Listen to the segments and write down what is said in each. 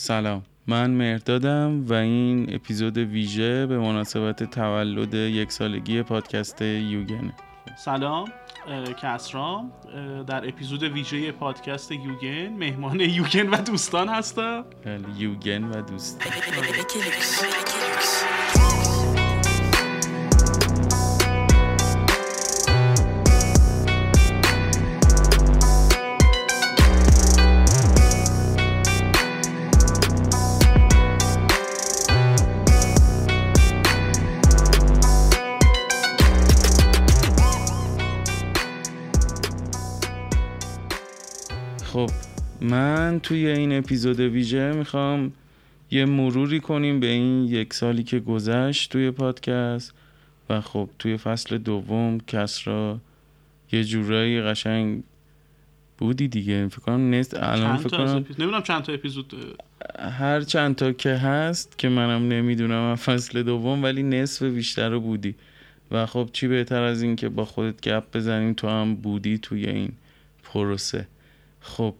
سلام من مهردادم و این اپیزود ویژه به مناسبت تولد یک سالگی پادکست یوگنه سلام اه، در اپیزود ویژه پادکست یوگن مهمان یوگن و دوستان هستم بله، یوگن و دوست من توی این اپیزود ویژه می‌خوام یه مروری کنیم به این یک سالی که گذشت توی پادکست و خب توی فصل دوم کسرا یه جورایی قشنگ بودی دیگه. فکر کنم نست الان فکر کنم نمی‌دونم چند تا اپیزود هر چند تا که هست که منم نمی‌دونم از فصل دوم ولی نصف بیشتر رو بودی. و خب چی بهتر از این که با خودت گپ بزنیم تو هم بودی توی این پروسه. خب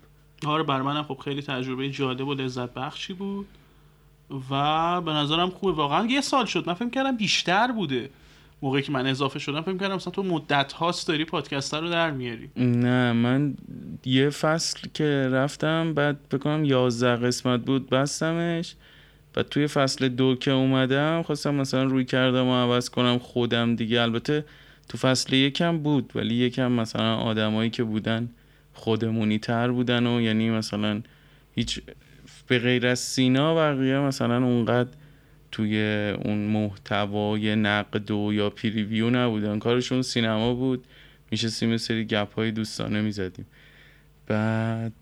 آره بر منم خب خیلی تجربه جالب و لذت بخشی بود. و به نظرم خوبه. واقعا یه سال شد. من فکر کردم بیشتر بوده موقعی که من اضافه شدم. فکر کردم مثلا تو مدت هاست داری پادکست رو در میاری. نه من یه فصل که رفتم بعد بکنم یازده قسمت بود بستمش. و توی فصل دو که اومدم خواستم مثلا روی کردم و عوض کنم خودم دیگه. البته تو فصل یکم بود ولی یکم مثلا آدمایی که بودن خودمونی تر بودن و یعنی مثلا هیچ به غیر از سینا بقیه مثلا اونقدر توی اون محتوای نقد و یا پریویو نبودن. کارشون سینما بود. میشستیم یه سری گپ های دوستانه می‌زدیم. بعد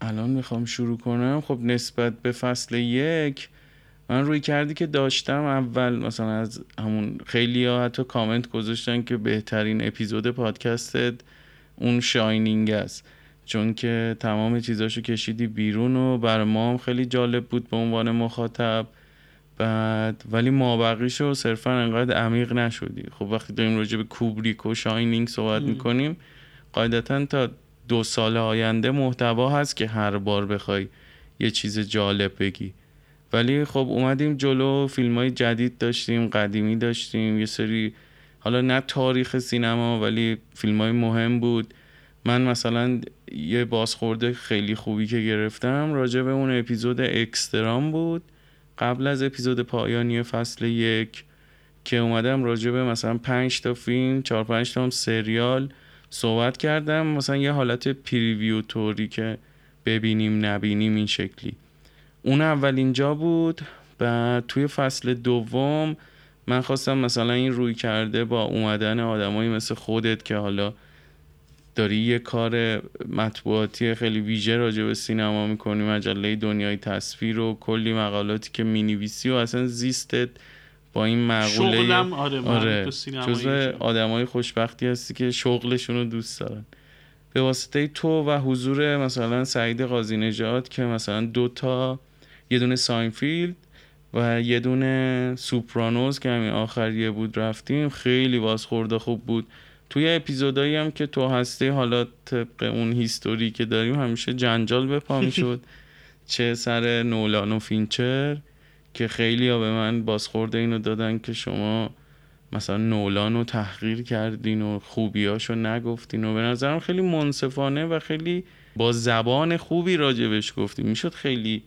الان می‌خوام شروع کنم. خب نسبت به فصل یک من روی کردی که داشتم اول مثلا از همون خیلی ها حتی کامنت گذاشتن که بهترین اپیزود پادکستت اون شاینینگ است. چون که تمام چیزاشو کشیدی بیرون و بر ما هم خیلی جالب بود به عنوان مخاطب. بعد ولی مابقیشو صرفا انقدر عمیق نشدی. خب وقتی داریم راجع به کوبریک و شاینینگ صحبت. می‌کنیم قاعدتا تا دو سال آینده محتوا هست که هر بار بخوای یه چیز جالب بگی. ولی خب اومدیم جلو فیلم های جدید داشتیم قدیمی داشتیم یه سری حالا نه تاریخ سینما ولی فیلم های مهم بود. من مثلا یه بازخورده خیلی خوبی که گرفتم راجع به اون اپیزود اکسترام بود. قبل از اپیزود پایانی فصل یک که اومدم راجع به مثلا پنج تا فیلم چهار پنج تا هم سریال صحبت کردم. مثلا یه حالت پریویو توری که ببینیم نبینیم این شکلی. اون اول اینجا بود. بعد توی فصل دوم من خواستم مثلا این روی کرده با اومدن آدمایی مثل خودت که حالا داری یه کار مطبوعاتی خیلی ویژه راجع به سینما می‌کنی مجله دنیای تصویر و کلی مقالاتی که می‌نویسی و اصلا زیستت با این مقوله شغلم آره, آره جزو. آدمای خوشبختی هستی که شغلشون رو دوست دارن به واسطه تو و حضور مثلا سعید قاضی نژاد که مثلا دو تا یه دونه ساینفیلد و یه دونه سوپرانوز که همین آخریه بود رفتیم خیلی بازخورده خوب بود. توی اپیزودایی هم که تو هستی حالا طبق اون history که داریم همیشه جنجال به پا می‌شد. چه سر نولان و فینچر که خیلی ها به من بازخورده اینو دادن که شما مثلا نولان رو تحقیر کردین و خوبیاشو نگفتین و به نظرم خیلی منصفانه و خیلی با زبان خوبی راجبش گفتیم می‌شد خیلی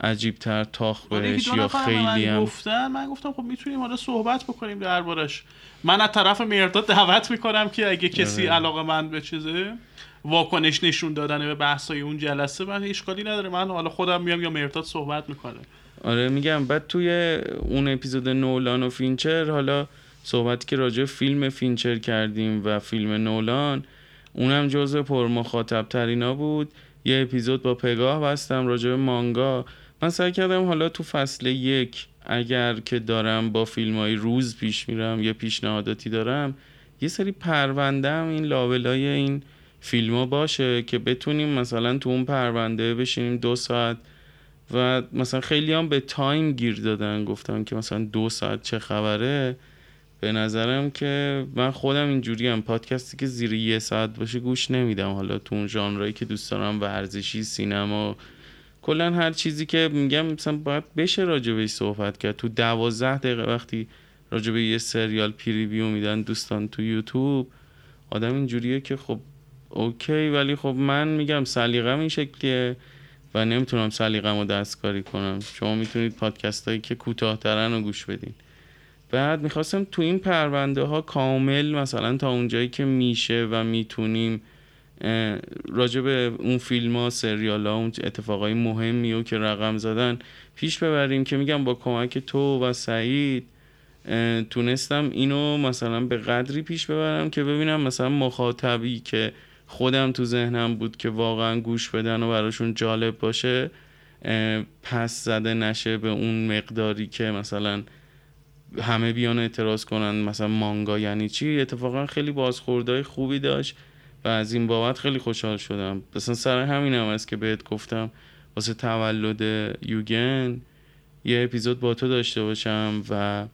عجیب تر تاخ آره، بهش یا خیلی هم گفتن من گفتم خب می‌تونیم حالا صحبت بکنیم دربارش. من از طرف مرداد دعوت می‌کنم که اگه کسی آره. علاقه من به چیزه واکنش نشون دادن به بحثای اون جلسه من اشکالی نداره. من حالا خودم میام یا مرداد صحبت می‌کنه. آره میگم. بعد توی اون اپیزود نولان و فینچر حالا صحبتی که راجع به فیلم فینچر کردیم و فیلم نولان اونم جزو پر مخاطب ترینا بود. یه اپیزود با پگاه بستم راجع به مانگا. من سعی کردم حالا تو فصل یک اگر که دارم با فیلم های روز پیش میرم یه پیشنهاداتی دارم یه سری پرونده هم این لابلای این فیلم ها باشه که بتونیم مثلا تو اون پرونده بشینیم دو ساعت و مثلا خیلی هم به time گیر دادن. گفتن که مثلا دو ساعت چه خبره؟ به نظرم که من خودم اینجوری هم پادکستی که زیر یه ساعت باشه گوش نمیدم. حالا تو اون ژانرایی که دوست دارم ورزشی سینما کلا هر چیزی که میگم مثلا باید بشه راجع بهش صحبت کرد. تو دوازده دقیقه وقتی راجع به یه سریال preview میدن دوستان تو یوتیوب آدم اینجوریه که خب okay ولی خب من میگم سلیقم این شکلیه و نمی‌تونم سلیقم رو دستکاری کنم. شما می‌تونید پادکست هایی که کوتاهترن رو گوش بدین. بعد می‌خواستم تو این پرونده ها کامل مثلا تا اونجایی که میشه و می‌تونیم راجع به اون فیلم ها سریال ها اون اتفاقای مهمی و که رقم زدن پیش ببریم که میگم با کمک تو و سعید تونستم اینو مثلا به قدری پیش ببرم که ببینم مثلا مخاطبی که خودم تو ذهنم بود که واقعا گوش بدن و براشون جالب باشه پس زده نشه به اون مقداری که مثلا همه بیان اعتراض کنن مثلا مانگا یعنی چی؟ اتفاقا خیلی بازخوردهای خوبی داشت. و از این بابت خیلی خوشحال شدم. مثلا سر همین هم است که بهت گفتم واسه تولد یوگن یه اپیزود با تو داشته باشم و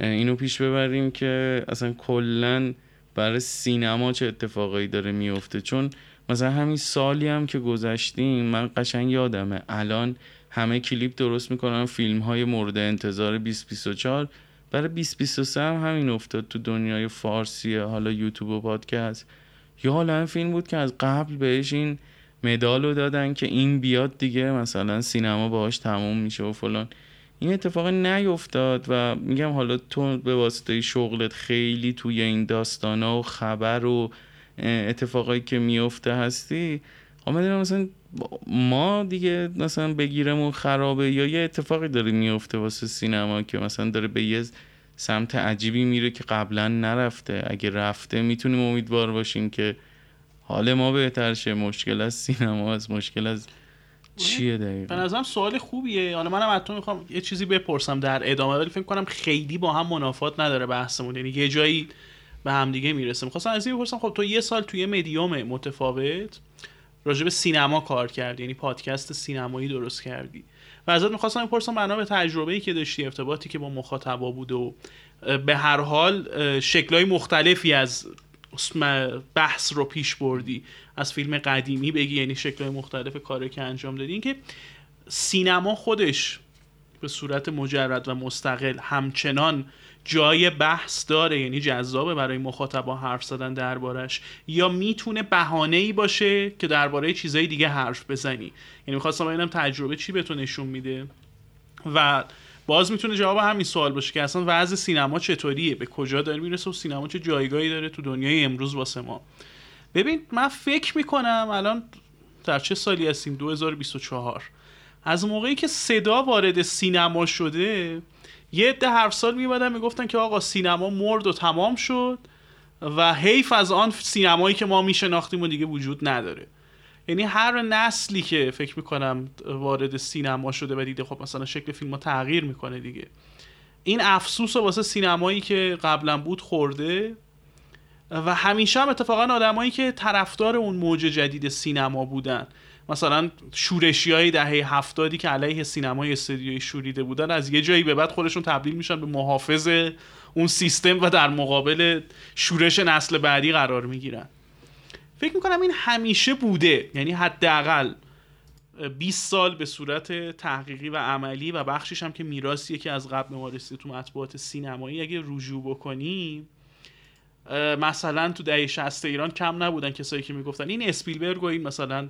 اینو پیش ببریم که اصلا کلا برای سینما چه اتفاقایی داره میفته. چون مثلا همین سالی هم که گذشتیم من قشنگ یادمه. الان همه کلیپ درست می‌کنن فیلم های مورد انتظار 2024 برای 2023 هم همین افتاد تو دنیای فارسی حالا یوتیوب و پادکست. یا حالا فیلم بود که از قبل بهش این مدال رو دادن که این بیاد دیگه مثلا سینما باهاش تموم میشه و فلان. این اتفاق نیفتاد و میگم حالا تو به واسطه شغلت خیلی توی این داستانا و خبر و اتفاقایی که میفته هستی آمده مثلا ما دیگه مثلا بگیرمون خرابه یا یه اتفاقی داره میفته واسه سینما که مثلا داره به یه سمت عجیبی میره که قبلا نرفته. اگه رفته می‌تونیم امیدوار باشیم که حال ما بهتر شه. مشکل از سینما از مشکل از چیه دقیقا؟ به نظرم سوال خوبیه. حالا منم از تو می‌خوام یه چیزی بپرسم در ادامه ولی فکر کنم خیلی با هم منافات نداره بحثمون. یعنی یه جایی به هم دیگه می‌رسه. می‌خواستم از این بپرسم خب تو یه سال توی مدیوم متفاوت راجع به سینما کار کردی. یعنی پادکست سینمایی درست کردی. و ازت می‌خواستم بپرسم بنا به تجربه ای که داشتی ارتباطی که با مخاطبا بود و به هر حال شکلهای مختلفی از بحث رو پیش بردی. از فیلم قدیمی بگی یعنی شکلهای مختلف کاری که انجام دادی. اینکه سینما خودش به صورت مجرد و مستقل همچنان جای بحث داره یعنی جذابه برای مخاطبا حرف زدن دربارش یا می‌تونه بهانه ای باشه که درباره چیزای دیگه حرف بزنی. یعنی می‌خواستم ببینم تجربه چی بهتون نشون میده. و باز می‌تونه جواب همین سوال باشه که اصلا وضع سینما چطوریه؟ به کجا داره می‌رسه؟ و سینما چه جایگاهی داره تو دنیای امروز واسه ما؟ ببین من فکر می‌کنم الان در چه سالی هستیم؟ 2024 از موقعی که صدا وارد سینما شده یه ده هر سال میمدن می‌گفتن که آقا سینما مرد و تمام شد و حیف از آن سینمایی که ما میشناختیم و دیگه وجود نداره. یعنی هر نسلی که فکر می‌کنم وارد سینما شده و دیده خب مثلا شکل فیلم ها تغییر می‌کنه دیگه. این افسوس واسه سینمایی که قبلا بود خورده و همیشه هم اتفاقا آدمایی که طرفدار اون موج جدید سینما بودن. مثلا شورشی های دهه هفتادی که علیه سینمای استودیوی شوریده بودن از یه جایی به بعد خودشون تبدیل میشن به محافظ اون سیستم و در مقابل شورش نسل بعدی قرار می‌گیرن. فکر می‌کنم این همیشه بوده یعنی حداقل 20 سال به صورت تحقیقی و عملی و بخشش هم که میراثیه که از قبل ما تو مطبوعات سینمایی اگه رجوع بکنیم مثلا تو دهه 60 ایران کم نبودن کسایی که می‌گفتن. این اسپیلبرگ و این مثلا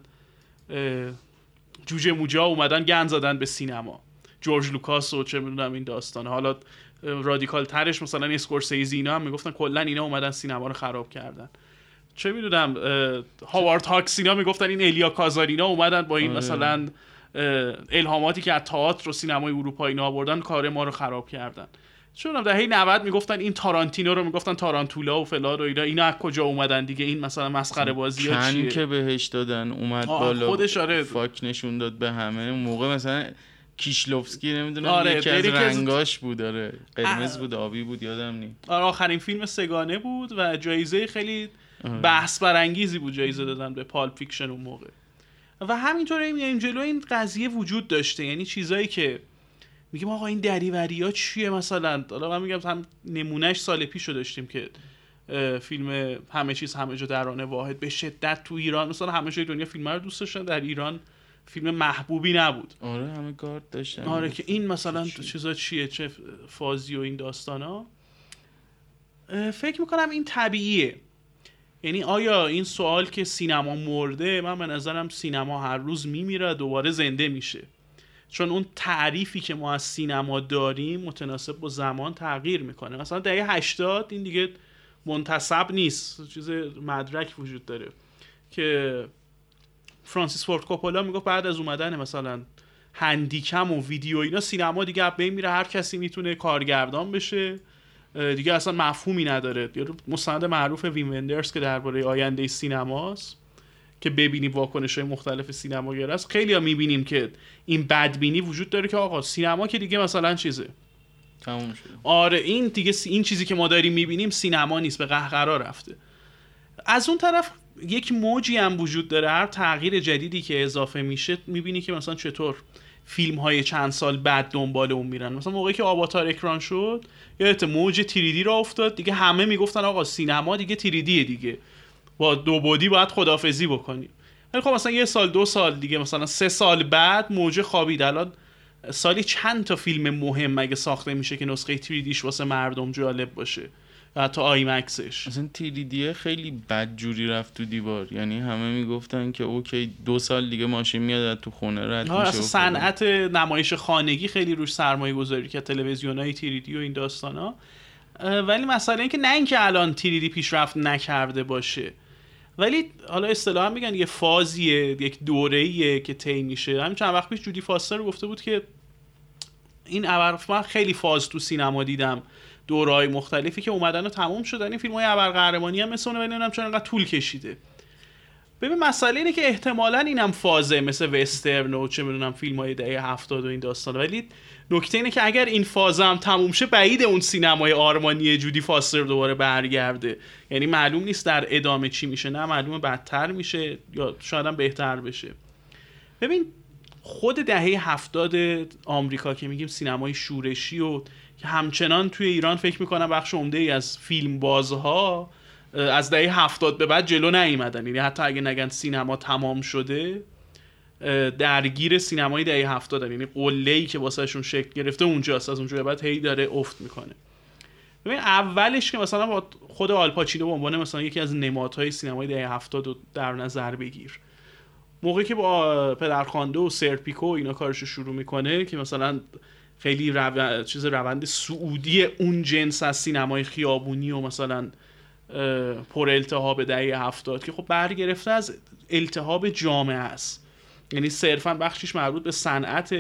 جوجه موجا اومدن گند زدن به سینما. جورج لوکاس و چه می‌دونم این داستان حالا رادیکال ترش مثلا اسکورسیزی اینا هم می‌گفتن کلا اینا اومدن سینما رو خراب کردن. چه می‌دونم هاوارد هاکس اینا می‌گفتن این الیا کازان اینا اومدن با این آره. مثلا الهاماتی که از تئاتر و سینمای اروپایی اینا آوردن کار ما رو خراب کردن. چون دهه 90 می‌گفتن این تارانتینو رو می‌گفتن تارانتولا و فلان و اینا. اینا از کجا اومدن دیگه؟ این مثلا مسخره بازی ها چیه؟ که بهش دادن اومد بالا خودش آره. fuck نشون داد به همه. اون موقع مثلا کیشلوفسکی نمی‌دونم آره یکی از رنگاش بود داره قرمز بود آبی بود یادم نی آره آخرین فیلم سه‌گانه بود و جایزه خیلی آره. بحث برانگیزی بود جایزه دادن به Pulp Fiction اون موقع. و همینطوری میایم جلو این قضیه وجود داشته. یعنی چیزایی که میگیم آقا این دری‌وری ها چیه مثلا؟ حالا من میگم هم نمونهش سال پیش رو داشتیم که فیلم همه چیز همه جا در آن واحد به شدت تو ایران مثلا همه جای دنیا فیلم رو دوست داشتن در ایران فیلم محبوبی نبود. آره همه گارد داشتن. آره که این مثلا چی؟ چیزا چیه چه فازی و این داستان ها فکر می‌کنم این طبیعیه. یعنی آیا این سوال که سینما مرده من به نظرم سینما هر روز میمیره دوباره زنده میشه. چون اون تعریفی که ما از سینما داریم متناسب با زمان تغییر می‌کنه. مثلا دهه 80 این دیگه منتصب نیست. چیز مدرک وجود داره که فرانسیس فورد کوپولا می‌گفت بعد از اومدن مثلا هندیکم و ویدیو اینا سینما دیگه بین میره هر کسی می‌تونه کارگردان بشه. دیگه اصلا مفهومی نداره. مستند معروف ویم وندرز که درباره آینده سینماست. که ببینیم واکنش های مختلف سینماگر است خیلی ها می‌بینیم که این بدبینی وجود داره که آقا سینما که دیگه مثلا چیزه. تموم شد آره این دیگه این چیزی که ما داریم می‌بینیم سینما نیست به قهقرا رفته. از اون طرف یک موجی هم وجود داره هر تغییر جدیدی که اضافه میشه می‌بینی که مثلا چطور فیلم های چند سال بعد دنبال اون میرن. مثلا موقعی که آواتار اکران شد یادت موج تریدی را افتاد دیگه همه می‌گفتن آقا سینما دیگه تریدیه دیگه. با دو بودی باید خدافزی بکنیم ولی خب مثلا یه سال دو سال دیگه مثلا سه سال بعد موج خوابید. الان سالی چند تا فیلم مهم مگه ساخته میشه که نسخه تریدیش واسه مردم جالب باشه؟ و حتی آیمکسش. اصلا تیریدیه خیلی بد جوری رفت تو دیوار. یعنی همه می‌گفتن که اوکی دو سال دیگه ماشین میاد تو خونه رد آره میشه اصلا. صنعت نمایش خانگی خیلی روش سرمایه گذاری که تلویزیون های تیریدی و این داستان ها ولی مسئله این که نه اینکه الان تیریدی پیشرفت نکرده باشه. ولی حالا اصطلاحا میگن یه فازیه یک دوره‌ایه که طی میشه. همین چند وقت پیش جودی فاستر گفته بود که این ابر من خیلی فاز تو سینما دیدم دورهای مختلفی که اومدن و تموم شدن. این فیلم های ابرقهرمانی هم مثل اونه چرا انقدر طول کشیده. ببین مسئله اینه که احتمالا اینم فازه مثل وسترن و چه می‌دونم فیلم های دهه هفتاد و این داستان. ولی نکته اینه که اگر این فاز هم تموم شه بعید اون سینمای آرمانی جودی فاستر دوباره برگرده. یعنی معلوم نیست در ادامه چی میشه. نه معلومه بدتر میشه یا شاید هم بهتر بشه. ببین خود دهه هفتاد آمریکا که میگیم سینمای شورشی و که همچنان توی ایران فکر می‌کنم بخش عمده ای از فیلم بازها از دهه هفتاد به بعد جلو نیومدن. یعنی حتی اگه نگن سینما تمام شده درگیر سینمای دهه هفتاد یعنی قله ای که واسهشون شکل گرفته اونجاست از اونجا بعد هی داره افت می‌کنه. ببین اولش که مثلا با خود آلپاچینو به عنوان مثلا یکی از نمادهای سینمای دهه هفتاد در نظر بگیر. موقعی که با پدرخوانده و سرپیکو اینا کارش رو شروع می‌کنه که مثلا خیلی رو... چیز روند سعودی اون جنس از سینمای خیابونی و مثلا پر التهاب دهه هفتاد که خب برگرفته از التهاب جامعه است. یعنی صرفا بخشش مربوط به صنعت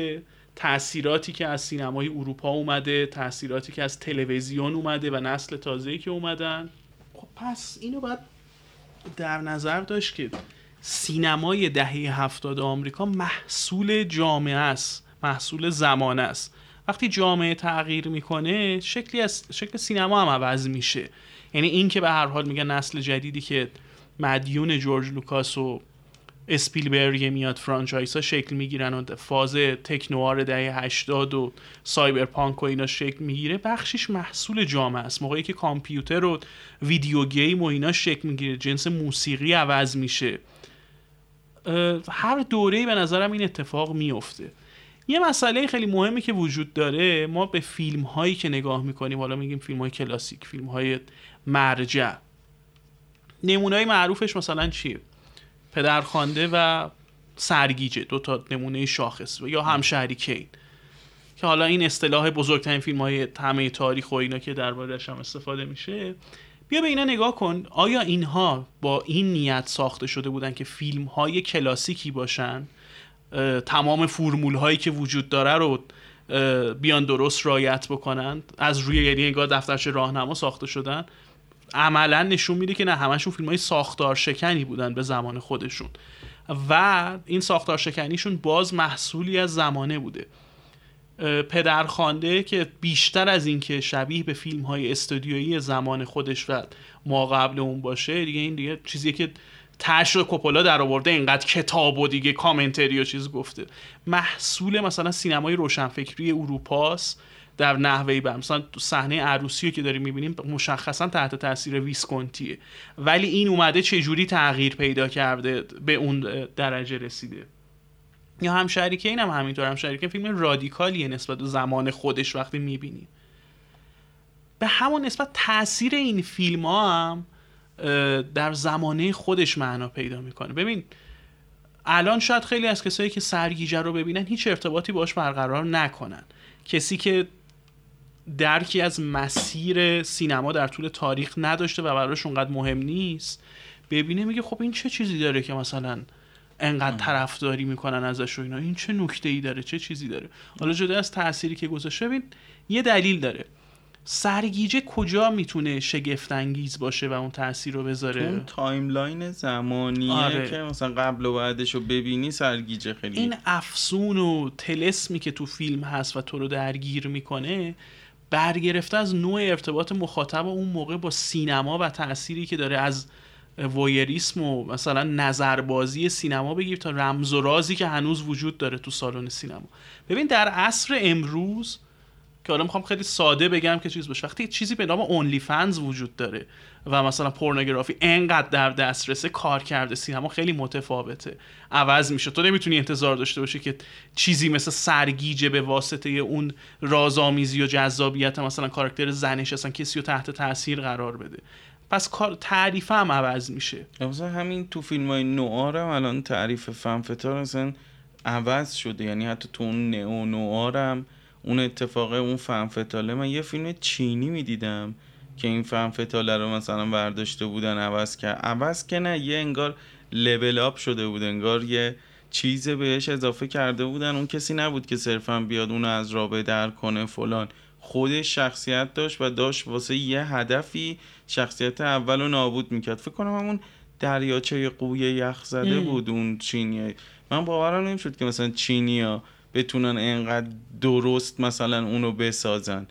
تاثیراتی که از سینمای اروپا اومده تاثیراتی که از تلویزیون اومده و نسل تازه‌ای که اومدن. خب پس اینو باید در نظر داشت که سینمای دهه هفتاد آمریکا محصول جامعه است محصول زمانه است. وقتی جامعه تغییر می‌کنه شکلی از شکل سینما هم عوض میشه. یعنی این که به هر حال میگن نسل جدیدی که مدیون جورج لوکاس و اسپیلبرگ میاد franchise ها شکل می‌گیرن و فاز tech-noir دهه 80 و cyberpunk و اینا شکل می‌گیره. بخشیش محصول جامعه است. موقعی که کامپیوتر و ویدیو گیم و اینا شکل می‌گیره. جنس موسیقی عوض میشه. هر دوره‌ای به نظرم این اتفاق میفته یه مسئله خیلی مهمی که وجود داره ما به فیلم هایی که نگاه می‌کنیم حالا میگیم فیلم های کلاسیک فیلم های مرجع. نمونه معروفش مثلا چیه؟ پدرخوانده و سرگیجه دو تا نمونه شاخص یا همشهری کین. که حالا این اصطلاح بزرگترین فیلم های همه تاریخ و اینا که دربارهش هم استفاده میشه. بیا به اینا نگاه کن. آیا اینها با این نیت ساخته شده بودن که فیلم های کلاسیکی باشن؟ تمام فرمول هایی که وجود داره رو بیان درست رایت بکنن از روی یعنی انگار دفترچه راهنما ساخته شدن. عملا نشون میده که نه همشون فیلم های ساختار شکنی بودن به زمان خودشون. و این ساختار شکنیشون باز محصولی از زمانه بوده. پدرخوانده که بیشتر از اینکه شبیه به فیلم های استودیویی زمان خودش و ما قبل اون باشه دیگه این دیگه چیزیه که تش و کوپولا در آورده اینقدر کتاب و دیگه کامنتری و چیز گفته. محصول مثلا سینمای روشنفکری اروپاست. در نحوه بر مثلا صحنه عروسی رو که داریم می‌بینیم مشخصا تحت تاثیر ویسکونتیه. ولی این اومده چه جوری تغییر پیدا کرده به اون درجه رسیده؟ یا همشهری که اینم همینطور همشهری که فیلم رادیکالیه نسبت به زمان خودش وقتی می‌بینی به همون نسبت تاثیر این فیلم ها هم در زمانه خودش معنا پیدا می‌کنه. ببین الان شاید خیلی از کسایی که سرگیجه رو ببینن هیچ ارتباطی باش برقرار نکنن. کسی که درکی از مسیر سینما در طول تاریخ نداشته و براش اونقدر مهم نیست ببینه میگه خب این چه چیزی داره که مثلا انقدر طرفداری می‌کنن ازش و اینا. این چه نکته ای داره؟ چه چیزی داره؟ حالا جدا از تأثیری که گذاشته ببین یه دلیل داره. سرگیجه کجا می‌تونه شگفت انگیز باشه و اون تاثیر رو بذاره؟ اون timeline زمانیه آره. که مثلا قبل و بعدش رو ببینی سرگیجه خیلی این افسون و طلسمی که تو فیلم هست و تو رو درگیر می‌کنه برگرفته از نوع ارتباط مخاطب اون موقع با سینما و تأثیری که داره از voyeurism و مثلا نظربازی سینما بگیر تا رمز و رازی که هنوز وجود داره تو سالن سینما. ببین در عصر امروز که حالا می‌خوام خیلی ساده بگم که چیز باشه. وقتی چیزی به نام اونلی فنز وجود داره و مثلا پورنوگرافی انقدر در دسترسه کار کرده سینما خیلی متفاوته. عوض میشه. تو نمی‌تونی انتظار داشته باشی که چیزی مثل سرگیجه به واسطه اون رازآمیزی و جذابیت مثلا کاراکتر زنش اصلا کسی رو تحت تاثیر قرار بده. پس کار تعریف هم عوض میشه. مثلا همین تو فیلم های نوار هم الان تعریف فنفتار مثلا عوض شده. یعنی حتی تو اون نئو نوار هم اون اتفاق اون فنفتاله من یه فیلم چینی می‌دیدم که این فنفتاله رو مثلا برداشته بودن عوض کرد عوض که نه یه انگار لول اپ شده بود انگار یه چیز بهش اضافه کرده بودن. اون کسی نبود که صرفا بیاد اونو از رابه در کنه فلان. خودش شخصیت داشت و داشت واسه یه هدفی شخصیت اول رو نابود می‌کرد. فکر کنم همون دریاچه قوی یخ زده. بود اون چینی. من باورم نمی‌شد که مثلا چینیا بتونن انقدر درست مثلا اونو بسازن.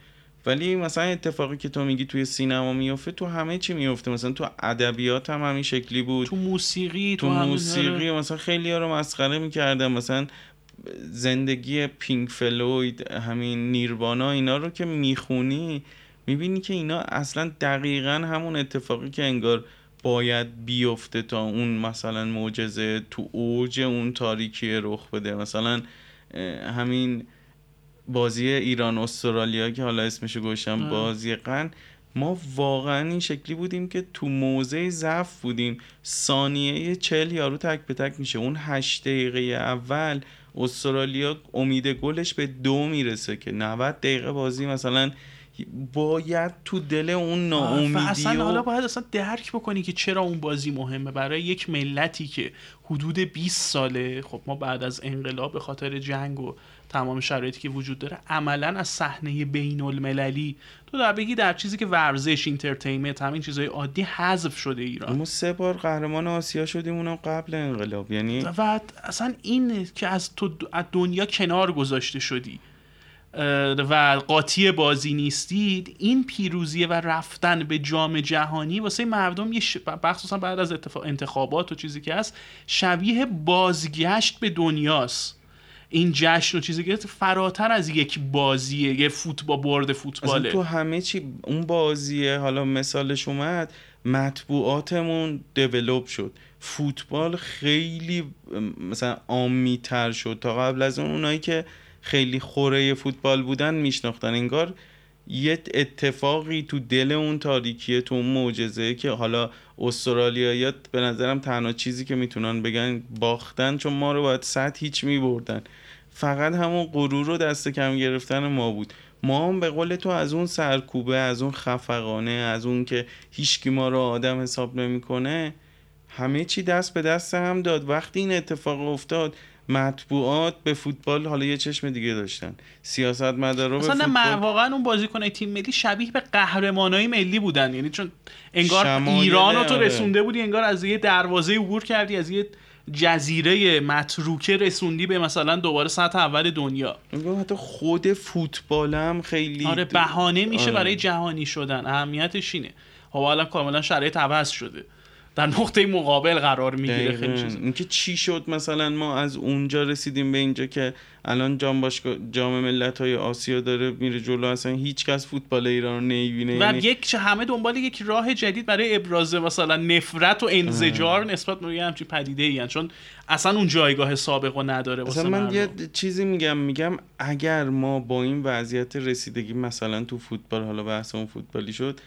ولی مثلا اتفاقی که تو میگی توی سینما میفته تو همه چی میفته مثلا تو ادبیات هم همین شکلی بود. تو موسیقی تو همین- آره. موسیقی مثلا خیلی ها رو مسخره می‌کردن. مثلا زندگی پینک فلوید همین نیروانا اینا رو که می‌خونی می‌بینی که اینا اصلا دقیقا همون اتفاقی که انگار باید بیفته تا اون مثلا معجزه تو اوج اون تاریکی رخ بده. مثلا همین بازی ایران استرالیا که حالا اسمشو گوشم. بازی قن ما واقعا این شکلی بودیم که تو موضع ضعف بودیم ثانیه چل یارو تک به تک میشه اون هشت دقیقه اول استرالیا امید گلش به دو می‌رسه که 90 دقیقه بازی مثلا باید تو دل اون و ناامیدی اصلا و- حالا باید اصلا درک بکنی که چرا اون بازی مهمه. برای یک ملتی که حدود 20 ساله خب ما بعد از انقلاب به خاطر جنگ و تمام شرایطی که وجود داره عملا از صحنه بین المللی تو در بگی در چیزی که ورزش entertainment همین چیزهای عادی حذف شده ایران. ما سه بار قهرمان آسیا شدیم اونم قبل انقلاب یعنی و اصلا این که از تو از دنیا کنار گذاشته شدی. و قاطی بازی نیستید این پیروزیه و رفتن به جام جهانی واسه مردم یه ش... مخصوصا بعد از اتفاق انتخابات و چیزی که هست شبیه بازگشت به دنیاست. این جشن و چیزی که فراتر از یک بازیه یه فوتبال برد فوتباله. تو همه چی اون بازیه حالا مثالش اومد مطبوعاتمون دیولوب شد. فوتبال خیلی مثلا عامی تر شد تا قبل از اون اونایی که خیلی خوره فوتبال بودن میشناختن. انگار یه اتفاقی تو دل اون تاریکیه تو اون معجزه که حالا استرالیاییات به نظرم تنها چیزی که می‌تونن بگن باختن چون ما رو باید صد هیچ میبردن. فقط همون غرور رو دست کم گرفتن ما بود. ما هم به قول تو از اون سرکوبه از اون خفقانه از اون که هیچکی ما رو آدم حساب نمی‌کنه همه چی دست به دست هم داد. وقتی این اتفاق افتاد مطبوعات به فوتبال حالا یه چشم دیگه داشتن. سیاست اصلا نه فوتبال واقعا اون بازیکنای تیم ملی شبیه به قهرمانای ملی بودن. یعنی چون انگار ایران رو تو آره. رسونده بودی انگار از یه دروازه عبور کردی از یه جزیره متروکه رسوندی به مثلا دوباره سطح اول دنیا. حتی خود فوتبال هم خیلی آره بهانه میشه آره. برای جهانی شدن. اهمیتش اینه. خب الان کاملا شرایط عوض شده. در نقطه مقابل قرار می‌گیره خیلی. چیز اینکه چی شد؟ مثلا ما از اونجا رسیدیم به اینجا که الان جام باشگاه جام ملت های آسیا داره میره جلو اصلا هیچ کس فوتبال ایران رو نمی‌بینه. و یعنی یک همه دنبال یک راه جدید برای ابراز مثلا نفرت و انزجار نسبت به همچین پدیده ای چون اصلا اون جایگاه سابق رو نداره مثلا من یه. چیزی میگم میگم اگر ما با این وضعیت رسیدگی مثلا تو فوتبال حالا بحث اون فوتبالی شد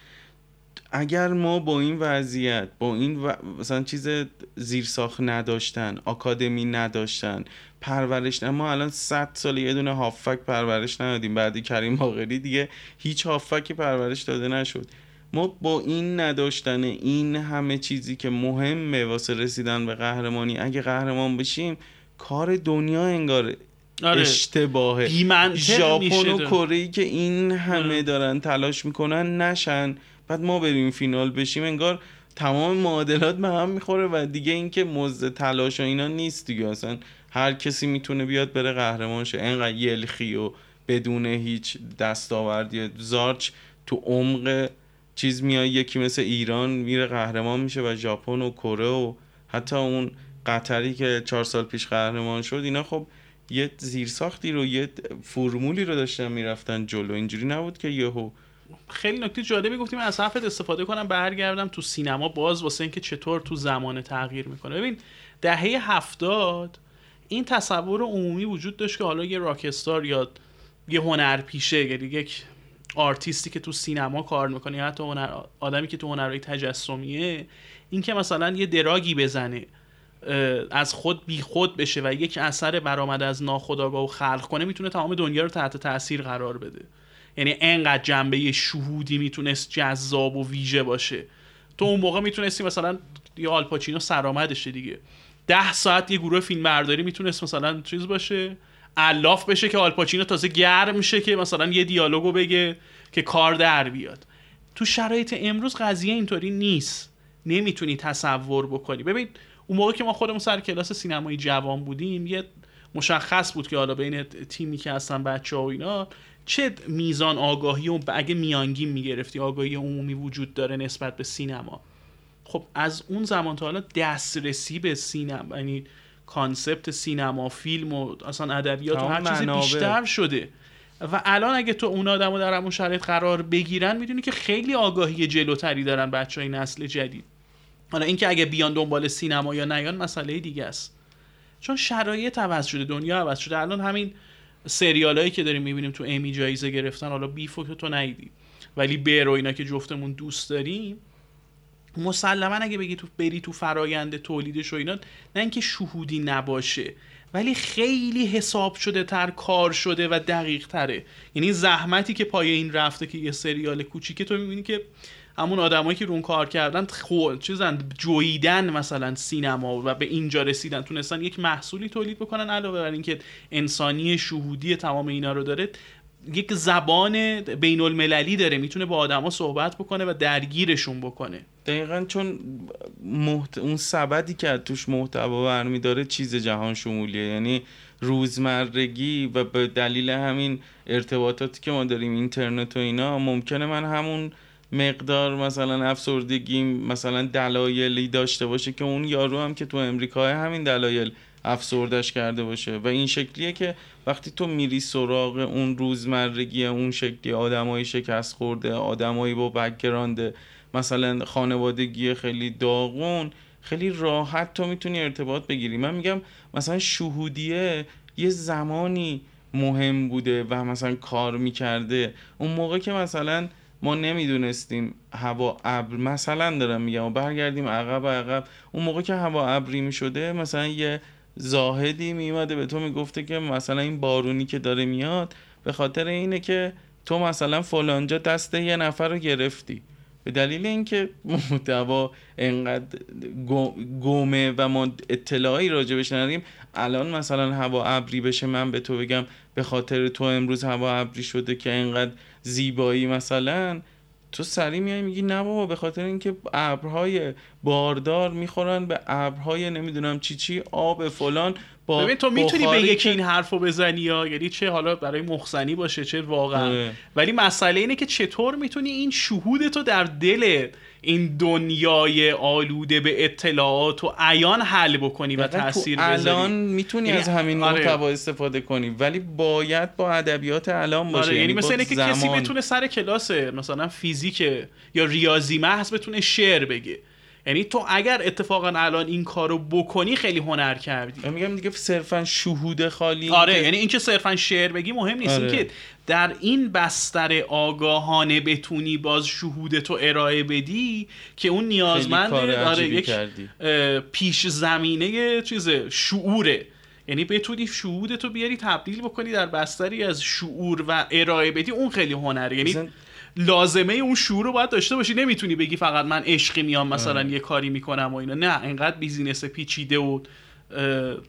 اگر ما با این وضعیت با این و... مثلا چیز زیرساخت نداشتن آکادمی نداشتن پرورش نه ما الان 100 سال یه دونه هافک پرورش ندادیم بعدی کریم باقری دیگه هیچ هافکی پرورش داده نشد ما با این نداشتن این همه چیزی که مهمه واسه رسیدن به قهرمانی اگه قهرمان بشیم کار دنیا انگار آره. اشتباهه ژاپن و. کره که این همه آره. دارن تلاش می‌کنن نشن بعد ما بریم فینال بشیم انگار تمام معادلات به هم می‌خوره و دیگه اینکه مزد تلاش و اینا نیست دیگه. اصلا هر کسی می‌تونه بیاد بره قهرمان شه. انقدر یلخی و بدون هیچ دستاوردی. زارچ تو عمق چیز میای یکی مثل ایران میره قهرمان میشه و ژاپن و کره و حتی اون قطری که چهار سال پیش قهرمان شد اینا خب یه زیرساختی رو یه فرمولی رو داشتن می‌رفتن جلو. اینجوری نبود که یهو خیلی نکته جالبی گفتیم. از حرفت استفاده کنم برگردم تو سینما باز واسه اینکه چطور تو زمان تغییر می‌کنه. ببین دهه هفتاد این تصور عمومی وجود داشت که حالا یه راکستار یا یه هنرپیشه یعنی یک آرتیستی که تو سینما کار می‌کنه یا حتی هنر آدمی که تو هنرهای تجسمیه این که مثلا یه دراگی بزنه از خود بی خود بشه و یک اثر برآمده از ناخودآگاه و خلق کنه می‌تونه تمام دنیا رو تحت تاثیر قرار بده. یعنی انقدر جنبه شهودی می‌تونست جذاب و ویژه باشه. تو اون موقع می‌تونستی مثلا یه آلپاچینو سرآمدشه دیگه. ده ساعت یه گروه فیلم برداری می‌تونست مثلا چیز باشه؟ الاف بشه که آلپاچینو تازه گرم میشه که مثلا یه دیالوگو بگه که کار در بیاد. تو شرایط امروز قضیه اینطوری نیست. نمی‌تونی تصور بکنی. ببین اون موقع که ما خودمون سر کلاس سینمایی جوان بودیم یه مشخص بود که حالا بین تیمی که هستن بچه ها و اینا چه میزان آگاهی و اگه میانگین می‌گرفتی آگاهی عمومی وجود داره نسبت به سینما؟ خب از اون زمان تا حالا دسترسی به سینما یعنی کانسپت سینما فیلم و اصلا ادبیات و هر چیزی منابع. بیشتر شده. و الان اگه تو اون آدم رو در همون شرایط قرار بگیرن می‌دونی که خیلی آگاهی جلوتری دارن بچه های نسل جدید. حالا اینکه اگه بیان دنبال سینما یا نیان مسئله دیگه است. چون شرایط عوض شده دنیا عوض شده. الان همین سریال هایی که داریم می‌بینیم تو امی جایزه گرفتن حالا بیفو که تو ندیدی. ولی بر و اینا که جفتمون دوست داریم مسلما اگه بگی تو بری تو فرایند تولیدش و اینا نه اینکه شهودی نباشه ولی خیلی حساب شده تر کار شده و دقیق تره. یعنی زحمتی که پای این رفته که یه سریال کوچیکه تو می‌بینی که همون آدمایی که رون کار کردن خو چیزن جویدن مثلا سینما و به اینجا رسیدن. تونستن یک محصولی تولید بکنن علاوه بر اینکه انسانی شهودی تمام اینا رو داره یک زبان بین المللی داره می‌تونه با آدما صحبت بکنه و درگیرشون بکنه. دقیقا چون محت... اون سبدی که توش محتوا برمی داره چیز جهان شمولیه. یعنی روزمرگی و به دلیل همین ارتباطاتی که ما داریم اینترنت و اینا ممکنه من همون مقدار مثلا افسردگی مثلا دلایلی داشته باشه که اون یارو هم که تو امریکا همین دلایل افسردش کرده باشه. و این شکلیه که وقتی تو میری سراغ اون روزمرگی اون شکلی آدمای شکست خورده آدمایی با بکگراند مثلا خانوادگی خیلی داغون خیلی راحت تو می‌تونی ارتباط بگیری. من میگم مثلا شهودیه یه زمانی مهم بوده و مثلا کار می‌کرده. اون موقع که مثلا ما نمی‌دونستیم هوا ابر مثلا دارم میگم و برگردیم عقب عقب. اون موقع که هوا ابری می‌شده مثلا یه زاهدی میومده به تو می‌گفته که مثلا این بارونی که داره میاد به خاطر اینه که تو مثلا فلانجا دست یه نفر رو گرفتی. به دلیل اینکه محتوا انقدر گمه و ما اطلاعی راجبش نداریم الان مثلا هوا ابری بشه من به تو بگم به خاطر تو امروز هوا ابری شده که انقدر زیبایی مثلا تو سری میای میگی نه بابا به خاطر اینکه ابرهای باردار می‌خورن به ابرهای نمی‌دونم چی چی آب فلان. با ببین تو می‌تونی به یکی که- این حرفو بزنی یا یعنی چه حالا برای مخزنی باشه چه واقعا آره. ولی مسئله اینه که چطور می‌تونی این شهود تو در دل این دنیای آلوده به اطلاعات و عیان حل بکنی و تاثیر الان بذاری می‌تونی یعنی از همین آره. محتوا استفاده کنی ولی باید با ادبیات الان باشه آره یعنی مثل با اینه که کسی. بتونه سر کلاس مثلا فیزیک یا ریاضی محض بتونه شعر بگه یعنی تو اگر اتفاقا الان این کارو بکنی خیلی هنر کردی میگم دیگه صرفا شهود خالی آره که- یعنی اینکه صرفا شعر بگی مهم نیست آره. اینکه در این بستر آگاهانه بتونی باز شهود تو ارائه بدی که اون نیازمند آره یک کردی. پیش زمینه چیز شعوره یعنی بتونی شهود تو بیاری تبدیل بکنی در بستری از شعور و ارائه بدی اون خیلی هنره یعنی لازمه اون شعور رو باید داشته باشی. نمی‌تونی بگی فقط من عشقی میام مثلا آره. یه کاری می‌کنم و اینا. نه انقدر بیزینس پیچیده و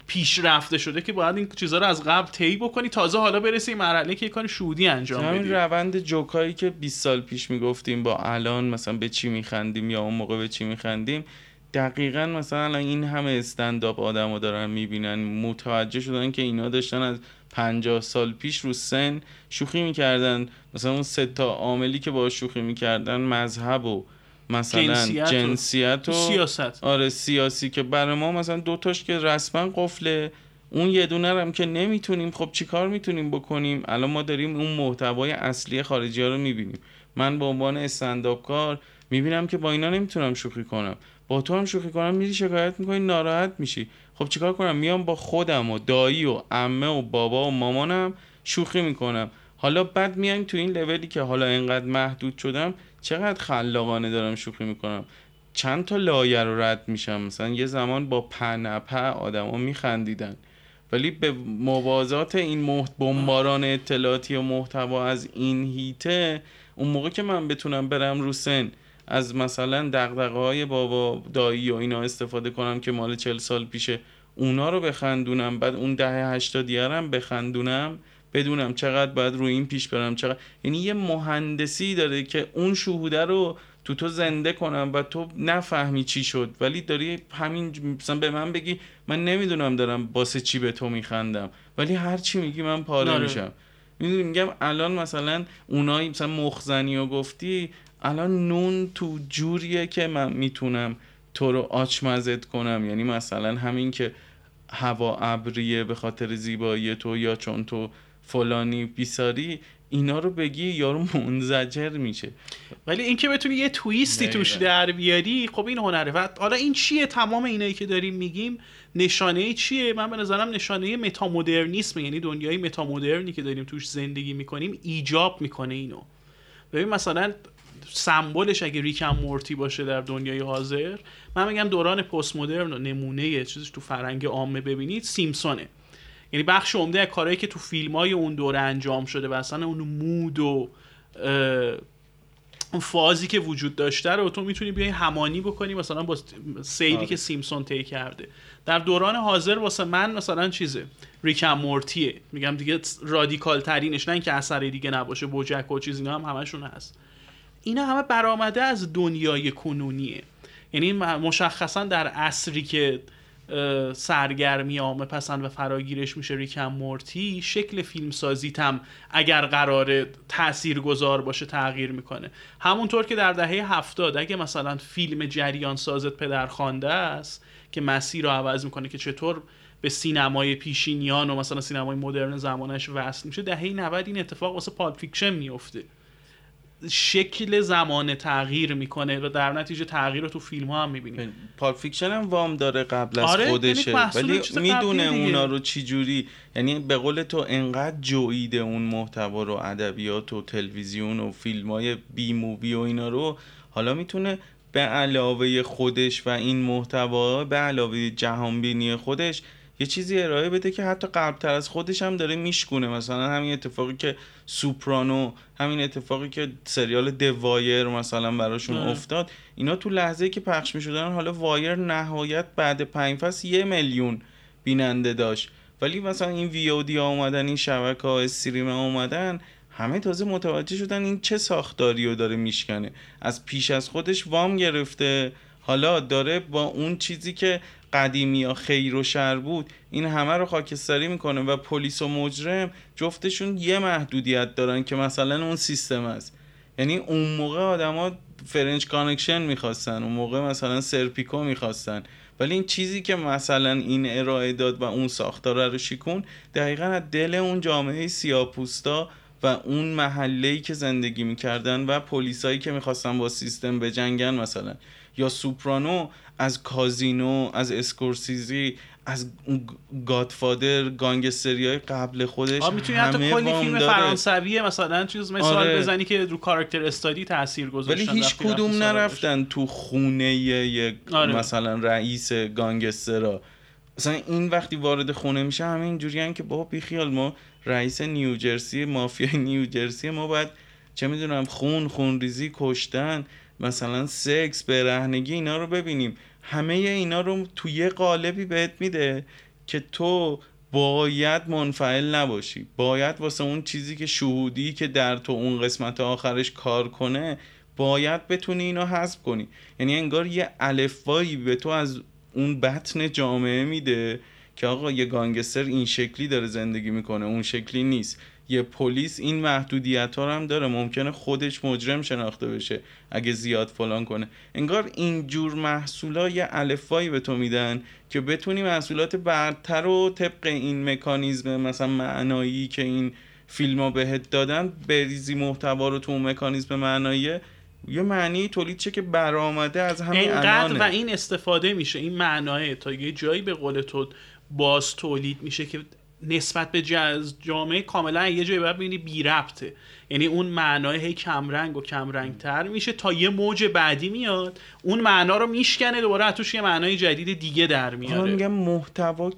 پیشرفته شده که باید این چیزها رو از قبل طی بکنی. تازه حالا برسی مرحله که یه کار شهودی انجام همین بدی. روند جوکایی که 20 سال پیش می‌گفتیم با الان مثلا به چی میخندیم یا اون موقع به چی میخندیم دقیقا مثلا این همه استنداپ آدم رو دارن می‌بینن متوجه شدن که اینا داشتن از 50 سال پیش رو سن شوخی می‌کردن. مثلا اون سه تا عاملی که با شوخی می‌کردن مذهب و مثلا جنسیت و- جنسیت و, سیاست. آره سیاسی که برای ما مثلا دوتاش که رسما قفله. اون یه دونه هم که نمی‌تونیم خب چیکار می‌تونیم بکنیم؟ الان ما داریم اون محتوای اصلی خارجی ها رو می‌بینیم. من به عنوان استنداپ کار می‌بینم که با اینا نمی‌تونم شوخی کنم. با تو هم شوخی کنم میری شکایت می‌کنی ناراحت میشی. خب چیکار کنم؟ میام با خودم و دایی و عمه و بابا و مامانم شوخی می‌کنم. حالا بعد میایم تو این لولی که حالا انقدر محدود شدم چقدر خلاقانه دارم شوخی می‌کنم؟ چند تا لایه رو رد میشم؟ مثلا یه زمان با پنپه آدما میخندیدن. ولی به موازات این محت... بمباران اطلاعاتی و محتوا از این هیته اون موقع که من بتونم برم رو سن از مثلا دقدقه های بابا دایی و اینا استفاده کنم که مال چل سال پیشه. اونا رو بخندونم بعد اون دهه هشتادیه هم بخندونم بدونم چقدر باید روی این پیش برم چقدر. یعنی یه مهندسی داره که اون شهوده رو تو تو زنده کنم و تو نفهمی چی شد. ولی داری همین مثلا به من بگی من نمی‌دونم دارم باسه چی به تو میخندم. ولی هر چی میگی من پاره آره. میشم. می‌دونی میگم الان مثلا اونایی مثلا مخزنی و گفتی الان نون تو جوریه که من می‌تونم تو رو آچمزت کنم. یعنی مثلا همین که هوا ابریه به خاطر زیبایی تو یا چون تو فلانی بیساری اینا رو بگی یارو منزجر میشه. ولی اینکه بتونی یه تویستی توش دقیقاً. در بیاری خب این هنره. و حالا این چیه؟ تمام اینایی که داریم میگیم نشانه چیه؟ من به نظرم نشانه متامودرنیسم یعنی دنیای متامودرنی که داریم توش زندگی می‌کنیم ایجاب می‌کنه اینو. ببین مثلا سمبلش اگه ریکم مورتی باشه در دنیای حاضر من میگم دوران پست مدرن و نمونه چیزش تو فرنگ عامه ببینید سیمسونه. یعنی بخش عمده از کارهایی که تو فیلم های اون دوره انجام شده و اصلا اون مود و اون فازی که وجود داشته رو تو می‌تونی بیای همانی بکنی مثلا با سیدی آره. که سیمسون طی کرده. در دوران حاضر واسه من مثلا چیزه ریکم مورتیه. میگم دیگه رادیکال ترینش نه اینکه اثر دیگه نباشه بوجک و چیز اینا هم همشون هست. اینا همه برآمده از دنیای کنونیه. یعنی مشخصا در عصری که سرگرمی عامه پسند و فراگیرش میشه Rick and Morty شکل فیلم سازیت هم اگر قرار تأثیر گذار باشه تغییر می‌کنه. همونطور که در دهه هفتاد اگه مثلا فیلم جریان سازت پدرخوانده است که مسیر رو عوض می‌کنه که چطور به سینمای پیشینیان و مثلا سینمای مدرن زمانش وصل میشه دهه 90 این اتفاق واسه Pulp Fiction میفته شکل زمان تغییر می‌کنه و در نتیجه تغییر رو تو فیلم ها هم می‌بینیم. Pulp Fiction هم وام داره قبل از آره، یعنی خودشه. ولی می‌دونه. اونا رو چی جوری. یعنی به قول تو انقدر جویده اون محتوا رو ادبیات و تلویزیون و فیلم های B movie و اینا رو. حالا می‌تونه به علاوه خودش و این محتوا به علاوه جهانبینی خودش یه چیزی ارائه بده که حتی قبلتر از خودش هم داره میشکونه. مثلا همین اتفاقی که سوپرانو همین اتفاقی که سریال دوایر مثلا براشون آره. افتاد اینا تو لحظه که پخش می‌شدن حالا وایر نهایت بعد پنج فصل یه میلیون بیننده داشت. ولی مثلا این وی او دی ها اومدن این شبکه ها استریم ها اومدن همه تازه متوجه شدن این چه ساختاری رو داره میشکنه. از پیش از خودش وام گرفته حالا داره با اون چیزی که قدیمی یا خیر و شر بود این همه رو خاکستری می‌کنه و پلیس و مجرم جفتشون یه محدودیت دارن که مثلا اون سیستم است. یعنی اون موقع آدما French Connection می‌خواستن اون موقع مثلا Serpico می‌خواستن. ولی این چیزی که مثلا این ارائه داد و اون ساختاره رو شیکون دقیقا از دل اون جامعه سیاپوستا و اون محله که زندگی می‌کردن و پلیسایی که می‌خواستن با سیستم بجنگن مثلا. یا Soprano از Casino از اسکورسیزی از Godfather گانگستری های قبل خودش آه می‌تونی حتی کلی فیلم فرانسوی مثلا چیز مثال آره. بزنی که رو کاراکتر استادی تاثیر گذاشتن ولی هیچ کدوم نرفتن تو خونه یک آره. مثلا رئیس گانگسترا مثلا این وقتی وارد خونه میشه همه اینجوری که بابا بیخیال ما رئیس نیوجرسی مافیای نیوجرسی ما باید چه می‌دونم خون خون ریزی کشتن مثلا سکس برهنگی اینا رو ببینیم. همه اینا رو توی یه قالبی بهت میده که تو باید منفعل نباشی. باید واسه اون چیزی که شهودی که در تو اون قسمت آخرش کار کنه باید بتونی اینو حذف کنی. یعنی انگار یه الفایی به تو از اون بطن جامعه میده که آقا یه گانگستر این شکلی داره زندگی می‌کنه اون شکلی نیست. یه پلیس این محدودیت ها هم داره. ممکنه خودش مجرم شناخته بشه اگه زیاد فلان کنه. انگار این جور محصولا یه الفایی به تو میدن که بتونی محصولات برتر و طبق این مکانیزم مثلا معنایی که این فیلم ها بهت دادن بریزی محتوا رو تو اون مکانیزم معنایی یه معنی تولید چه که برآمده از همین و این استفاده میشه. این معناه تا یه جایی به قول تو باز تولید میشه که نسبت به جز جامعه کاملا یه جایی باید ببینی بی ربطه. یعنی اون معنای هی کمرنگ و کمرنگ تر میشه تا یه موج بعدی میاد. اون معنا رو میشکنه دوباره توش یه معنای جدید دیگه در میاره. میگم محتوا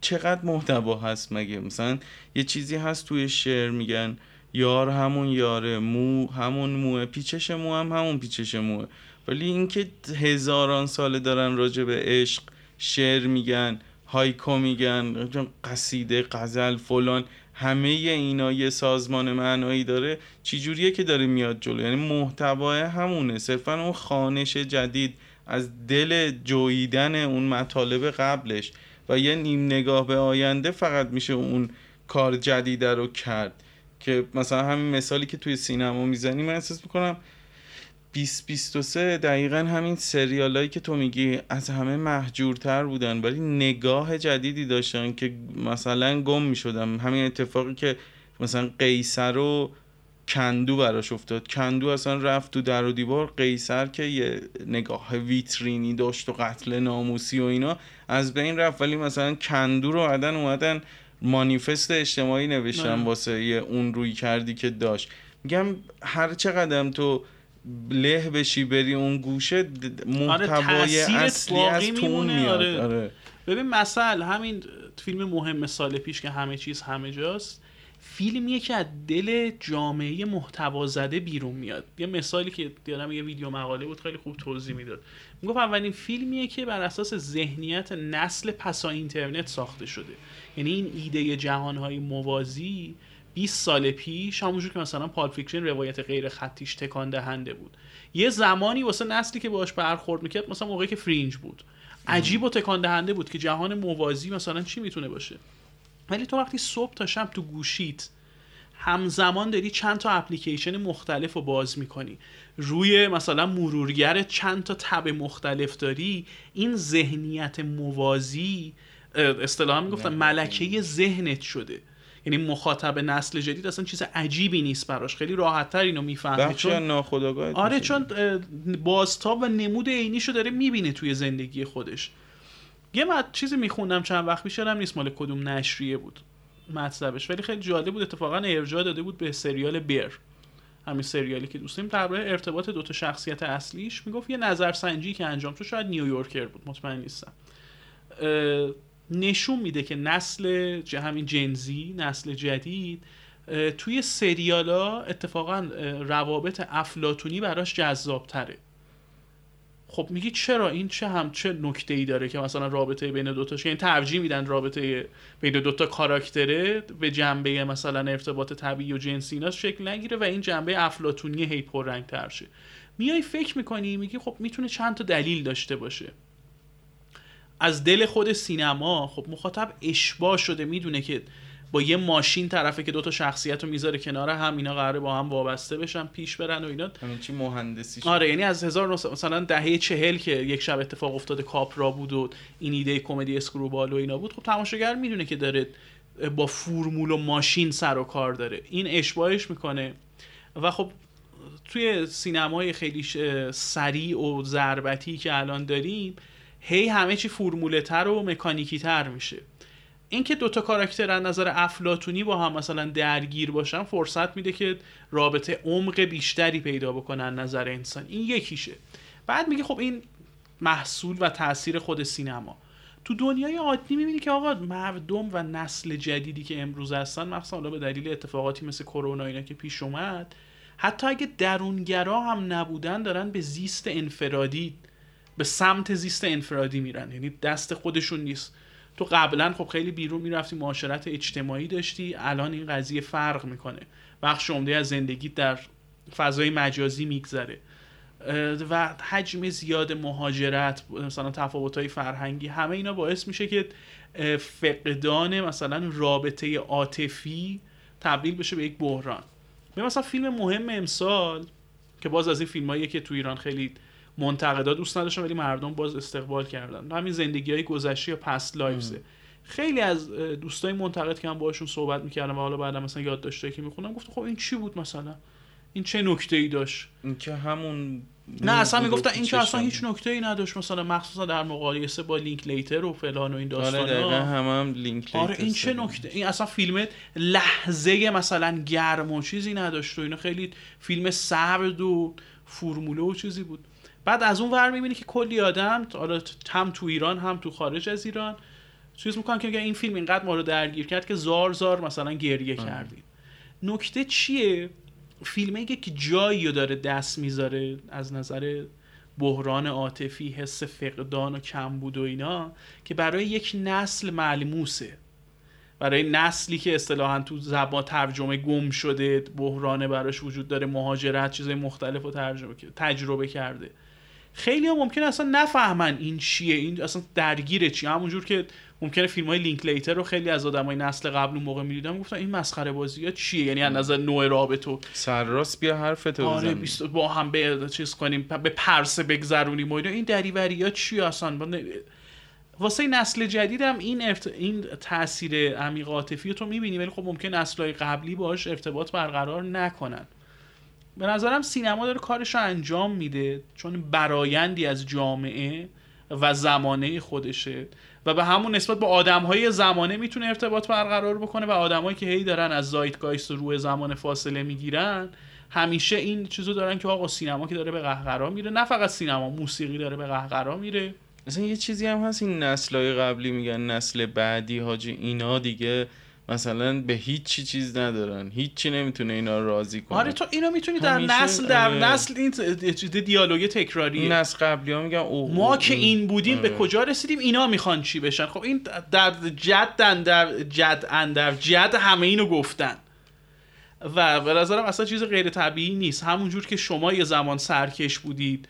چقدر محتوا هست مگه؟ مثلا یه چیزی هست توی شعر میگن یار همون یاره مو همون موه پیچش مو هم همون پیچش موه. ولی اینکه هزاران ساله دارن راجع به عشق شعر میگن هایکو میگن قصیده قزل فلان همه اینا یه سازمان معنایی داره. چجوریه که داره میاد جلو؟ یعنی محتوای همونه. صرفا اون خانش جدید از دل جویدن اون مطالب قبلش و یه نیم نگاه به آینده فقط میشه اون کار جدیده رو کرد. که مثلا همین مثالی که توی سینما می‌زنی من احساس می‌کنم 2023 دقیقا همین سریال که تو میگی از همه محجورتر بودن ولی نگاه جدیدی داشتن که مثلا گم می‌شدم. همین اتفاقی که مثلا قیصر و کندو براش افتاد. کندو اصلا رفت تو در و دیوار. قیصر که یه نگاه ویترینی داشت و قتل ناموسی و اینا از بین رفت. ولی مثلا کندو رو عدن اومدن مانیفست اجتماعی نوشتن واسه اون روی کردی که داشت. میگم هر چقدر تو له بشی بری اون گوشه محتوای آره اصلی از تو میاد. آره. آره. ببین مثل همین فیلم مهم سال پیش که همه چیز همه جاست فیلمیه که از دل جامعه محتوا زده بیرون میاد. یه مثالی که دیدم یه ویدیو مقاله بود خیلی خوب توضیح می‌داد. می‌گفت اولین فیلمیه که بر اساس ذهنیت نسل پسا اینترنت ساخته شده. یعنی این ایده جهانهای موازی 20 سال پیش همونجور که مثلا Pulp Fiction روایت غیر خطیش تکان دهنده بود. یه زمانی واسه نسلی که باش برخورد می‌کرد مثلا موقعی که fringe بود. عجیب و تکان دهنده بود که جهان موازی مثلا چی می‌تونه باشه؟ ولی تو وقتی صبح تا شب تو گوشیت همزمان داری چند تا اپلیکیشن مختلف رو باز می‌کنی. روی مثلا مرورگر چند تا تب مختلف داری این ذهنیت موازی اصطلاحا می‌گفتن ملکه ذهنت شده. یعنی مخاطب نسل جدید اصلا چیز عجیبی نیست براش. خیلی راحت تر اینو می‌فهمه. چون آره چون بازتاب و نمود عینیشو داره می‌بینه توی زندگی خودش. یه مد چیزی میخوندم چند وقت پیش نیست مال کدوم نشریه بود مطلبش. ولی خیلی جالب بود اتفاقا ارجاع داده بود به سریال بیر. همین سریالی که دوستیم. درباره ارتباط دوتا شخصیت اصلیش می‌گفت. یه نظرسنجی که انجام شد شاید نیویورکر بود. مطمئن نیستم. نشون میده که نسل همین جنزی نسل جدید توی سریالا اتفاقا روابط افلاتونی براش جذاب تره خب میگی چرا این چه هم چه نکته ای داره که مثلا رابطه بین دوتاش یعنی ترجیح میدن رابطه بین دوتا کاراکتره به جنبه مثلا ارتباط طبیعی و جنسی اینا شکل نگیره و این جنبه افلاتونی هی پررنگ شه. میای فکر می‌کنی میگی خب می‌تونه چند تا دلیل داشته باشه. از دل خود سینما خب مخاطب اشباه شده می‌دونه که با یه ماشین طرفه که دوتا شخصیت رو می‌ذاره کنار هم اینا قراره با هم وابسته بشن پیش برن و اینا. چی مهندسی شد. آره یعنی از هزار مثلا دهه چهل که یک شب اتفاق افتاده کاپرا بود و این ایده کمدی اسکروبال و اینا بود خب تماشاگر می‌دونه که داره با فرمول و ماشین سر و کار داره. این اشباهش می‌کنه. و خب توی سینمای خیلی سریع و ضربتی که الان داریم هی همه چی فرموله تر و مکانیکی تر میشه. اینکه دوتا کاراکتر از نظر افلاتونی با هم مثلا درگیر باشن فرصت میده که رابطه عمق بیشتری پیدا بکنن نظر انسان. این یکیشه. بعد میگه خب این محصول و تاثیر خود سینما. تو دنیای عادی می‌بینی که آقا مردم و نسل جدیدی که امروز هستن مثلا به دلیل اتفاقاتی مثل کرونا اینا که پیش اومد حتی اگه درونگرا هم نبودن دارن به زیست انفرادی به سمت زیست انفرادی میرن. یعنی دست خودشون نیست. تو قبلا خب خیلی بیرون می‌رفتی معاشرت اجتماعی داشتی. الان این قضیه فرق می‌کنه. بخش عمده از زندگی در فضای مجازی میگذره. و حجم زیاد مهاجرت مثلا تفاوت های فرهنگی همه اینا باعث میشه که فقدان مثلا رابطه عاطفی تبدیل بشه به یک بحران. مثلا فیلم مهم امسال که باز از این فیلم که تو ایران خیلی منتقدا دوست نداشتن ولی مردم باز استقبال کردن. همین زندگی های گذشته یا پست لایفزه خیلی از دوستای منتقد که هم باشون صحبت می‌کردم و حالا بعدا مثلا یاد داشته که می‌خونم گفت خب این چی بود مثلا؟ این چه نکته ای داشت؟ این که همون نه اصلا می‌گفتن این که اصلا هیچ نکته ای نداشت مثلا مخصوصا در مقایسه با لینک لیتر و فلان و این داستانا. آره هم, هم لینک آره این چه نکته؟ این اصلا فیلم لحظه مثلا گرم و چیزی نداشت و اینا. خیلی فیلم سرد و فرموله و چیزی بود. بعد از اون ور می‌بینی که کلی آدم حالا هم تو ایران هم تو خارج از ایران چیز می‌کنن که این فیلم اینقدر ما رو درگیر کرد که زار زار مثلا گریه کردیم. نکته چیه؟ فیلمه که جایی رو داره دست می‌ذاره از نظر بحران عاطفی حس فقدان و کمبود و اینا که برای یک نسل ملموسه. برای نسلی که اصطلاحا تو زبان ترجمه گم شده بحران براش وجود داره مهاجرت چیزای مختلف رو ترجمه تجربه کرده. خیلی هم ممکن اصلا نفهمن این چیه این اصلا درگیر چیه همونجور که ممکنه فیلم های لینک لیتر رو خیلی از آدمای نسل قبل اون موقع می‌دیدم گفتن این مسخره بازی ها چیه؟ یعنی از نظر نوع رابطه. سرراست بیا حرفتو آره با هم به چیز کنیم به پرسه بگذرونیم و این دریوری ها چیه اصلا؟ واسه نسل جدیدم این ارت... این تاثیر عمیق عاطفی تو می‌بینی ولی خب ممکن نسلهای قبلی باش ارتباط برقرار نکنن. به نظرم سینما داره کارش رو انجام میده چون برایندی از جامعه و زمانه خودشه و به همون نسبت با آدم های زمانه می‌تونه ارتباط برقرار بکنه و آدمایی که هی دارن از زایتگایست و روی زمان فاصله می‌گیرن همیشه این چیزو دارن که آقا سینما که داره به قهقرا میره نه فقط سینما موسیقی داره به قهقرا میره. مثلا یه چیزی هم هست این نسلهای قبلی میگن نسل بعدی حاجی اینا دیگه مثلا به هیچی چیز ندارن. هیچی نمی‌تونه اینا رو راضی کنه. آره تو اینو می‌تونی در نسل در آره. نسل این دیالوگ تکراریه. نسل قبلی ها میگن ما که این بودیم به آره. کجا رسیدیم؟ اینا می‌خوان چی بشن؟ خب این در جد در جد اندر جد همه اینو گفتن. و به نظرم اصلا چیز غیر طبیعی نیست. همونجور که شما یه زمان سرکش بودید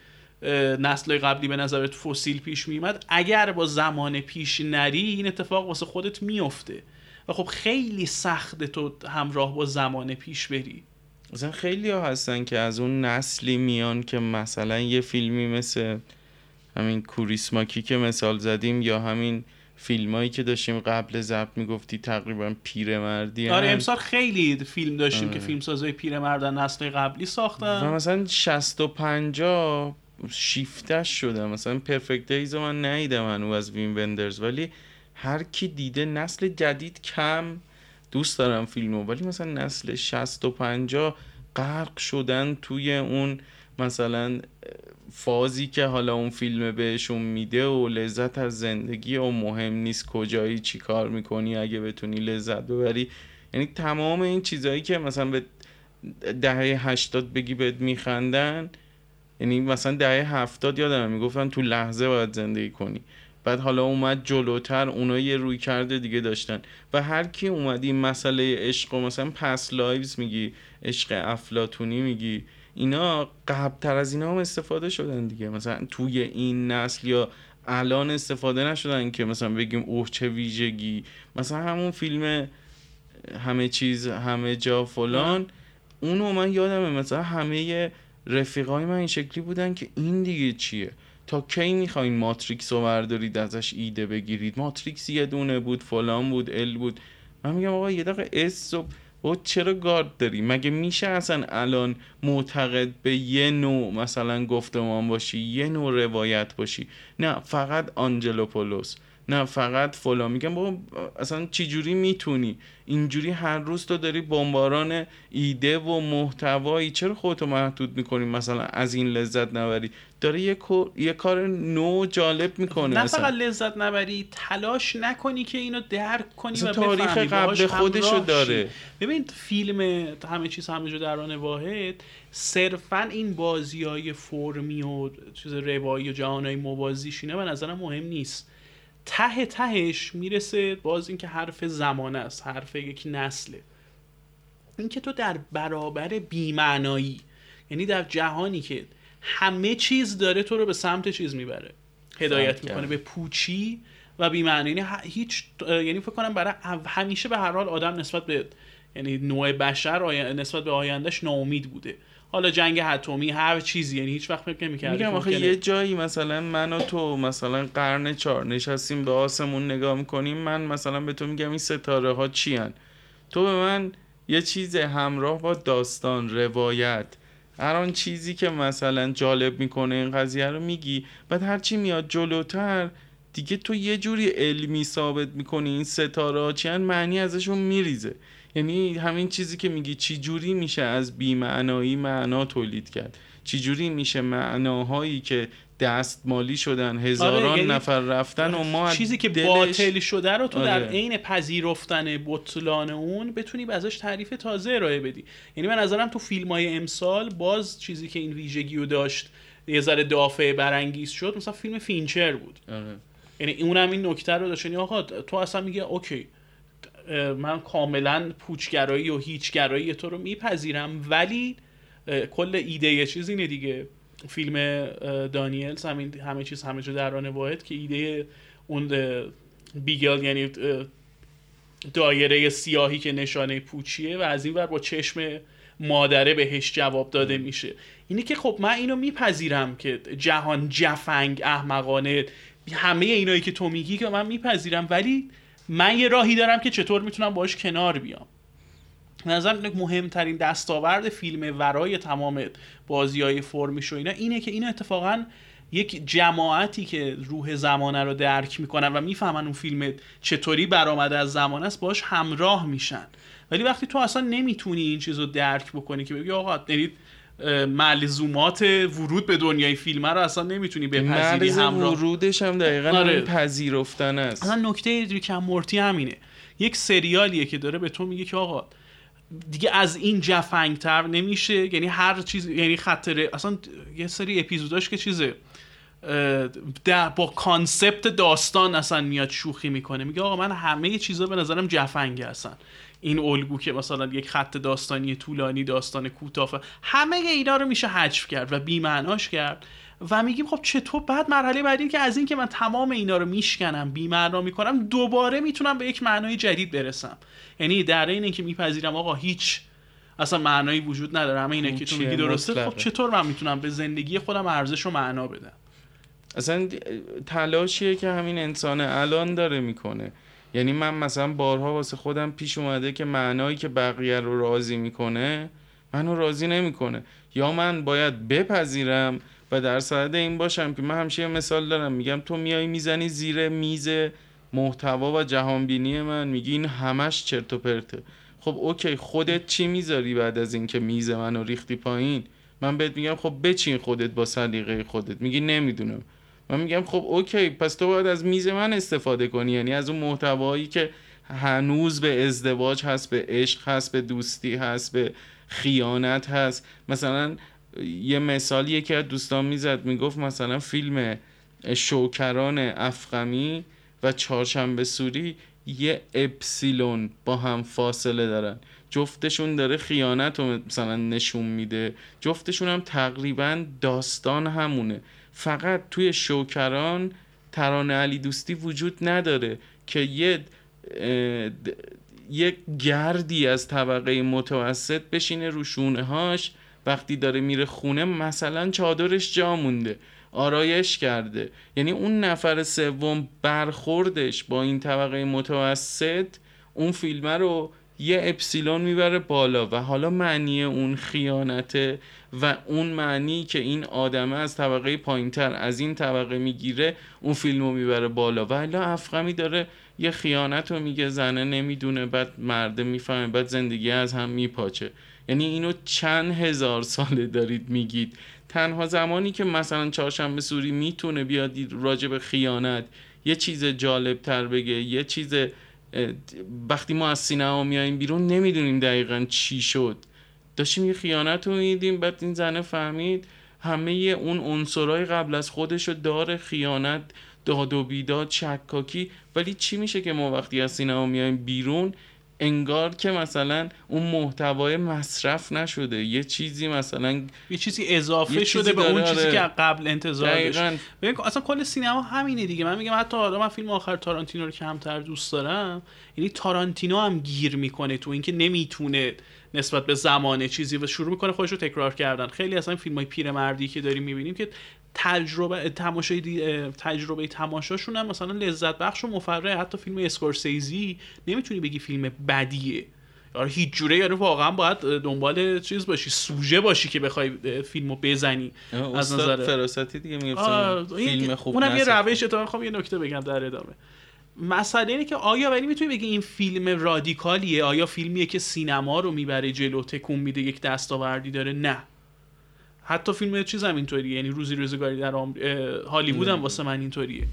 نسل قبلی به نظرت فسیل پیش میمد اگر با زمان پیش نری این اتفاق واسه خودت میفته و خب خیلی سخت تو همراه با زمان پیش بری. مثلا خیلی ها هستن که از اون نسلی میان که مثلا یه فیلمی مثل همین کوریسماکی که مثال زدیم یا همین فیلمایی که داشتیم قبل ضبط می‌گفتی تقریبا پیرمردی آره امسال خیلی فیلم داشتیم آره. که فیلم سازای پیرمردن نسل قبلی ساختن. و مثلا 60 و 50 شیفتش شده مثلا پرفکت دیز من نیدم من از وین وندرز ولی هر کی دیده نسل جدید کم دوست دارم فیلمو ولی مثلا نسل 60 و 50 غرق شدن توی اون مثلا فازی که حالا اون فیلم بهشون میده و لذت از زندگی و مهم نیست کجایی چی کار می‌کنی اگه بتونی لذت ببری. یعنی تمام این چیزهایی که مثلا به دهه هشتاد بگی بهت میخندن یعنی مثلا دهه هفتاد یادم می‌گفتن تو لحظه باید زندگی کنی. بعد حالا اومد جلوتر اونا یه رویکرده دیگه داشتن. و هر کی اومد این مسئله عشق و مثلا Past Lives میگی عشق افلاطونی میگی اینا قبلتر از اینا هم استفاده شدن دیگه. مثلا توی این نسل یا الان استفاده نشدن که مثلا بگیم اوه چه ویژگی. مثلا همون فیلم همه چیز همه جا فلان. اونو من یادمه مثلا همه رفیقای من این شکلی بودن که این دیگه چیه؟ تا کی می‌خواین ماتریکس رو بردارید ازش ایده بگیرید. ماتریکس یه دونه بود فلان بود ال بود. من میگم آقا یه دقیقه اس و با چرا گارد داری؟ مگه میشه اصلا الان معتقد به یه نوع مثلا گفتمان باشی یه نوع روایت باشی؟ نه فقط آنجلوپولوس. نه فقط فلان. میگم بابا اصلا چجوری می‌تونی؟ اینجوری هر روز تو داری بمباران ایده و محتوایی چرا خودتو محدود می‌کنی مثلا از این لذت نبری؟ داره یه, یه کار نو جالب می‌کنه نه فقط لذت نبری تلاش نکنی که اینو درک کنی و تاریخ قبل خودشو داره. ببین فیلم همه چیز همه جو دران واحد صرفا این بازی های فرمی و چیز روایی و جهان های موازیش به نظرم مهم نیست. ته تهش می‌رسه باز اینکه حرف زمان است حرف یک نسله. اینکه تو در برابر بیمعنایی یعنی در جهانی که همه چیز داره تو رو به سمت چیز می‌بره. هدایت می‌کنه به پوچی و بیمعنی. یعنی هیچ یعنی فکر کنم برای همیشه به هر حال آدم نسبت به یعنی نوع بشر نسبت به آیندهش ناامید بوده. حالا جنگ اتمی هر چیزی یعنی هیچ وقت فکر نمی‌کردم میگم آخه یه جایی مثلا من و تو مثلا قرن چهار نشستیم به آسمون نگاه می‌کنیم من مثلا به تو میگم این ستاره ها چی هن؟ تو به من یه چیز همراه با داستان روایت هر آن چیزی که مثلا جالب می‌کنه این قضیه رو میگی. بعد هرچی میاد جلوتر دیگه تو یه جوری علمی ثابت می‌کنی این ستاره ها چی معنی ازشون میریزه. یعنی همین چیزی که میگی چی جوری میشه از بیمعنایی معنا تولید کرد؟ چی جوری میشه معناهایی که دستمالی شدن هزاران آره یعنی نفر رفتن و ما چیزی که دلش... باطل شده رو تو آره. در عین پذیرفتن بطلان اون بتونی ازش تعریف تازه ارائه بدی. یعنی من نظرم تو فیلم های امسال باز چیزی که این ویژگی رو داشت یه ذره دافعه برانگیز شد مثلا فیلم فینچر بود. آره. یعنی اونم این نکته رو داشت. یعنی آقا تو اصلا میگه okay. من کاملا پوچگرایی و هیچگرایی تو رو میپذیرم ولی کل ایده یه چیز اینه دیگه. فیلم دانیلز همین همه چیز همه جو دران واحد که ایده اون بیگل یعنی دایره سیاهی که نشانه پوچیه و از این ور با چشم مادره بهش جواب داده میشه. اینه که خب من اینو میپذیرم که جهان جفنگ احمقانه همه اینایی که تو میگی که من میپذیرم ولی من یه راهی دارم که چطور می‌تونم باش کنار بیام. نظر مهمترین دستاورد فیلم ورای تمام بازی های فرمیش و اینا اینه که اینا اتفاقا یک جماعتی که روح زمانه رو درک می‌کنن و می‌فهمن اون فیلم چطوری برآمده از زمان است باش همراه میشن. ولی وقتی تو اصلا نمی‌تونی این چیز رو درک بکنی که بگی آقا دارید ملزومات ورود به دنیای فیلم رو اصلا نمی‌تونی بپذیری همراه. ورودش هم دقیقا آره. پذیرفتن است. اصلا نکته ریکم مورتی همینه. یک سریالیه که داره به تو میگه که آقا دیگه از این جفنگتر نمیشه. یعنی هر چیز یعنی خطره اصلا یه سری اپیزوداش که چیزه با کانسپت داستان اصلا میاد شوخی می‌کنه. میگه آقا من همه چیزا به نظرم جفنگه اصلا. این الگو که مثلا یک خط داستانی طولانی داستان کوتاه همه اینا رو میشه حذف کرد و بیمعناش کرد. و میگیم خب چطور بعد مرحله بعدی که از این که من تمام اینا رو میشکنم بیمعنا می‌کنم دوباره می‌تونم به یک معنای جدید برسم. یعنی در این که میپذیرم آقا هیچ اصلا معنایی وجود نداره همه اینه که تو میگی درسته خب چطور من می‌تونم به زندگی خودم ارزش و معنا بدم؟ اصلا تلاشیه که همین انسان الان داره می‌کنه. یعنی من مثلا بارها واسه خودم پیش اومده که معنایی که بقیه رو راضی می‌کنه منو راضی نمی‌کنه. یا من باید بپذیرم و در صدد این باشم که من همیشه مثال دارم. میگم تو میای می‌زنی زیر میز محتوا و جهانبینی من. میگی این همش چرت و پرته. خب okay خودت چی می‌ذاری بعد از اینکه میز منو ریختی پایین؟ من بهت میگم خب بچین خودت با سلیقه خودت. میگی نمی‌دونم. من میگم خب okay پس تو باید از میز من استفاده کنی. یعنی از اون محتوایی که هنوز به ازدواج هست به عشق هست به دوستی هست به خیانت هست. مثلا یه مثال یکی از دوستان می‌زد می‌گفت مثلا فیلم شوکران افغمی و چهارشنبه سوری یه اپسیلون با هم فاصله دارن. جفتشون داره خیانت رو مثلا نشون میده. جفتشون هم تقریبا داستان همونه. فقط توی شوکران ترانه علی دوستی وجود نداره که یه یک گردی از طبقه متوسط بشینه رو شونه هاش وقتی داره میره خونه مثلا چادرش جا مونده آرایش کرده. یعنی اون نفر سوم برخوردش با این طبقه متوسط اون فیلمه رو یه اپسیلون می‌بره بالا و حالا معنی اون خیانته و اون معنی که این آدمه از طبقه پایینتر از این طبقه می‌گیره اون فیلم رو می‌بره بالا. و حالا افغمی داره یه خیانت رو میگه زنه نمی‌دونه بعد مرده می‌فهمه بعد زندگی از هم میپاچه. یعنی اینو چند هزار ساله دارید میگید. تنها زمانی که مثلا چهارشنبه سوری می‌تونه بیاد راجع به خیانت یه چیز جالب تر بگه یه چیز وقتی ما از سینما میاییم بیرون نمی‌دونیم دقیقا چی شد. داشتیم یه خیانت رو میدیم بعد این زنه فهمید همه اون عنصرهای قبل از خودشو داره خیانت داد و بیداد شکاکی. ولی چی میشه که ما وقتی از سینما میایم بیرون انگار که مثلا اون محتوای مصرف نشده. یه چیزی مثلا یه چیزی اضافه شده به اون چیزی آره. که قبل انتظار داشت. اصلا کل سینما همینه دیگه. من میگم حتی حالا من فیلم آخر تارانتینو رو کمتر دوست دارم یعنی تارانتینو هم گیر می‌کنه تو اینکه نمی‌تونه نسبت به زمانه چیزی و شروع می‌کنه خودش رو تکرار کردن. خیلی اصلا فیلم های پیرمردی که داریم می‌بینیم که تجربه تماشای تجربه تماشاشون هم مثلا لذت بخش و مفرح. حتی فیلم اسکورسیزی نمی‌تونی بگی فیلم بدیه. آره هیچ جوره یعنی واقعا باید دنبال چیز باشی سوژه باشی که بخوای فیلمو بزنی. از نظر فراستی دیگه فیلم خوب اونم یه روش اتفاقا خب یه نکته بگم در ادامه. مسئله اینه که آیا ولی می‌تونی بگی این فیلم رادیکالیه؟ آیا فیلمیه که سینما رو می‌بره جلو تکون میده یک دستاوردی داره؟ نه. حتی فیلم چیز هم اینطوریه. یعنی روزی روزگاری در هالیوود هم واسه من اینطوریه.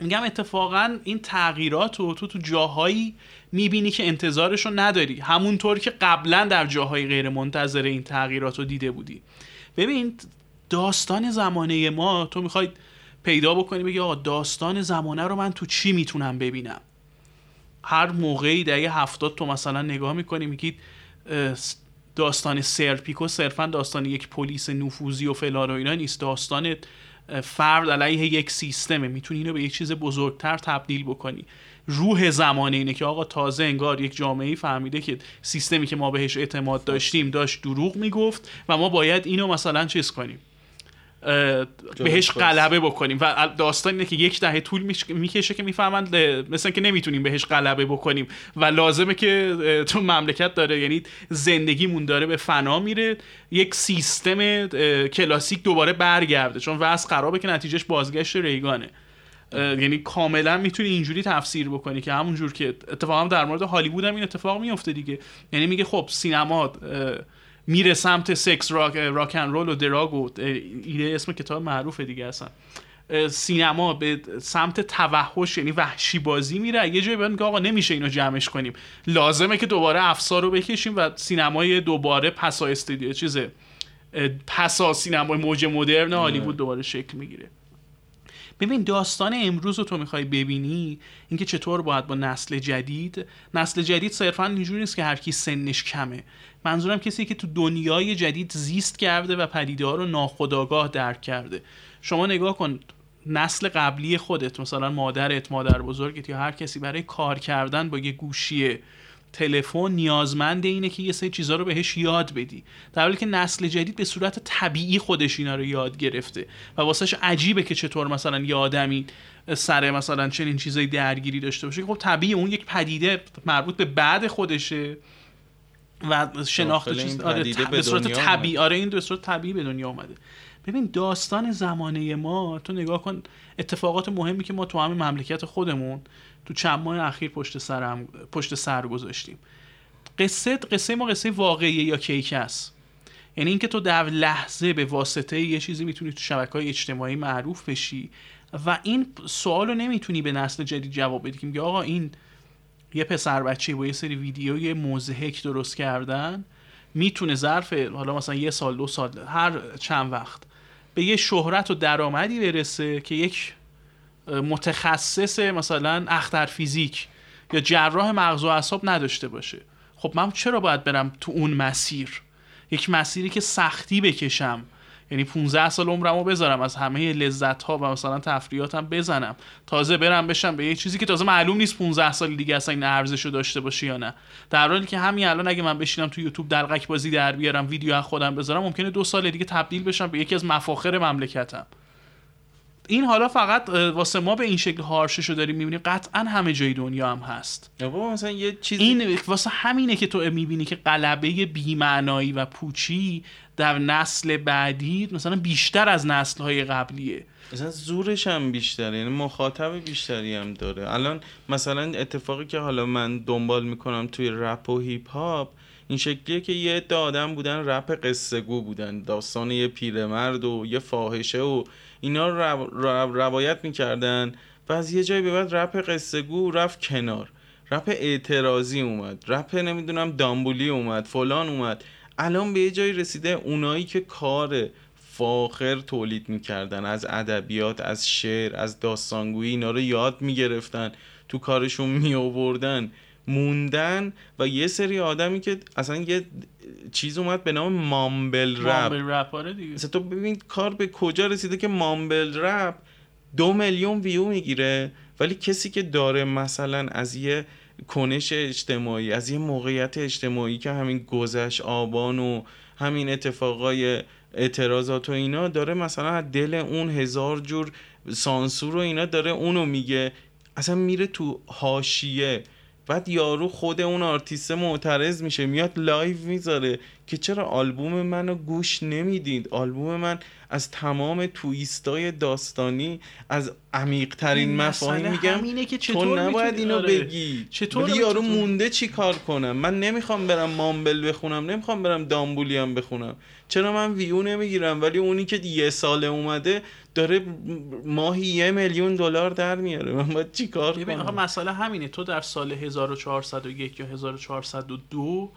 میگم اتفاقا این تغییرات رو تو تو جاهایی می‌بینی که انتظارش رو نداری. همونطور که قبلا در جاهای غیر منتظر این تغییرات رو دیده بودی. ببین داستان زمانه ما تو می‌خوای پیدا بکنی بگی آقا داستان زمانه رو من تو چی می‌تونم ببینم؟ هر موقعی دهه هفتاد تو مثلا نگاه می‌کنی میگید داستان سرپیکو صرفا داستان یک پلیس نفوذی و فلان و اینا نیست. داستان فرد علیه یک سیستمه. می‌تونی اینو به یک چیز بزرگتر تبدیل بکنی. روح زمانه اینه که آقا تازه انگار یک جامعه فهمیده که سیستمی که ما بهش اعتماد داشتیم داشت دروغ می‌گفت و ما باید اینو مثلا چیز کنیم. بهش غلبه بکنیم. و داستان اینه که یک دهه طول می‌کشه که می‌فهمند مثلا که نمی‌تونیم بهش غلبه بکنیم. و لازمه که تو مملکت داره یعنی زندگیمون داره به فنا میره یک سیستم کلاسیک دوباره برگرده. چون وضع خرابه که نتیجهش بازگشت ریگانه. یعنی کاملا می‌تونی اینجوری تفسیر بکنی که همونجور که اتفاقا در مورد هالیوود هم این اتفاق میفته دیگه. یعنی میگه خب سینما میره سمت سکس راک راکن رول و دراگ و ایده اسم کتاب معروفه دیگه اصلا. سینما به سمت توحش یعنی وحشی بازی میره. یه جایی باید میگه آقا نمیشه اینو جمعش کنیم. لازمه که دوباره افسار رو بکشیم و سینمای دوباره پسا استودیو چیزه پسا سینمای موج مدرن هالیوود دوباره شکل می‌گیره. ببین داستان امروز رو تو می‌خوای ببینی اینکه چطور باید با نسل جدید نسل جدید صرفا اینجوری نیست که هر کی سنش کمه. منظورم کسی که تو دنیای جدید زیست کرده و پدیده ها رو ناخداگاه درک کرده. شما نگاه کن نسل قبلی خودت مثلا مادرت مادر بزرگت یا هر کسی برای کار کردن با یه گوشی تلفن نیازمند اینه که یه سری چیزها رو بهش یاد بدی. در حالی که نسل جدید به صورت طبیعی خودش اینا رو یاد گرفته و واسهش عجیبه که چطور مثلا یه آدمی سر مثلا چنین چیزایی درگیری داشته باشه. خب طبیعی اون یک پدیده مربوط به بعد خودشه. و شناخت چیز آره به صورت طبیعی. آره این به صورت طبیعی به دنیا اومده. ببین داستان زمانه ما تو نگاه کن اتفاقات مهمی که ما تو همین مملکت خودمون تو چند ماه اخیر پشت سر پشت سر گذاشتیم. قصه قصه ما قصه واقعی یا کیک است. یعنی اینکه تو در لحظه به واسطه یه چیزی می‌تونی تو شبکه های اجتماعی معروف بشی و این سوال رو نمی‌تونی به نسل جدید جواب بدی که آقا این یه پسر بچه با یه سری ویدیوی موزهک درست کردن می‌تونه ظرف حالا مثلا یه سال دو سال هر چند وقت به یه شهرت و درآمدی برسه که یک متخصص مثلا اختر فیزیک یا جراح مغز و اعصاب نداشته باشه. خب من چرا باید برم تو اون مسیر؟ یک مسیری که سختی بکشم. یعنی 15 سال عمرمو بذارم از همه لذت ها و مثلا تفریحاتم بزنم. تازه برم بشم به یه چیزی که تازه معلوم نیست 15 سال دیگه اصلا این ارزشو داشته باشه یا نه. در حالی که همین الان اگه من بشینم تو یوتیوب دلقک بازی در بیارم ویدیو از خودم بذارم ممکنه دو سال دیگه تبدیل بشم به یکی از مفاخر مملکتم. این حالا فقط واسه ما به این شکل هارشش رو داریم می‌بینیم قطعا همه جای دنیا هم هست. مثلا یه چیزی این واسه همینه که تو می‌بینی که قلبه بیمعنایی و پوچی در نسل بعدی مثلا بیشتر از نسل های قبلیه. مثلا زورش هم بیشتره یعنی مخاطب بیشتری هم داره. الان مثلا اتفاقی که حالا من دنبال می‌کنم توی رپ و هیپ هاپ این شکلیه که یه عده آدم بودن رپ قصه گو بودن داستان یه پیرمرد و یه فاحشه و اینا رو روایت می‌کردن و از یه جایی به بعد رپ قصه گو رفت کنار. رپ اعتراضی اومد رپ نمی‌دونم دامبولی اومد فلان اومد. الان به یه جایی رسیده اونایی که کار فاخر تولید می‌کردن از ادبیات از شعر از داستانگویی اینا رو یاد می‌گرفتن تو کارشون می آوردن موندن و یه سری آدمی که اصلا یه چیز اومد به نام مامبل رپ. مامبل رپ آره دیگه. تو ببین کار به کجا رسیده که مامبل رپ دو میلیون ویو می‌گیره ولی کسی که داره مثلا از یه کنش اجتماعی از یه موقعیت اجتماعی که همین گذشت آبان و همین اتفاقای اعتراضات و اینا داره مثلا دل اون هزار جور سانسور و اینا داره اونو میگه. اصلا میره تو حاشیه بعد یارو خود اون آرتیست معترض میشه میاد live می‌ذاره. که چرا آلبوم منو گوش نمی‌دید؟ آلبوم من از تمام تویستای داستانی از عمیق ترین مفاهیم میگم که تو نباید اینو آره. بگی. چطور یارو مونده چی کار کنم؟ من نمی‌خوام برم مامبل بخونم نمی‌خوام برم دامبولیام بخونم. چرا من ویو نمی‌گیرم؟ ولی اونی که یه ساله اومده داره ماهی یه میلیون دلار در میاره. من باید چی کار کنم؟ مسئله همینه. تو در سال 1401 یا 1402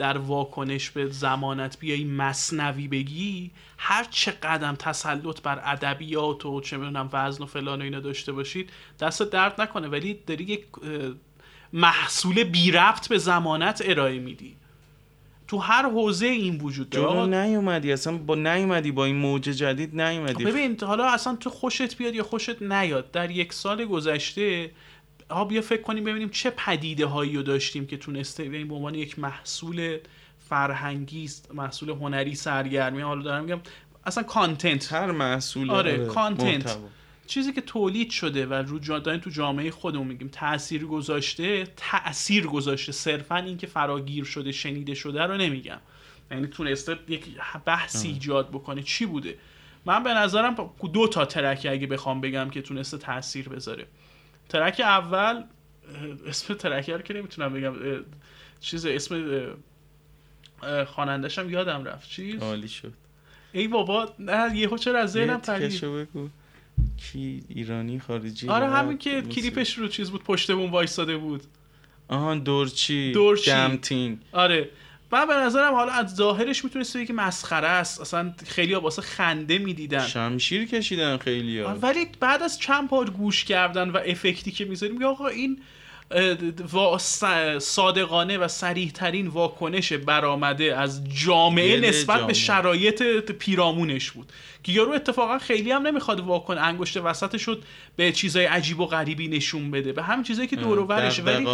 در واکنش به زمانت بیای مصنوی بگی هر چه قدم تسلط بر ادبیات و چه می‌دونم وزن و فلان و اینا داشته باشید دست درد نکنه. ولی داری یک محصول بی ربط به زمانت ارائه میدی. تو هر حوزه این وجود داره. نیومدی. اصلا با نیومدی با این موج جدید نیومدی. ببین حالا اصلا تو خوشت بیاد یا خوشت نیاد در یک سال گذشته ها بیا فکر کنیم ببینیم چه پدیده هایی رو داشتیم که تونسته به به عنوان یک محصول فرهنگی است، محصول هنری سرگرمی. حالا دارم میگم اصلا کانتنت هر محصول آره، کانتنت. چیزی که تولید شده و رو داریم تو جامعه خودمون میگیم تاثیر گذاشته تاثیر گذاشته. صرفا اینکه فراگیر شده شنیده شده رو نمیگم. یعنی تونسته یک بحثی ایجاد بکنه. چی بوده؟ من به نظرم دو تا ترک اگه بخوام بگم که تونسته تاثیر بذاره. ترک اول اسم ترک رو که نمی‌تونم بگم چیز اسم هم یادم رفت. چیز؟ عالی شد. ای بابا نه یهو چرا از ذهنم پرید. بگو. کی ایرانی خارجی؟ آره همین که. کلیپش رو چیز بود پشتمون وایساده بود. آهان دورچی دورچی. دمتینگ آره. من به نظرم حالا از ظاهرش می‌تونست بگی که مسخره است. اصلا خیلی واسه خنده می‌دیدن. شمشیر کشیدن خیلی ها ولی بعد از چند بار گوش کردن و افکتی که می‌ذاریم میگه آقا این صادقانه و سریح ترین واکنش برآمده از جامعه نسبت جامعه. به شرایط پیرامونش بود که یارو اتفاقا خیلی هم نمی‌خواد واکن انگشت وسط شد به چیزای عجیب و غریبی نشون بده به همین چیزایی که دور و ولی.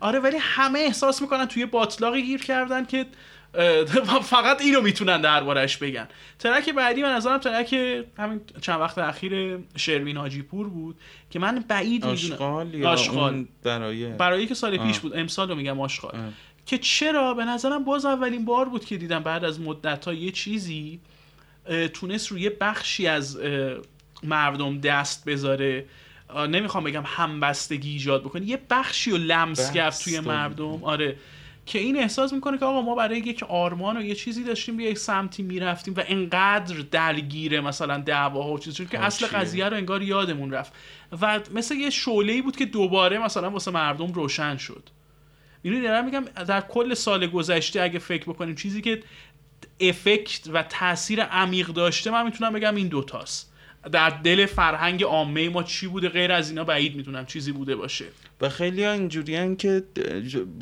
آره ولی همه احساس می‌کنن توی باطلاقی گیر کردن که فقط اینو می‌تونن دربارش بگن. ترک بعدی من نظرم ترک همین چند وقت اخیر شروین حاجی پور بود که من بعید می‌دونم. آشغال برای برای که سال پیش. بود. امسال رو میگم آشغال. که چرا؟ به نظرم باز اولین بار بود که دیدم بعد از مدت یه چیزی تونست روی بخشی از مردم دست بذاره. نمی‌خوام بگم همبستگی ایجاد بکنه. یه بخشی رو لمس کرد توی. مردم. آره. که این احساس می‌کنه که آقا ما برای یک آرمان و یه چیزی داشتیم به یک سمتی می‌رفتیم و انقدر درگیره مثلا دعواها و چیزی شد که اصل حاشیه. قضیه رو انگار یادمون رفت. و مثل یه شعله بود که دوباره مثلا واسه مردم روشن شد. می‌دونی دارم میگم در کل سال گذشته اگه فکر بکنیم چیزی که افکت و تاثیر عمیق داشته من می‌تونم بگم این دوتاست. در دل فرهنگ عامه ما چی بوده غیر از اینا بعید می‌تونم چیزی بوده باشه. و خیلی ها اینجوری که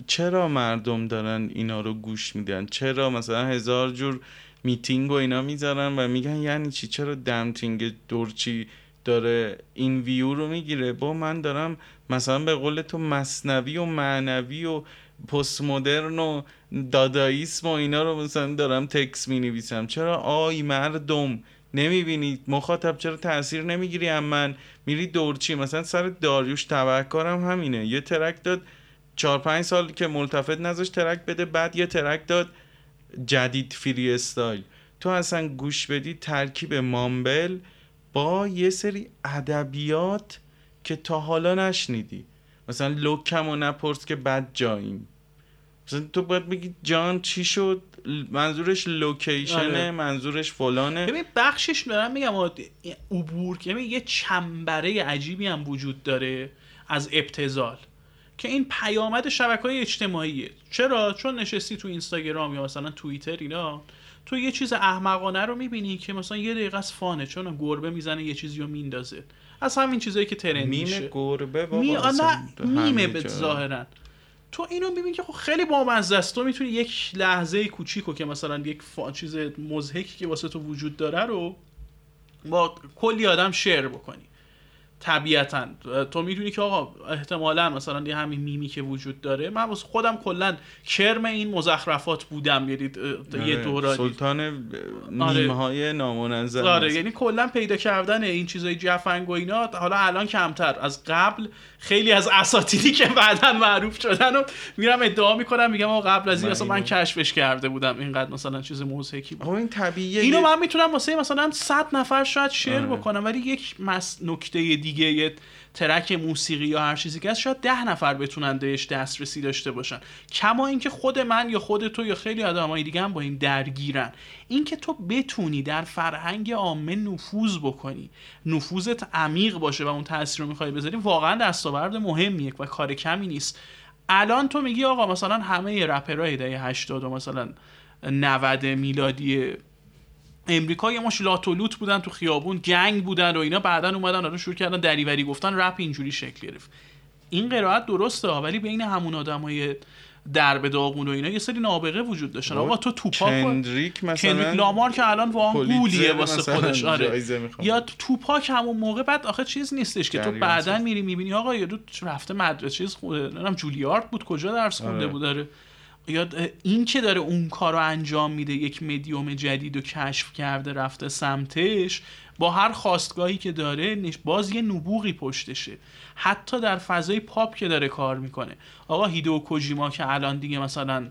چرا مردم دارن اینا رو گوش میدن؟ چرا مثلا هزار جور میتینگ و اینا می‌ذارن و میگن یعنی چی؟ چرا دمتینگ دورچی داره این ویو رو می‌گیره؟ با من دارم مثلا به قول تو مثنوی و معنوی و پست مدرن و داداییسم و اینا رو مثلا دارم تکس می نویسم چرا؟ آی مردم نمی‌بینی؟ مخاطب چرا تاثیر نمی‌گیری هم من؟ میری دورچی. مثلا سر داریوش تبهکارم همینه. یه track داد چهار پنج سال که ملتفت نذاش track بده بعد یه track داد جدید freestyle. تو اصلا گوش بدی ترکیب mumble با یه سری ادبیات که تا حالا نشنیدی. مثلا loc م و نپرس که بد جاییم. مثلا تو باید بگی جان چی شد؟ منظورش location ه آره. منظورش فلانه. ببین بخشش دارم میگم عبور که یه چنبره عجیبی هم وجود داره از ابتزال که این پیامد شبکه های اجتماعیه. چرا؟ چون نشستی تو اینستاگرام یا مثلا توییتر اینا تو یه چیز احمقانه رو می‌بینی که مثلا یه دقیقه از فانه چون گربه می‌زنه یه چیزی رو میندازه. از همین چیزایی که ترند میشه. گربه بابا می... میمه به ظاهرا. تو اینو ببین که خب خیلی بامزه است. تو می‌تونی یک لحظه کوچیکو که مثلا یک فا... چیز مزهکی که واسه تو وجود داره رو با کلی آدم شیر بکنی. طبیعتا. تو می‌دونی که آقا احتمالا مثلا یه همین میمی که وجود داره من خودم کلا کرم این مزخرفات بودم. یعنی یه آره، دورانی سلطان آره. میمه های نامنظم آره یعنی کلا پیدا کردن این چیزای جفنگ و اینا حالا الان کمتر. از قبل خیلی از اساتیدی که بعدا معروف شدن و میرم ادعا می‌کنم میگم آقا قبل از این اصلا من کشفش کرده بودم اینقدر مثلا چیز موزهکی بود این طبیعیه اینو من می‌تونم واسه مثلا 100 نفر شاید شیر آره. بکنم ولی یک نکته دیگه ترک موسیقی یا هر چیزی که هست شاید ده نفر بتونن بهش دسترسی داشته باشن. کما اینکه خود من یا خود تو یا خیلی آدمای دیگه هم با این درگیرن. اینکه تو بتونی در فرهنگ عامه نفوذ بکنی نفوذت عمیق باشه و اون تاثیر رو می‌خوای بذاری واقعا دستاورد مهمیه و کار کمی نیست. الان تو میگی آقا مثلا همه رپرهای دهه 80 و مثلا 90 میلادی امریکا یه مش لاتولوت بودن تو خیابون گنگ بودن و اینا. بعدا اومدن آره شروع کردن دریوری گفتن رپ اینجوری شکل گرفت. این قرائت درسته ولی بین همون آدمای درب داغون و اینا یه سری نابغه وجود داشتن آقا تو توپاک کندریک مثلا کندریک لامار که الان واقعا گولیه واسه خودش آره. یا توپاک همون موقع بعد آخه چیز نیستش که تو بعدا میری می‌بینی آقا یه رفته مدرسه چیز نمی‌دونم جولیارد بود کجا درس خونده آره. بود داره یا این که داره اون کار رو انجام میده یک مدیوم جدید و کشف کرده رفته سمتش با هر خاستگاهی که داره باز یه نبوغی پشتشه. حتی در فضای پاپ که داره کار می‌کنه. آقا هیدو کوجیما که الان دیگه مثلا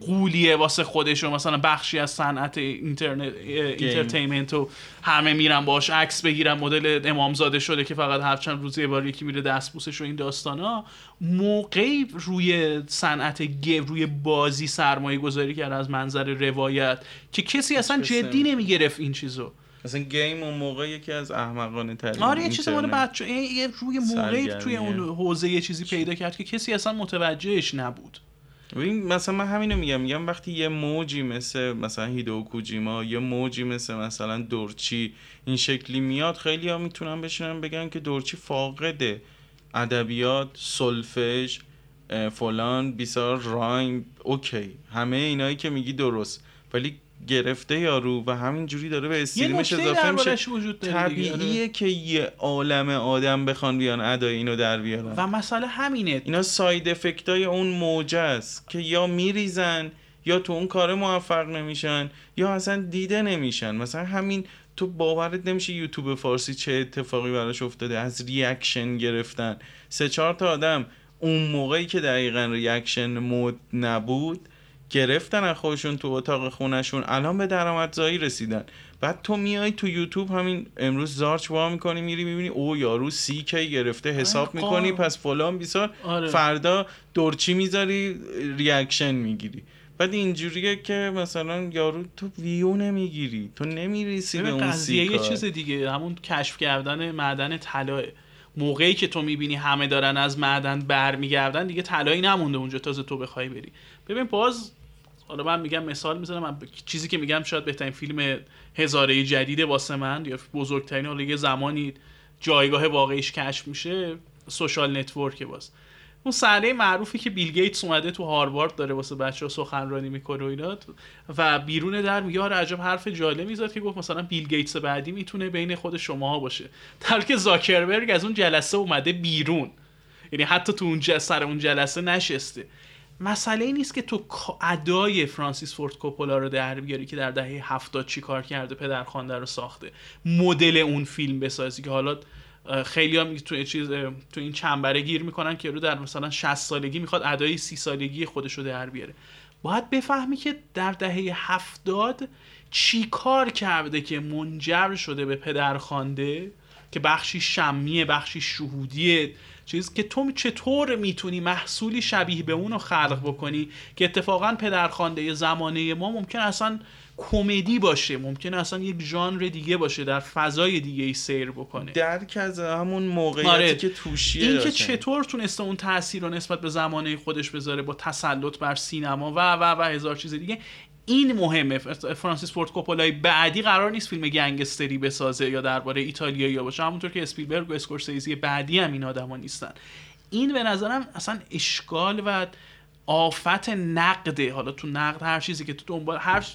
غولیه واسه خودش و مثلا بخشی از صنعت اینترنت entertainment و همه میرن باش عکس بگیرن مدل امامزاده شده که فقط هر چند روز یه بار یکی میره دستبوسش و این داستانا. موقعی روی صنعت گیو روی بازی سرمایه گذاری کرد از منظر روایت که کسی اصلا جدی نمی‌گرفت این چیزو. مثلا گیم اون موقع یکی از احمقانه ترین آره یه چیز مال بچه یه روی موقعی توی اون حوزه یه چیزی پیدا کرد که کسی اصلا متوجهش نبود. این مثلا من همینو میگم میگم وقتی یه موجی مثل مثلا هیدو کوجیما یه موجی مثل مثلا دورچی این شکلی میاد خیلی ها می‌تونن بشینن بگن که دورچی فاقده. ادبیات سلفژ فلان بیسار rhyme okay. همه اینایی که میگی درست. ولی گرفته یارو و همین جوری داره به stream ش اضافه میشه. وجود طبیعیه آره. که یه عالم آدم بخوان بیان ادای اینو در بیارن. و مسئله همینه. اینا side effect ای اون موجه است که یا میریزن یا تو اون کار موفق نمیشن یا اصلا دیده نمیشن. مثلا همین تو باورت نمیشه یوتیوب فارسی چه اتفاقی براش افتاده از reaction گرفتن. سه چهار تا آدم اون موقعی که دقیقا reaction مد نبود گرفتن از خودشون تو اتاق خونشون الان به درآمدزایی رسیدن. بعد تو میای تو یوتیوب همین امروز زارت وا می‌کنی میری می‌بینی او یارو سی K گرفته حساب می‌کنی پس فلان بیسار. آره. فردا دورچی می‌ذاری reaction می‌گیری. بعد اینجوریه که مثلا یارو تو ویو نمی‌گیری تو نمی‌رسی به اون قضیه یه چیز دیگه همون کشف کردن معدن طلاه موقعی که تو می‌بینی همه دارن از معدن برمیگردن دیگه طلایی نمونده اونجا تازه تو بخوای بری. ببین باز حالا من میگم مثال می‌زنم من چیزی که میگم شاید بهترین فیلم هزاره جدید واسه من یا بزرگترین حالا یه زمانی جایگاه واقعیش کشف میشه Social Network باز. اون صحنه معروفی که بیل گیتس اومده تو هاروارد داره واسه بچه ها سخنرانی می‌کنه و اینا و بیرون در میگه آره عجب حرف جالب می‌زد که گفت مثلا بیل گیتس بعدی می‌تونه بین خود شماها باشه. در که زاکربرگ از اون جلسه اومده بیرون. یعنی حتی تو اون سر اون جلسه نشسته. مسئله ای نیست که تو ادای فرانسیس فورد کوپولا رو در بیاری که در دهه هفتاد چی کار کرده پدرخوانده رو ساخته. مدل اون فیلم بسازی که حالا خیلی هم تو چیز تو این چنبره گیر می‌کنن که رو در مثلا 60 سالگی می‌خواد ادای 30 سالگی خودش رو در بیاره. باید بفهمی که در دهه هفتاد چی کار کرده که منجر شده به پدرخوانده که بخشی شمیه بخشی شهودیه چیز که تو چطور می‌تونی محصولی شبیه به اون رو خلق بکنی که اتفاقا پدرخوانده زمانه ما ممکن اصلا کمدی باشه ممکن اصلا یک ژانر دیگه باشه در فضای دیگه ای سیر بکنه درک از همون موقعیتی آره. که توشیه این که چطور تونسته اون تاثیر رو نسبت به زمانه خودش بذاره با تسلط بر سینما و و و هزار چیز دیگه این مهمه. فرانسیس فورد کوپولای بعدی قرار نیست فیلم گنگستری بسازه یا درباره ایتالیایی یا باشه. همونطور که اسپیلبرگ و اسکورسیزی بعدی هم این آدما نیستن. این به نظرم اصلا اشکال و آفت نقده. حالا تو نقد هر چیزی که تو دنبال هر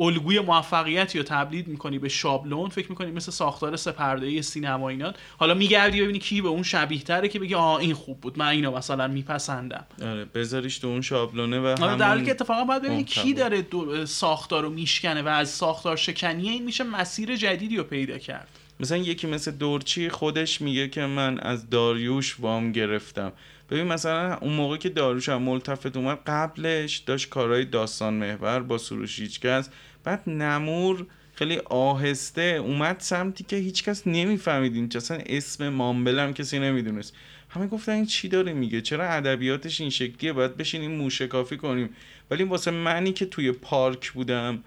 الگوی موفقیتی رو تبلید می‌کنی به شابلون فکر می‌کنی مثل ساختار سپرده سینما اینا. حالا میگردی ببینی کی به اون شبیه تره که بگی آ این خوب بود من اینو مثلا میپسندم. آره بذاریش تو اون شابلونه و آره در حالی که اتفاقا باید ببینی کی داره ساختار رو میشکنه و از ساختار شکنی این میشه مسیر جدیدی رو پیدا کرد. مثلا یکی مثل دورچی خودش میگه که من از داریوش وام گرفتم. ببین مثلا اون موقع که داریوش هم ملتفت اومد قبلش داشت کارهای داستان محور با سروش هیچکس بعد نمور خیلی آهسته اومد سمتی که هیچکس نمی‌فهمید این اصلا اسم مامبل هم کسی نمی‌دونست. همه گفتن این چی داره میگه؟ چرا ادبیاتش این شکلیه؟ باید بشینیم موشه کافی کنیم. ولی واسه منی که توی پارک بودم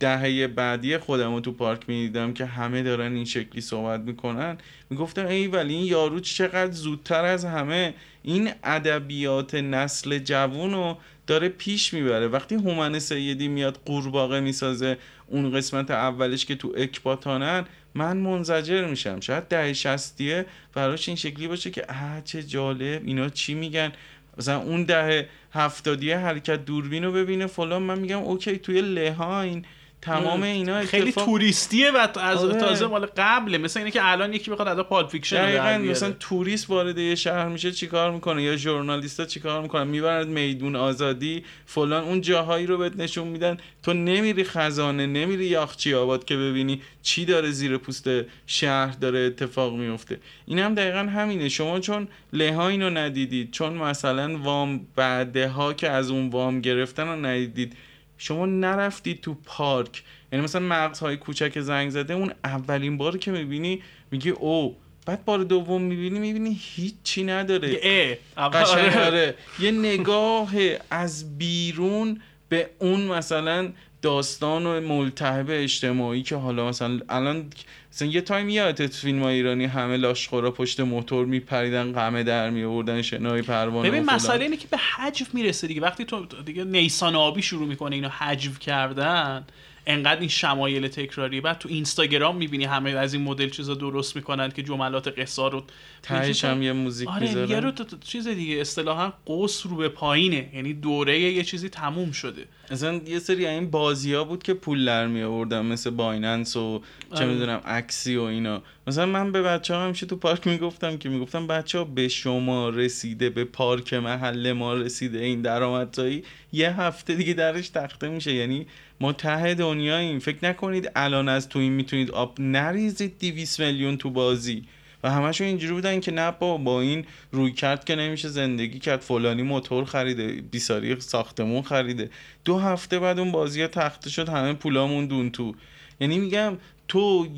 دهه بعدی خودم رو تو پارک می‌دیدم که همه دارن این شکلی صحبت می‌کنن می‌گفتم ای ولی این یارو چقدر زودتر از همه. این ادبیات نسل جوون رو داره پیش می‌بره. وقتی هومن سیدی میاد قورباغه می‌سازه اون قسمت اولش که تو اکباتانن من منزجر میشم. شاید دهه شصتیه براش این شکلی باشه که اه چه جالب. اینا چی میگن؟ مثلا اون دهه هفتادیه حرکت دوربین رو ببینه فلان. من میگم اوکی توی لهاین تمام اینا خیلی توریستیه و از آره. تازه مال قبله. مثل اینه که الان یکی بخواد ادای Pulp Fiction مثلا توریست وارد یه شهر میشه چیکار می‌کنه؟ یا ژورنالیستا چیکار می‌کنن؟ می‌برند میدون آزادی فلان اون جاهایی رو بهت نشون میدن. تو نمیری خزانه نمیری یاخچی آباد که ببینی چی داره زیر پوست شهر داره اتفاق میفته این هم دقیقا همینه. شما چون لها اینو ندیدید چون مثلا وام بعده ها که از اون وام گرفتن رو ندیدید شما نرفتید تو پارک. یعنی مثلا مغزهای کوچک زنگ زده اون اولین بار که می‌بینی میگی او بعد بار دوم می‌بینی می‌بینی هیچی نداره. قشنگ آره. یه نگاه از بیرون به اون مثلا داستان و ملتهب اجتماعی که حالا مثلا الان مثلا یه تایم یادت فیلم ایرانی همه لاشخورا پشت موتور میپریدن قمه در می آوردن شنای پروانه ببین مسئله اینه که به حجف می‌رسه دیگه. وقتی تو دیگه نیسان آبی شروع می‌کنه اینو حجف کردن انقدر این شمایل تکراری بعد تو اینستاگرام می‌بینی همه از این مدل چیزا درست می‌کنن که جملات قصه رو تهش هم یه موزیک آره می‌ذارن رو چیز دیگه اصطلاحا قوس رو به پایینه. یعنی دوره یه چیزی تموم شده. مثلا یه سری این بازی ها بود که پول در می آوردن مثل بایننس و چه آره. می‌دونم اکسی و اینا. مثلا من به بچه ها همیشه تو پارک می‌گفتم که می‌گفتم بچه ها به شما رسیده به پارک محل ما رسیده این درآمدزایی یه هفته دیگه درش تخته میشه. یعنی ما ته دنیاییم. فکر نکنید الان از تو این می‌تونید آب نریزید 200 میلیون تو بازی. و همشون اینجوری بودن که نه با با این روی کرد که نمیشه زندگی کرد. فلانی موتور خریده بیساری ساختمون خریده. دو هفته بعد اون بازی تخته شد همه پولامون دون تو. یعنی میگم تو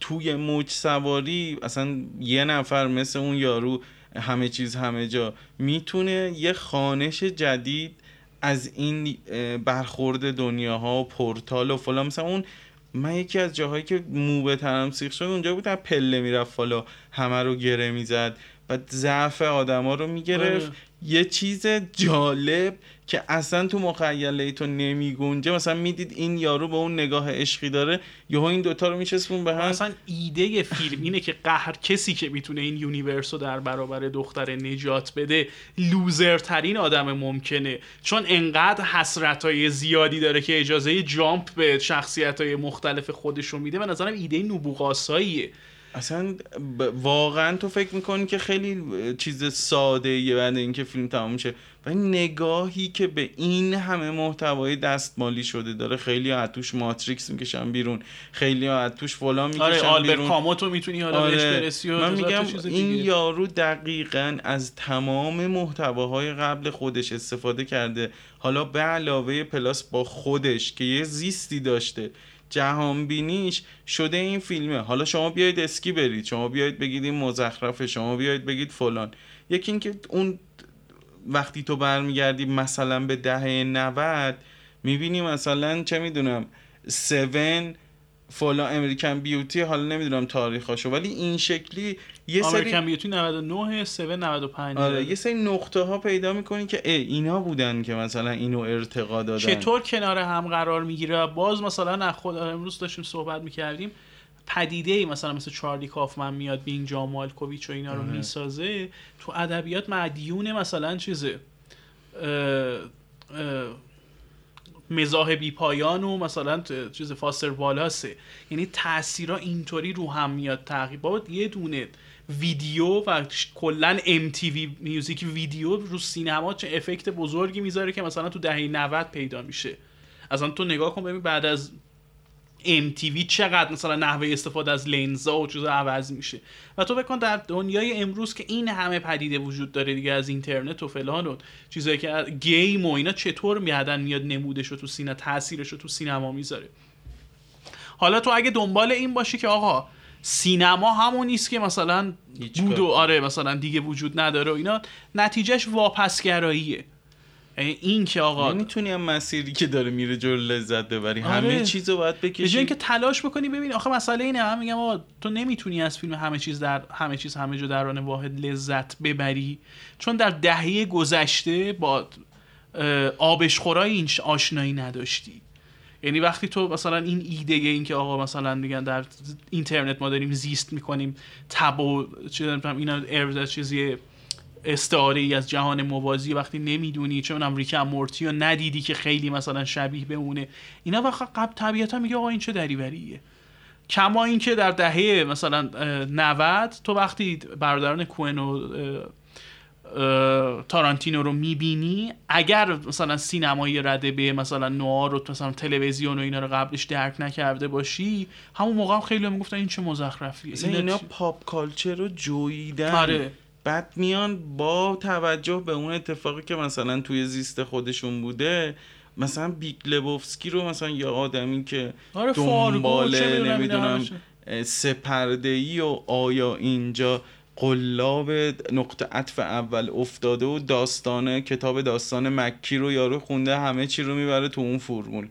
توی موج سواری اصلا یه نفر مثل اون یارو همه چیز همه جا می‌تونه یه خانش جدید از این برخورد دنیاها و پورتال و فلان. مثلا اون من یکی از جاهایی که مو به تنم سیخ شد اونجا بود پله می‌رفت بالا همه رو گره می‌زد. و ضعف آدما رو می‌گرفت. آره. یه چیز جالب که اصلا تو مخیله تو نمی‌گنجه مثلا می‌دید این یارو به اون نگاه عشقی داره یهو این دوتا رو می‌چسبوند به هم. اصلا ایده فیلم اینه که قهر کسی که می‌تونه این universe رو در برابر دختر نجات بده loser ترین آدم ممکنه. چون انقدر حسرت های زیادی داره که اجازه jump به شخصیت های مختلف خودش رو میده. به نظرم ایده نبوغ‌آساییه اصلا ب- واقعا تو فکر می‌کنی که خیلی چیز ساده یه بعد اینکه فیلم تمام میشه و نگاهی که به این همه محتوای دستمالی شده داره خیلی از توش ماتریکس می‌کشن بیرون خیلی از توش فلان می‌کشن آره آلبرت بیرون. کاموتو می‌تونی حالا بهش آره برسی و من میگم این دیگه. یارو دقیقا از تمام محتواهای قبل خودش استفاده کرده. حالا به علاوه پلاس با خودش که یه زیستی داشته جهانبینیش شده این فیلمه. حالا شما بیاید اسکی برید شما بیاید بگید این مزخرفه شما بیاید بگید فلان. یکی اینکه اون وقتی تو برمیگردی مثلا به دهه 90 می‌بینی مثلا چه می‌دونم 7 فلا امریکن بیوتی حالا نمی‌دونم تاریخاشو ولی این شکلی یه سری امریکن بیوتی 99 7 95 آره یه سری نقطه ها پیدا می‌کنی که ای اینا بودن که مثلا اینو ارتقا دادن. چطور کنار هم قرار می‌گیره؟ باز مثلا نه خود امروز داشتیم صحبت می‌کردیم. پدیده ای مثلا مثل چارلی کافمن میاد بین جان مالکوویچ و اینا رو آره. می‌سازه تو ادبیات مدیون مثلا چیزه. مزاح بی پایان و مثلا چیز فاستر والاسه یعنی تاثیرها اینطوری رو هم میاد تقریبا بابا یه دونه ویدیو و کلا MTV میوزیک ویدیو رو سینما چه افکت بزرگی می‌ذاره که مثلا تو دهه 90 پیدا میشه. اصلا تو نگاه کن ببین بعد از MTV چقدر مثلا نحوه استفاده از لنزا و چیزا عوض میشه. و تو بکن در دنیای امروز که این همه پدیده وجود داره دیگه از اینترنت و فلان و چیزایی که گیم و اینا چطور میادن میاد نمودش رو تو سینما تاثیرش رو تو سینما می‌ذاره. حالا تو اگه دنبال این باشی که آقا سینما همون نیست که مثلا بود و. آره مثلا دیگه وجود نداره و اینا نتیجهش واپسگراییه. این که آقا نمی‌تونی هم مسیری که داره میره جلو لذت ببری. آره. همه چیزو باید به جای بکشی. اینکه تلاش بکنی ببین آخه مسئله اینه من میگم آقا تو نمی‌تونی از فیلم همه چیز در همه چیز همه جا در آن واحد لذت ببری. چون در دهه گذشته با آبشخورای این آشنایی نداشتی. یعنی وقتی تو مثلا این ایده این که آقا مثلا میگن در اینترنت ما داریم زیست می‌کنیم تب و چه اینا ارز چیزی استعاره ای از جهان موازی وقتی نمی‌دونی چه می‌دونم ریک مورتی رو ندیدی که خیلی مثلا شبیه بمونه. اینا وقت قبل طبیعتا میگه آقا این چه دریوریه؟ کما اینکه در دهه مثلا اه، 90 تو وقتی برادران کوئن و تارانتینو رو می‌بینی اگر مثلا سینمای رده به مثلا نوار رو مثلا تلویزیون و اینا رو قبلش درک نکرده باشی همون موقع هم خیلی می‌گفتن این چه مزخرفیه. اینا اینا pop culture رو جویدن آره. بعد میان با توجه به اون اتفاقی که مثلا توی زیست خودشون بوده مثلا Big Lebowski رو مثلا یا آدمی که آره Fargo دنبال چه می‌دونم اینا نمی‌دونم همش سه‌پرده‌ای و آیا اینجا قلاب نقطه عطف اول افتاده و داستانه کتاب داستان مک‌کی رو یارو خونده همه چی رو می‌بره تو اون فرمول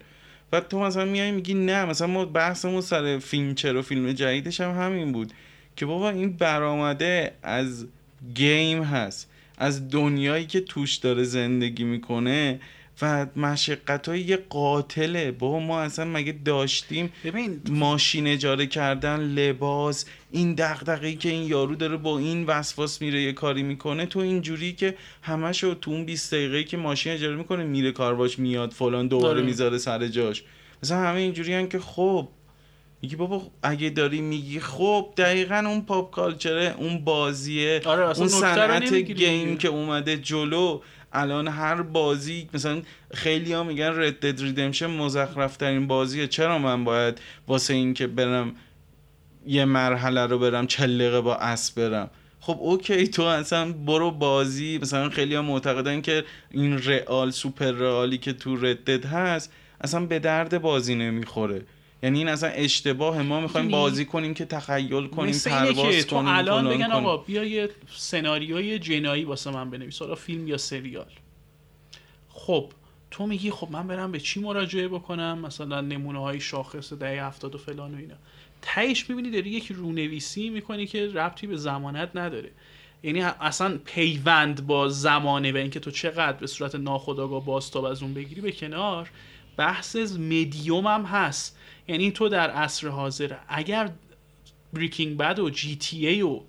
و تو مثلا میای میگی نه مثلا ما بحثمون سر فینچر و فیلم جدیدش هم همین بود که بابا این برآمده از game هست. از دنیایی که توش داره زندگی می‌کنه و مشقت های یه قاتله. بابا ما اصلا مگه داشتیم ببین ماشین اجاره کردن لباس این دغدغه‌ای که این یارو داره با این وسواس میره یه کاری می‌کنه. تو اینجوری که همشو تو اون 20 دقیقه که ماشین اجاره می‌کنه میره کارواش میاد فلان دوباره آره. می‌ذاره سر جاش. مثلا همه اینجوری‌ان که خب میگی بابا اگه داری میگی خب دقیقا اون pop culture ه اون بازیه آره، اون صنعت game. که اومده جلو. الان هر بازی مثلا خیلی ها میگن Red Dead Redemption مزخرف ترین بازیه. چرا من باید واسه اینکه برم یه مرحله رو برم چل دقیقه با اسب برم؟ خب اوکی تو اصلا برو بازی. مثلا خیلی ها معتقدن که این رئال سوپر رئالی که تو ردد هست اصلا به درد بازی نمی‌خوره. یعنی این اصلا اشتباه. ما می‌خوایم می‌دونی؟ بازی کنیم که تخیل کنیم پرواز که تو کنیم الان بگن کنیم. آقا بیا یه سناریوی جنایی واسه من بنویس حالا فیلم یا سریال. خب تو میگی خب من برم به چی مراجعه بکنم؟ مثلا نمونه های شاخص دهه هفتاد و فلان و اینا. تهش می‌بینی داری یک رونویسی می‌کنی که ربطی به زمانت نداره. یعنی اصلا پیوند با زمانه و اینکه تو چقدر به صورت ناخودآگاه بازتاب از اون بگیری به کنار بحث مدیوم هم هست. یعنی تو در عصر حاضر اگر بریکینگ بد و جی تی ای و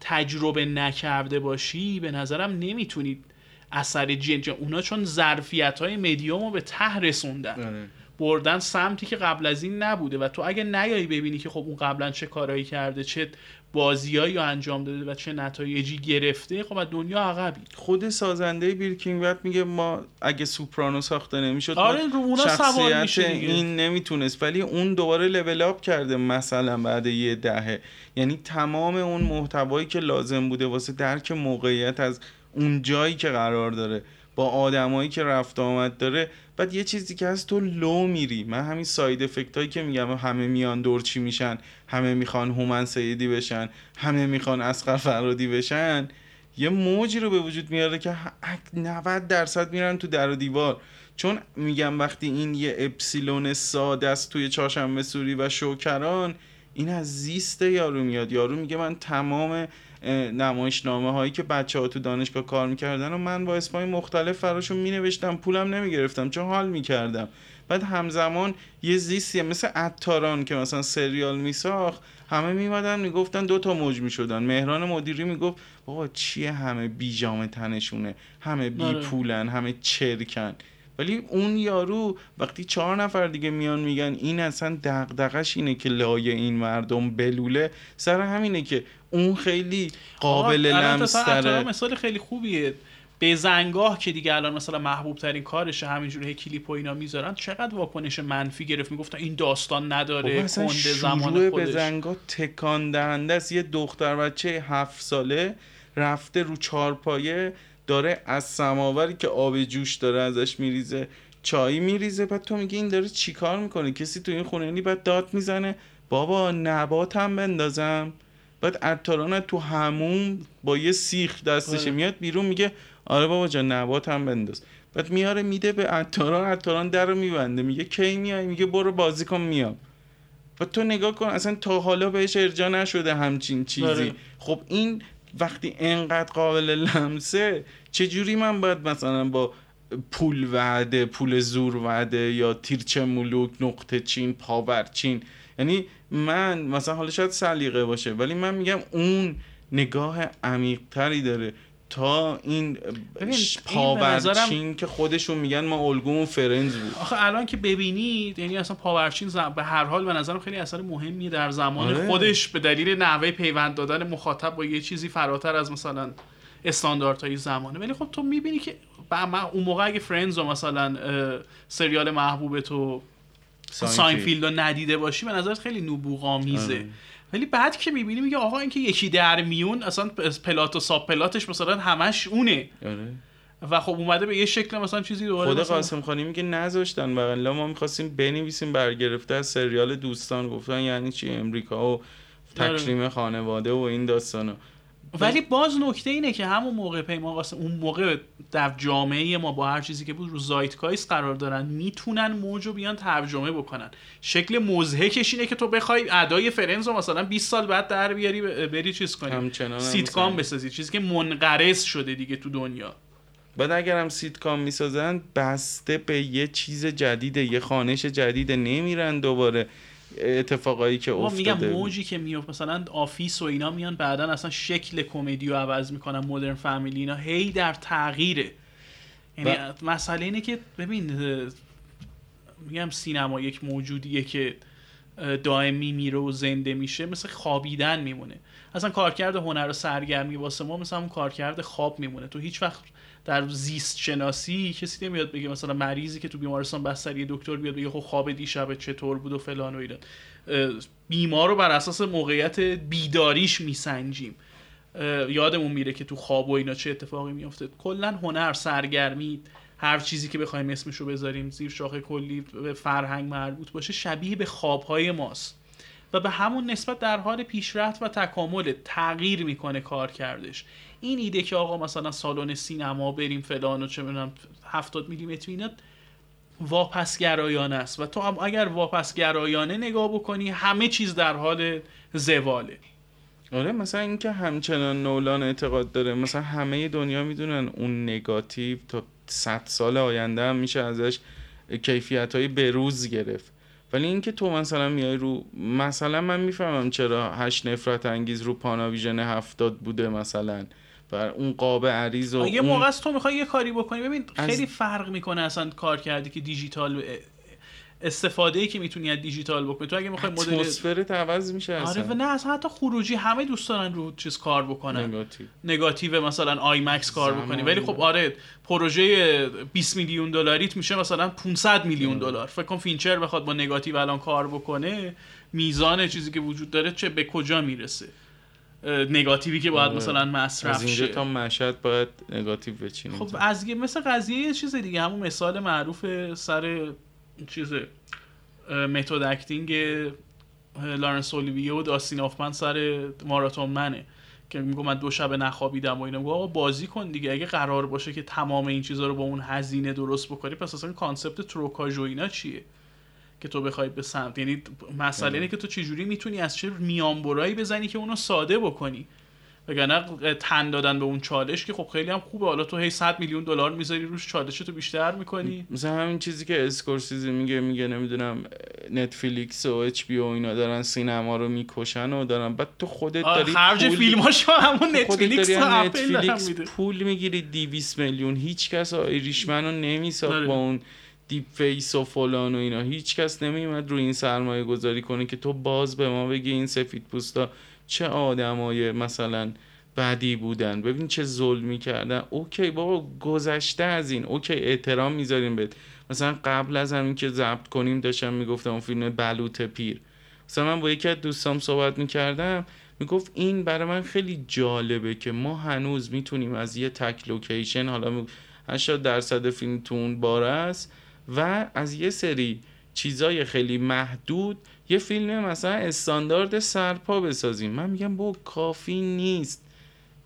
تجربه نکرده باشی به نظرم نمی‌تونید اثر جن اونا چون ظرفیت های مدیوم رو به ته رسوندن آره. بردن سمتی که قبل از این نبوده و تو اگه نیایی ببینی که خب اون قبلا چه کارایی کرده چه بازیایی رو انجام داده و چه نتایجی گرفته خب از دنیا عقبی خود سازنده Breaking Bad میگه ما اگه سوپرانو ساخته نمی‌شد آره رو اونا سوار میشه. این نمی‌تونست. ولی اون دوباره level up کرده مثلا بعد یه دهه. یعنی تمام اون محتوایی که لازم بوده واسه درک موقعیت از اون جایی که قرار داره. با آدمایی که رفت آمد داره بعد یه چیزی که هست تو لو میری. من همین side effect هایی که میگم همه میان دورچی میشن همه می‌خوان هومن سیدی بشن همه می‌خوان اسقر فرادی بشن یه موجی رو به وجود میاره که 90 درصد میرن تو در و دیوار. چون میگم وقتی این یه اپسیلون ساده است توی چهارشنبه سوری و شوکران این از زیست یارو میاد. یارو میگه من تمام نمایشنامه هایی که بچه ها تو دانشگاه کار می‌کردن و من با اسمای مختلف فراشون مینوشتم پولم نمی‌گرفتم چون حال می‌کردم. بعد همزمان یه زیستیه مثل اتاران که مثلا سریال میساخت همه میمدن می‌گفتن دو تا موج می‌شدن. مهران مدیری می‌گفت بابا چیه همه بیجامه تنشونه؟ همه بی آره. پولن همه چرکن. ولی اون یارو وقتی چهار نفر دیگه میان میگن این اصلا دغدغش اینه که لای این مردم بلوله سر همینه که اون خیلی قابل لمستره مثال خیلی خوبیه. به زنگاه که دیگه الان مثلا محبوب ترین کارشه همینجوری کلیپ و اینا می‌ذارن چقدر واکنش منفی گرفت؟ می‌گفتن این داستان نداره کنده زمان به زنگاه تکان دهنده است. یه دختر بچه هفت ساله رفته رو چارپایه داره از سماوری که آب جوش داره ازش میریزه چای میریزه. بعد تو میگی این داره چیکار می‌کنه؟ کسی تو این خونه یعنی بعد داد می‌زنه بابا نباتم بندازم. بعد عطاران تو هموم با یه سیخ دستشه آره. میاد بیرون میگه آره بابا جان نبات هم بنداز. بعد میاره میده به عطاران عطاران در رو میبنده. میگه کی میای؟ میگه برو بازی کن میام. و تو نگاه کن اصلا تا حالا بهش ارجا نشده همچین چیزی. آره. خب این وقتی انقدر قابل لمسه چجوری من باید مثلا با پول وعده پول زور وعده یا تیرچه ملوک نقطه چین پاور چین؟ یعنی من مثلا حالا شاید سلیقه باشه ولی من میگم اون نگاه عمیقتری داره. تا این پاورچین که خودشون میگن ما الگومون Friends بود آخه الان که ببینید یعنی اصلا پاورچین زم- به هر حال به نظرم خیلی اثر مهمیه در زمان آره. خودش به دلیل نحوه پیوند دادن مخاطب با یه چیزی فراتر از مثلا استانداردهای زمانه ولی خب تو می‌بینی که با من اون موقع اگه Friends و مثلا سریال محبوب تو Seinfeld رو ندیده باشی به نظرت خیلی نبوغ‌آمیزه آره. ولی بعد که می‌بینی میگه آقا اینکه یکی در میون اصلا plot و subplot ش مثلا همش اونه. آره. و خب اومده به یه شکل مثلا چیزی دوباره خود قاسم خانی میگه نذاشتن بغل. ما می‌خواستیم بنویسیم برگرفته از سریال دوستان. گفتن یعنی چی؟ امریکا و تکریم خانواده و این داستانا. ولی باز نکته اینه که همون موقع پیمان قاسم اون موقع در جامعه ما با هر چیزی که بود رو zeitgeist قرار دارن می‌تونن موج رو بیان ترجمه بکنن. شکل مضحکش اینه که تو بخوای ادای Friends رو مثلا 20 سال بعد در بیاری بری چیز کنی؟ هم سیتکام. بسازی چیزی که منقرض شده دیگه تو دنیا. بعد اگرم سیتکام می‌سازن بسته به یه چیز جدیده یه خوانش جدیده نمیرن دوباره. اتفاقایی که ما میگم افتاده. موجی که میفته مثلا Office و اینا میان بعدا اصلا شکل کمدی رو عوض می‌کنن Modern Family اینا هی در تغییره. یعنی و- مسئله اینه که ببین میگم سینما یک موجودیه که دائمی میره و زنده میشه مثل خوابیدن میمونه. اصلا کارکرد هنر و سرگرمی واسه ما مثلا همون کارکرد خواب میمونه. تو هیچ وقت در زیست شناسی کسی نمیاد بگه مثلا مریضی که تو بیمارستان بستری دکتر بیاد بگه خب خواب دیشب چطور بود و فلان و اینا. بیمار رو بر اساس موقعیت بیداریش میسنجیم. یادمون میره که تو خواب و اینا چه اتفاقی میفته کلا هنر سرگرمی هر چیزی که بخوایم اسمش رو بذاریم زیر شاخه کلی به فرهنگ مربوط باشه شبیه به خوابهای ماست. و به همون نسبت در حال پیشرفت و تکامل تغییر می‌کنه کار کردش. این ایده که آقا مثلا سالن سینما بریم فلان و چه می‌دونم 70 میلیمتر اینا واپسگرایانه است و تو هم اگر واپسگرایانه نگاه بکنی همه چیز در حال زواله. آره مثلا اینکه همچنان نولان اعتقاد داره. مثلا همه دنیا می‌دونن اون نگاتیو تا صد سال آینده هم میشه ازش کیفیت های بروز گرفت. ولی اینکه تو مثلا میای رو مثلا من می‌فهمم چرا هشت نفرت انگیز رو پاناویژن هفتاد بوده مثلا. بر اون قاب عریض و یه اون- موقع است تو می‌خوای یه کاری بکنی. ببین از- خیلی فرق می‌کنه اصلا کار کردی که دیجیتال استفاده ای که می‌تونی از دیجیتال بکنی. تو اگه می‌خوای مدل اتمسفرت عوض میشه آره و اصلا نه اصلا حتی خروجی همه دوست دارن رو چیز کار بکنن. نگاتیو. نگاتیو مثلا IMAX کار بکنی. ولی خب بوده. آره پروژه 20 میلیون دلاریت میشه مثلا 500 میلیون دلار. فکر کن فینچر بخواد با نگاتیو الان کار بکنه میزان چیزی که وجود داره چه به کجا می‌رسه؟ نگاتیوی که باید آره. مثلا از مصرف اینجا شه. تا مشهد باید نگاتیو بچینیم خب از یه- مثل قضیه یه چیز دیگه همون مثال معروف سر چیز method acting لارنس اولیویه و داستین هافمن سر Marathon Man ه که میگم من دو شب نخوابیدم و اینا. میگم آقا بازی کن دیگه اگه قرار باشه که تمام این چیزها رو با اون هزینه درست بکنی پس اصلا concept تروکاژ و اینا چیه که تو بخوای به سمت؟ یعنی مسئله آره. اینه که تو چجوری می‌تونی از چه میانبرایی بزنی که اونو ساده بکنی؟ وگرنه تن دادن به اون چالش که خب خیلی هم خوبه. حالا تو هی 100 میلیون دلار می‌ذاری روش چالش تو بیشتر می‌کنی. مثلا همین چیزی که اسکورسیزی میگه میگه نمی‌دونم نتفلیکس و HBO اینا دارن سینما رو می‌کشن و دارن. بعد تو خودت داری خرج پول- فیلماش همون نتفلیکس و اپل نتفلیکس میده. پول می‌گیری 200 میلیون. هیچ کس Irishman رو نمیساخت آره. با اون دیپ فیس و فلان و اینا. هیچ کس نمیومد رو این سرمایه گذاری کنه که تو باز به ما بگی این سفید پوستا چه آدمای مثلا بدی بودن. ببین چه ظلمی کردن. okay بابا گذشته از این. okay احترام می‌ذاریم بهت. مثلا قبل از همین که ضبط کنیم داشتم می‌گفتم اون فیلم بلوط پیر. مثلا من با یکی از دوستام صحبت می‌کردم. می‌گفت این برای من خیلی جالبه که ما هنوز می‌تونیم از یه تک لوکیشن حالا می- 80 درصد فیلم تو اون است و از یه سری چیزای خیلی محدود یه فیلم مثلا استاندارد سرپا بسازیم. من میگم با کافی نیست.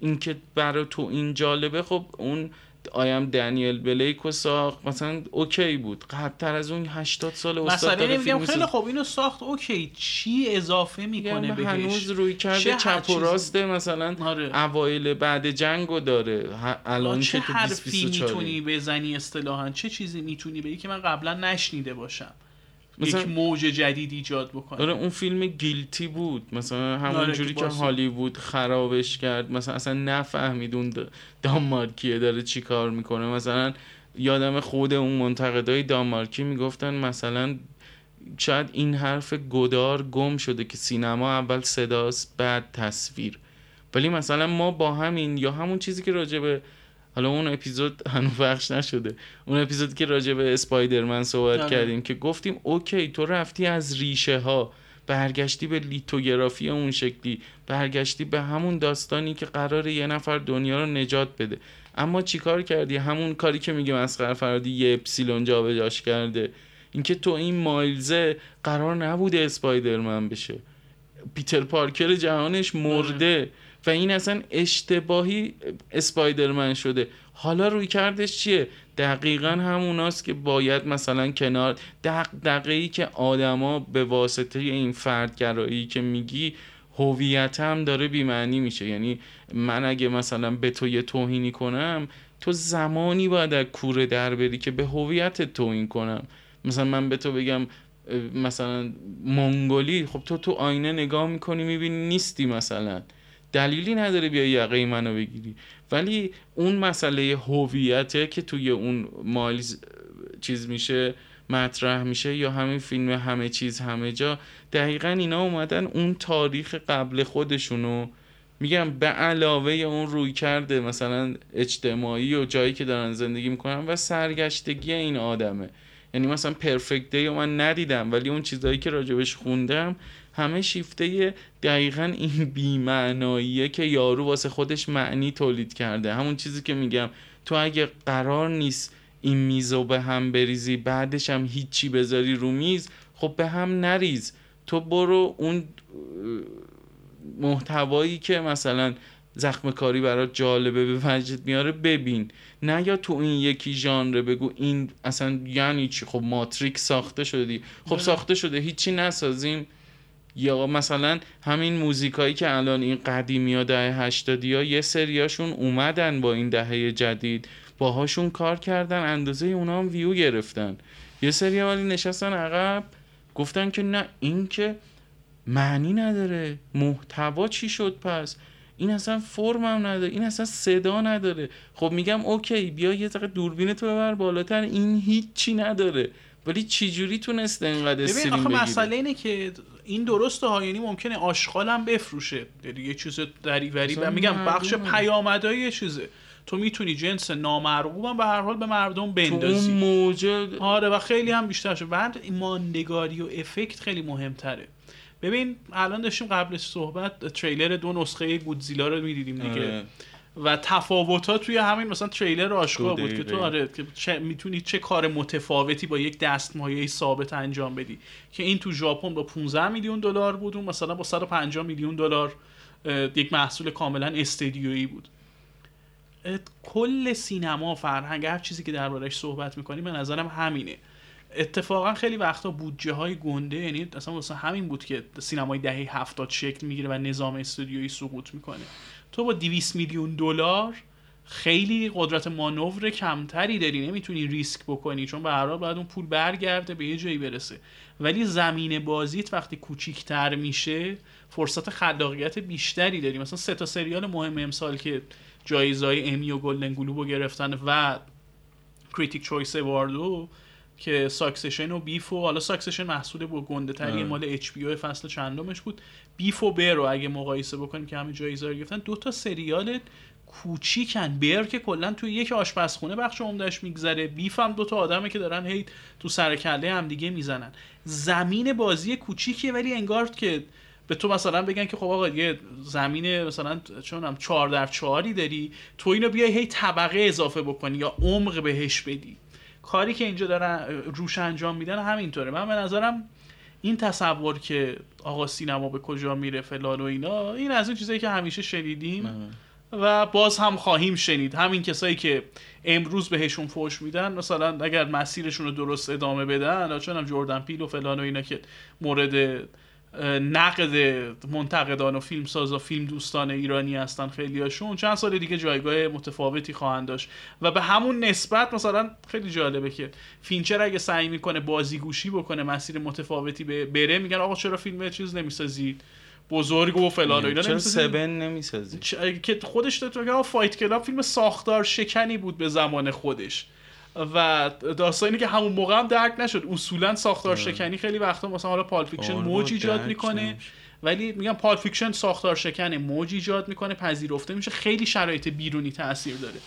اینکه برای تو این جالبه خب اون آیم دنیل بلیک رو ساخت. مثلا اوکی بود. قبلتر از اون 80 سال استاد اینه میگم خیلی. خوب اینو ساخت. اوکی. چی اضافه می‌کنه بهش؟ هنوز روی کرده چپ و راست مثلا آره. اوایل بعد جنگو داره. الان چه تو حرفی 2024 می‌تونی بزنی اصطلاحا؟ چه چیزی می‌تونی بگی که من قبلا نشنیده باشم؟ مثلا- یک موج جدید ایجاد بکنه. آره اون فیلم گیلتی بود. مثلا همون آره، جوری که هالیوود خرابش کرد. مثلا اصلا نفهمید اون دانمارکیه داره چی کار می‌کنه. مثلا یادم خود اون منتقدای دانمارکی می‌گفتن مثلا شاید این حرف گدار گم شده که سینما اول صداست بعد تصویر. ولی مثلا ما با همین یا همون چیزی که راجع به حالا اون اپیزود هنوز پخش نشده. اون اپیزودی که راجع به اسپایدرمن صحبت آره. کردیم که گفتیم اوکی تو رفتی از ریشه ها برگشتی به لیتوگرافی اون شکلی برگشتی به همون داستانی که قرار یه نفر دنیا رو نجات بده. اما چیکار کردی؟ همون کاری که میگه مسخر فرادی یه اپسیلون جابجاش کرده. اینکه تو این مایلزه قرار نبوده اسپایدرمن بشه. پیتر پارکر جهانش مرده. و این اصلا اشتباهی اسپایدرمن شده. حالا روی کردش چیه؟ دقیقا هموناست که باید مثلا کنار دقیقی که آدما به واسطه این فردگرایی که میگی هویت هم داره بیمعنی میشه. یعنی من اگه مثلا به تو یه توهینی کنم تو زمانی باید از کوره در بری که به هویت توهین کنم. مثلا من به تو بگم مثلا منگولی خب تو تو آینه نگاه می‌کنی می‌بینی نیستی مثلا. دلیلی نداره بیا یقه منو بگیری. ولی اون مسئله هویته که توی اون مایلز چیز میشه مطرح میشه یا همین فیلم همه چیز همه جا دقیقا اینا اومدن اون تاریخ قبل خودشونو میگم به علاوه اون روی کرده مثلا اجتماعی و جایی که دارن زندگی می‌کنن و سرگشتگی این آدمه. یعنی مثلا پرفکت دی من ندیدم ولی اون چیزهایی که راجبش خوندم همه شیفته دقیقا این بیمعناییه که یارو واسه خودش معنی تولید کرده. همون چیزی که میگم تو اگه قرار نیست این میزو به هم بریزی بعدش هم هیچی بذاری رو میز خب به هم نریز. تو برو اون محتوایی که مثلا زخم کاری برات جالبه به وجد میاره ببین. نه یا تو این یکی ژانر بگو این اصلا یعنی چی؟ خب ماتریک ساخته شدی. خب ساخته شده هیچی نسازیم. یا مثلا همین موزیکایی که الان این قدیمی ها دهه هشتادی ها یه سریاشون اومدن با این دهه جدید. باهاشون کار کردن اندازه اونا هم ویو گرفتن. یه سری ولی نشستن عقب گفتن که نه این که معنی نداره. محتوا چی شد پس؟ این اصلا فرم هم نداره. این اصلا صدا نداره. خب میگم اوکی بیا یه دقیقه دوربین تو ببر بالاتر. این هیچی نداره. ولی چجوری تونسته اینقدر ببین آخه مسئله اینه که این درسته ها یعنی ممکنه آشغال هم بفروشه. یعنی یه چیز دریوری و میگم بخش پیامدهای یه چیزه. تو می‌تونی جنس نامرغوب هم به هر حال به مردم بندازی. تو موجه آره و خیلی هم بیشتر شد. بعد ماندگاری و افکت خیلی مهمتره. ببین الان داشتیم قبل صحبت تریلر دو نسخه گودزیلا رو می‌دیدیم دیگه. آره. و تفاوت ها توی همین مثلا تریلر آشکار بود که تو آره که چه می‌تونی چه کار متفاوتی با یک دستمایه ثابت انجام بدی. که این تو ژاپن با 15 میلیون دلار بود اون مثلا با 150 میلیون دلار یک محصول کاملا استدیویی بود. کل سینما فرهنگ هر چیزی که دربارش صحبت می‌کنیم به نظرم همینه. اتفاقا خیلی وقتا بودجه های گنده یعنی اصلا واسه همین بود که سینمای دهه هفتاد شکل می‌گیره و نظام استودیویی سقوط می‌کنه. تو با 200 میلیون دلار خیلی قدرت مانور کمتری داری. نمی‌تونی ریسک بکنی چون به هر حال باید اون پول برگرده به یه جایی برسه. ولی زمین بازیت وقتی کوچیکتر میشه فرصت خلاقیت بیشتری داری. مثلا سه تا سریال مهم امسال که جایزهای امی و گلدن گلوبو گرفتن و Critics' Choice Award و که Succession و Beef و حالا Succession محصول با گنده تری مال HBO فصل چندمش بود. Beef و Bear رو اگه مقایسه بکنیم که همین جایزه رو گرفتن دو تا سریال کوچیکن. Bear که کلا توی یک آشپزخونه بخش عمدهش میگذره. Beef هم دو تا آدمه که دارن هی تو سر کله هم دیگه می‌زنن. زمین بازی کوچیکیه ولی انگار که به تو مثلا بگن که خب آقا یه زمین مثلا چونم 4 در 4 داری. تو اینو بیای هی طبقه اضافه بکنی یا عمق بهش بدی. کاری که اینجا دارن روش انجام میدن همینطوره. من به نظرم این تصور که آقا سینما به کجا میره فلان و اینا این از اون چیزایی که همیشه شنیدیم و باز هم خواهیم شنید. همین کسایی که امروز بهشون فوش میدن مثلا اگر مسیرشون رو درست ادامه بدن چون هم جردن پیل و فلان و اینا که مورد نقد منتقدان و فیلم ساز و فیلم دوستان ایرانی هستن خیلی هاشون چند سال دیگه جایگاه متفاوتی خواهند داشت و به همون نسبت مثلا خیلی جالبه که فینچر اگه سعی می‌کنه بازیگوشی بکنه مسیر متفاوتی بره میگن آقا چرا فیلم چیز نمی‌سازید بزرگ و فلان و اینا چرا Seven نمی‌سازی که خودش تو Fight Club فیلم ساختار شکنی بود به زمان خودش و داستانی که همون موقع هم درک نشد. اصولا ساختار شکنی خیلی وقتا مثلا حالا Pulp Fiction موج ایجاد می‌کنه. ولی میگم Pulp Fiction ساختار شکنه موج ایجاد می‌کنه پذیرفته میشه. خیلی شرایط بیرونی تاثیر داره.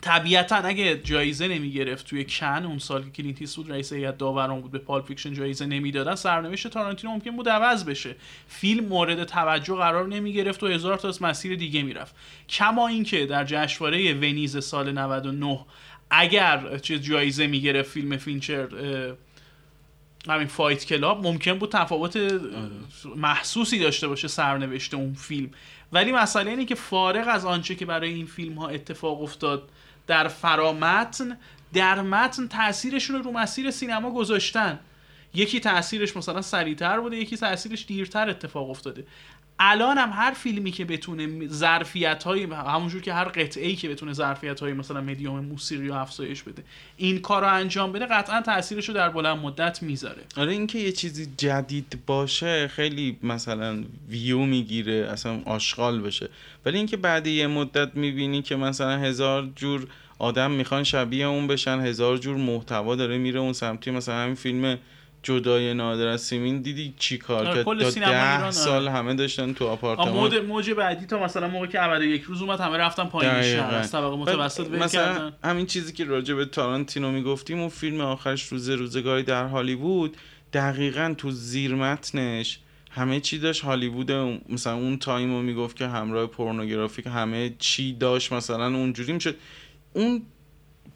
طبیعتا اگه جایزه نمی‌گرفت توی کن اون سال که کلینت بود رئیس هیئت داوران بود به Pulp Fiction جایزه نمی‌دادن سرنوشت تارانتینو ممکن بود عوض بشه. فیلم مورد توجه قرار نمی‌گرفت و هزار تا از مسیر دیگه می‌رفت. کما اینکه در جشنواره ونیز سال 99 اگر چیز جایزه می‌گیره فیلم فینچر همین فایت کلاب ممکن بود تفاوت. محسوسی داشته باشه سرنوشت اون فیلم ولی مسئله اینه که فارغ از آنچه که برای این فیلم ها اتفاق افتاد در فرامتن در متن تاثیرشون رو رو مسیر سینما گذاشتن یکی تاثیرش مثلا سریعتر بوده یکی تاثیرش دیرتر اتفاق افتاده الان هم هر فیلمی که بتونه ظرفیت های همونجور که هر قطعه ای که بتونه ظرفیت های مثلا مدیوم موسیقی و افزایش بده این کار رو انجام بده قطعا تاثیرش رو در بلند مدت می‌ذاره. آره اینکه یه چیزی جدید باشه خیلی مثلا ویو می‌گیره اصلا آشغال بشه. ولی اینکه بعد یه مدت می‌بینی که مثلا هزار جور آدم می‌خوان شبیه اون بشن هزار جور محتوا داره میره اون سمتی. مثلا همین فیلم جدای نادر از سیمین دیدی چی کار آره، کرد؟ تا ده سال همه داشتن تو آپارتمان. موج موج بعدی تا مثلا موقع که اول یک روز اومد همه رفتن پایین شهر. از طبقه متوسط مثلا همین چیزی که راجع به تارانتینو می‌گفتیم اون فیلم آخرش روز روزگاری در هالیوود دقیقا تو زیر متنش همه چی داشت. هالیوود مثلا اون تایم رو می‌گفت که همراه پورنوگرافیک همه چی داشت مثلا اونجوری می‌شد اون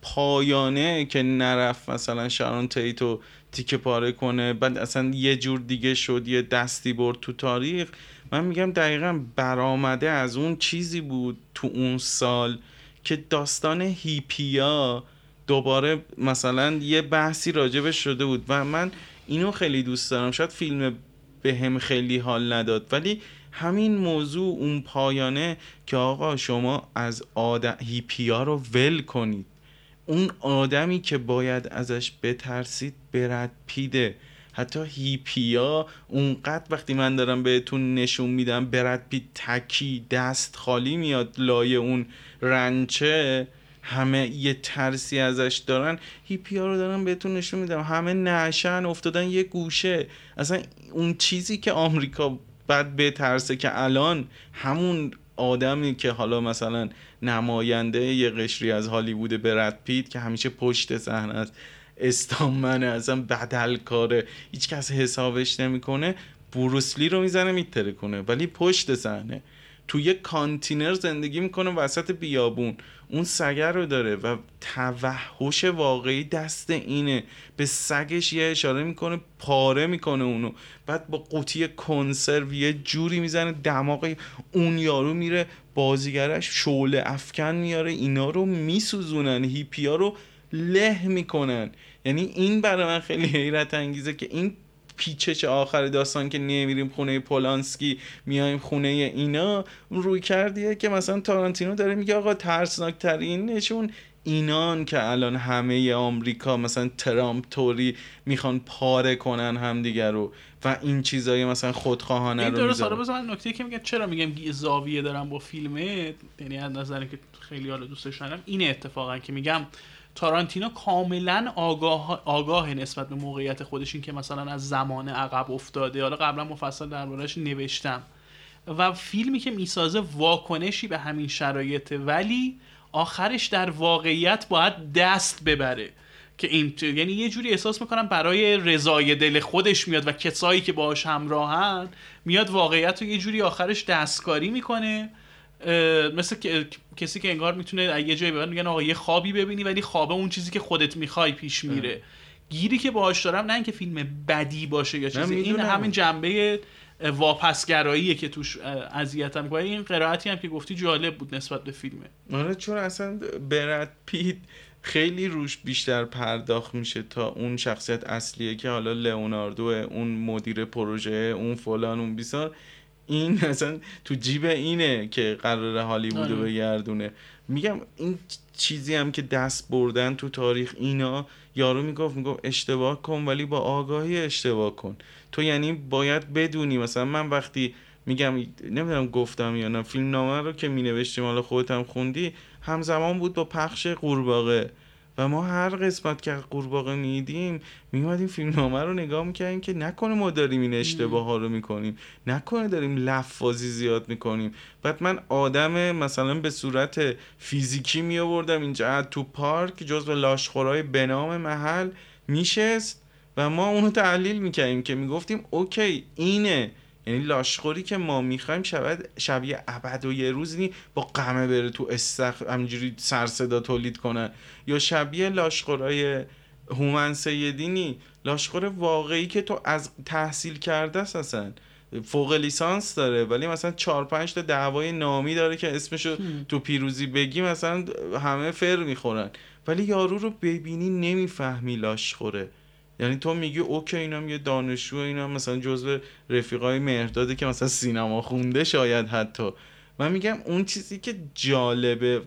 پایانه که نرفت مثلا شارون تیتو تیکه پاره کنه. بعد اصلا یه جور دیگه شد یه دستی برد تو تاریخ. من میگم دقیقا برآمده از اون چیزی بود تو اون سال که داستان هیپیا دوباره مثلا یه بحثی راجبش شده بود. و من اینو خیلی دوست دارم. شاید فیلم به هم خیلی حال نداد. ولی همین موضوع اون پایانه که آقا شما از آدم هیپیا رو ول کنید. اون آدمی که باید ازش بترسید برد پیده حتی هیپیا اونقدر وقتی من دارم بهتون نشون میدم برد پید تکی دست خالی میاد لای اون رنچه همه یه ترسی ازش دارن. هیپیا رو دارم بهتون نشون میدم. همه نشن افتادن یه گوشه. اصلا اون چیزی که آمریکا بعد بترسه که الان همون آدمی که حالا مثلا نماینده یه قشری از هالیوود برد پید که همیشه پشت صحنه است استامنه اصلا بدل کاره هیچ کس حسابش نمی‌کنه بروسلی رو می‌زنه میتره کنه ولی پشت صحنه. تو یه کانتینر زندگی می‌کنه وسط بیابون. اون سگر رو داره و توحش واقعی دست اینه. به سگش یه اشاره می‌کنه پاره می‌کنه اونو. بعد با قوطی کنسرو یه جوری می‌زنه دماغ اون یارو میره بازیگرش شعله افکن میاره اینا رو میسوزونن هیپیا رو له می‌کنن. یعنی این برای من خیلی حیرت انگیزه که این پیچش آخر داستان که نمیریم خونه پولانسکی میایم خونه اینا. روی کردیه که مثلا تارانتینو داره میگه آقا نشون اینان که الان همه آمریکا مثلا ترامپ توری می‌خوان پاره کنن همدیگه رو و این چیزایی مثلا خودخواهانه رو درست حالا نکته که میگم چرا میگم زاویه دارم با فیلمه یعنی از نظری که خیلی حالا دوستش دارم اینه اتفاقا که میگم تارانتینو کاملا آگاه, آگاه نسبت به موقعیت خودش این که مثلا از زمان عقب افتاده. حالا قبلا مفصل دربارهش نوشتم. و فیلمی که می‌سازه واکنشی به همین شرایطه. ولی آخرش در واقعیت باید دست ببره. که این یعنی یه جوری احساس می‌کنم برای رضای دل خودش میاد و کسایی که باهاش همراهن میاد واقعیت رو یه جوری آخرش دستکاری می‌کنه. مثل کسی که انگار می‌تونه یه جایی ببین میگن آقا یه خوابی ببینی ولی خوابه اون چیزی که خودت می‌خوای پیش میره. گیری که باهاش دارم نه اینکه فیلم بدی باشه یا چیزی این همین جنبه واپسگراییه که توش اذیتم کنه این قرائتی هم که گفتی جالب بود نسبت به فیلمه. آره چون اصلا برد پیت خیلی روش بیشتر پرداخت میشه تا اون شخصیت اصلیه که حالا لئوناردو اون مدیر پروژه اون فلان اون بیسار. این اصلا تو جیب اینه که قرار هالیوودو آره. بگردونه. میگم این چیزی هم که دست بردن تو تاریخ اینا یارو می‌گفت می‌گفت اشتباه کن ولی با آگاهی اشتباه کن. تو یعنی باید بدونی مثلا من وقتی میگم نمی‌دونم گفتم یا نه فیلم نامه رو که مینوشتیم حالا خودت هم خوندی همزمان بود با پخش قورباغه. و ما هر قسمت که قورباغه میدیم میومدیم فیلم نامه رو نگاه می‌کردیم که نکنه ما داریم این اشتباه ها رو می‌کنیم. نکنه داریم لفاظی زیاد می‌کنیم. بعد من آدم مثلا به صورت فیزیکی میآوردم اینجا تو پارک جزو لاشخورای بنام محل میشست و ما اونو تحلیل می‌کردیم که می‌گفتیم اوکی اینه. یعنی لاشخوری که ما می‌خوایم شبیه شبیه ابد و یه روز نی با قمه بره تو استخ همینجوری سر صدا تولید کنه. یا شبیه لاشخورای هومن سیدینی لاشخور واقعی که تو از تحصیل کرده است اصلا. فوق لیسانس داره ولی مثلا چهار پنج تا دعوای نامی داره که اسمشو تو پیروزی بگی مثلا همه فر می‌خورن. ولی یارو رو ببینی نمی‌فهمی لاشخوره. یعنی تو میگی اوکی اینم یه دانشجو اینا مثلا جزو رفیقای مهرداده که مثلا سینما خونده شاید حتی. من میگم اون چیزی که جالبه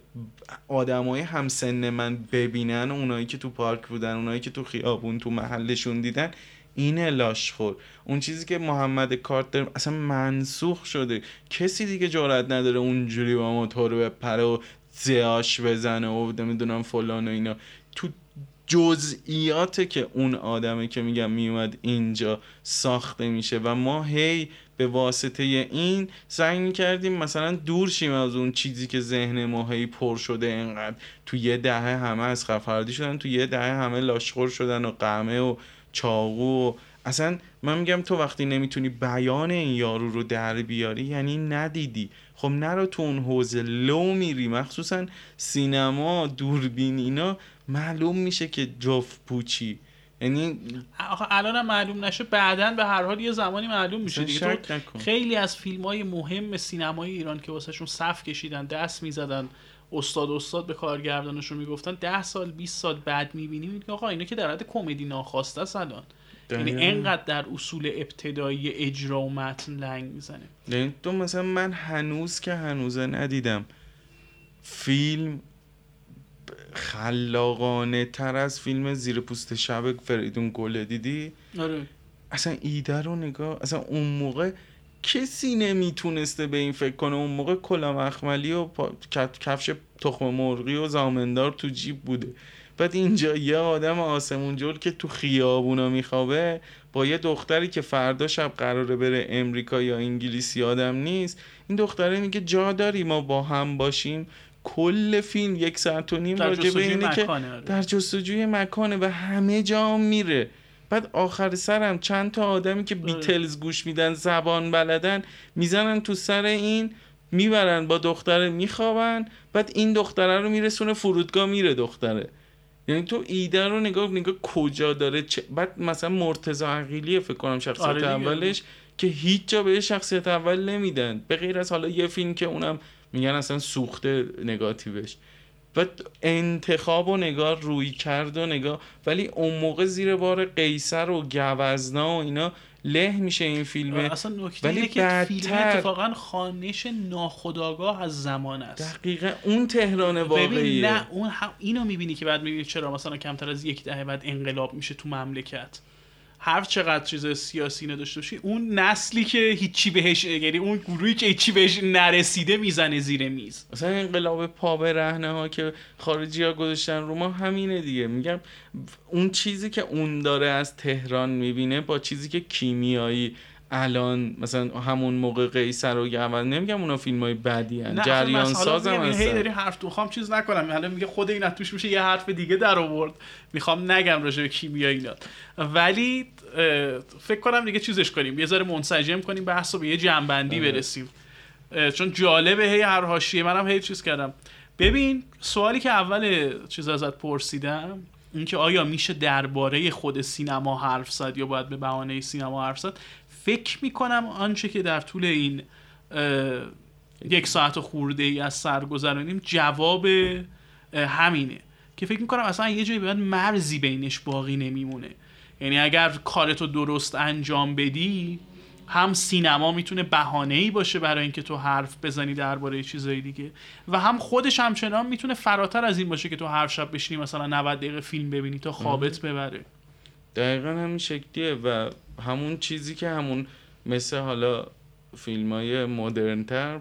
آدمای همسن من ببینن اونایی که تو پارک بودن اونایی که تو خیابون تو محلشون دیدن اینه لاشخور. اون چیزی که محمد کارتر اصلا منسوخ شده. کسی دیگه جرأت نداره اونجوری با موتور بپره و زیاش بزنه و نمی‌دونم فلان و اینا. جزئیاته که اون آدمه که میگم میومد اینجا ساخته میشه. و ما هی به واسطه این سعی می‌کردیم مثلا دور شیم از اون چیزی که ذهن ما هی پر شده اینقدر. تو یه دهه همه از خفردی شدن تو یه دهه همه لاشخور شدن و قمه و چاقو و اصلا من میگم تو وقتی نمی‌تونی بیان این یارو رو در بیاری یعنی ندیدی. خب نرو تو اون حوزه لو میری مخصوصا سینما دوربین اینا. معلوم میشه که جفت پوچی یعنی آخه الان هم معلوم نشه بعدا به هر حال یه زمانی معلوم میشه دیگه تو. خیلی از فیلم های مهم سینمای ایران که واسهشون صف کشیدن دست می‌زدن استاد استاد به کارگردانشون می‌گفتن ده سال 20 سال بعد می‌بینیم که آقا اینا که در حد کمدی ناخواسته است الان یعنی. انقدر در اصول ابتدایی اجرا و متن لنگ می‌زنه یعنی تو مثلا من هنوز که هنوزه ندیدم فیلم خلاقانه تر از فیلم زیر پوست شب فریدون گله دیدی؟ آره. اصلا ایده رو نگاه اصلا اون موقع کسی نمی‌تونسته به این فکر کنه. اون موقع کلا مخملی و پا- کف- کفش تخم مرغی و زامندار تو جیب بوده. بعد اینجا یه آدم آسمون جل که تو خیابونا میخوابه با یه دختری که فردا شب قراره بره امریکا یا انگلیس یادم نیست. این دختره میگه جا داری ما با هم باشیم. کل فیلم یک ساعت و نیم راجع به جستجوی اینه که مکانه، آره. در جستجوی مکانه و همه جا میره. بعد آخر سرم چند تا آدمی که بیتلز گوش میدن زبان بلدن می‌زنن تو سر این می‌برن با دختره میخوابن بعد این دختره رو میرسونه فرودگاه میره دختره. یعنی تو ایده رو نگاه نگاه کجا داره؟ چه- بعد مثلا مرتضی عقیلی فکر کنم شخصیت آره. اولش که هیچ جا به شخصیت اول نمیدن. به غیر از حالا یه فیلم که اونم میگن اصلا سوخته نگاتیوش. و انتخاب و نگاه روی کرد و نگاه. ولی اون موقع زیر بار قیصر و گوزنا و اینا له میشه این فیلمه. اصلا نکته ولی که فیلم بدتر- اتفاقا خانش ناخداگاه از زمان است. دقیقا اون تهران ببین واقعیه. نه اون هم اینو می‌بینی که بعد می‌بینی چرا مثلا کمتر از یک دهه بعد انقلاب میشه تو مملکت. هر چقدر چیز سیاسی نداشته باشی اون نسلی که هیچی بهش یعنی اون گروهی که هیچی بهش نرسیده می‌زنه زیر میز. مثلا انقلاب پا به رهنه ها که خارجی ها گذاشتن رو ما همینه دیگه. میگم اون چیزی که اون داره از تهران می‌بینه با چیزی که کیمیایی الان مثلا همون موقع قیصر و گوزن نمیگم اونا فیلم های بدی هن. جریان ساز هم میگم، هی هستن. داری حرف تو خواهم چیز نکنم. حالا میگه خود این توش میشه یه حرف دیگه در آورد. می‌خوام نگم راجع به کیمیا اینا. ولی فکر کنم دیگه چیزش کنیم. یه ذره منسجم کنیم بحث رو به یه جنبندی آره. برسیم. چون جالبه هی هر حاشیه. منم هی چیز کردم. ببین سوالی که اول چیز ازت پرسیدم این که آیا میشه درباره خود سینما حرف زد یا باید به بهانه سینما حرف زد؟ فکر می‌کنم آنچه که در طول این یک ساعت خورده ای از سر گذرانیم جواب همینه. که فکر می‌کنم اصلا یه جایی باید مرزی بینش باقی نمیمونه. یعنی اگر کارتو درست انجام بدی هم سینما می‌تونه بهانه ای باشه برای اینکه تو حرف بزنی درباره چیزای دیگه و هم خودش همچنان می‌تونه فراتر از این باشه که تو هر شب بشینی مثلا 90 دقیقه فیلم ببینی تا خوابت ببره. دقیقا همین شکلیه و همون چیزی که همون مثل حالا فیلم های مدرنتر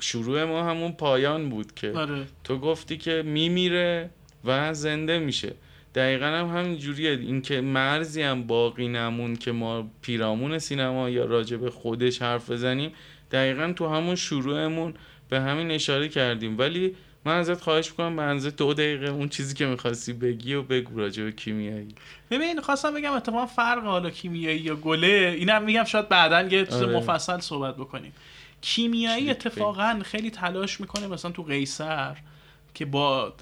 شروع ما همون پایان بود که آره. تو گفتی که میمیره و زنده میشه. دقیقا هم همین جوریه اینکه مرزی هم باقی نمون که ما پیرامون سینما یا راجع به خودش حرف بزنیم دقیقا تو همون شروعمون به همین اشاره کردیم. ولی من ازت خواهش می‌کنم اندازه دو دقیقه اون چیزی که می‌خواستی بگی و بگو راجع به کیمیایی. ببین خواستم بگم اتفاقا فرق حالا کیمیایی یا گله اینم میگم شاید بعدا یه چیز آره. مفصل صحبت بکنیم. کیمیایی اتفاقا خیلی تلاش می‌کنه مثلا تو قیصر که با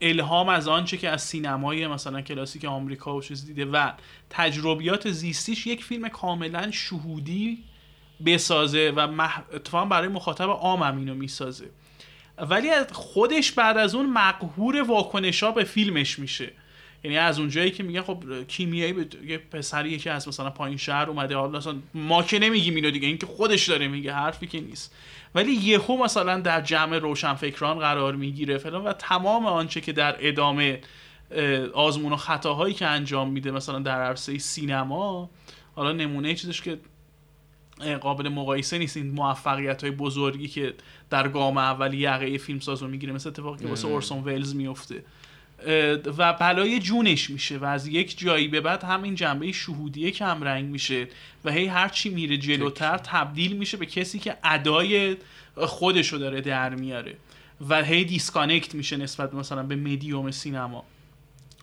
الهام از آنچه که از سینمای مثلا کلاسیک آمریکا و چیز دیده و تجربیات زیستیش یک فیلم کاملا شهودی بسازه و مح... اتفاقا برای مخاطب عام هم اینو می‌سازه. ولی خودش بعد از اون مقهور واکنشا به فیلمش میشه. یعنی از اونجایی که میگن خب کیمیایی به یه پسریه که از مثلا پایین شهر اومده حالا مثلا ما که نمیگیم اینو دیگه این که خودش داره میگه حرفی که نیست. ولی یهو مثلا در جمع روشنفکران قرار می‌گیره فلان و تمام آنچه که در ادامه آزمون و خطاهایی که انجام میده مثلا در عرصه سینما حالا نمونه چیزش که قابل مقایسه نیست این موفقیت های بزرگی که در گام اول یقه فیلم ساز رو می‌گیره مثل اتفاقی که واسه. اورسون ولز میفته و بلای جونش میشه و از یک جایی به بعد همین جنبه شهودیه کم رنگ میشه و هی هر چی میره جلوتر تبدیل میشه به کسی که ادای خودشو داره در میاره و هی disconnect میشه نسبت مثلا به مدیوم سینما.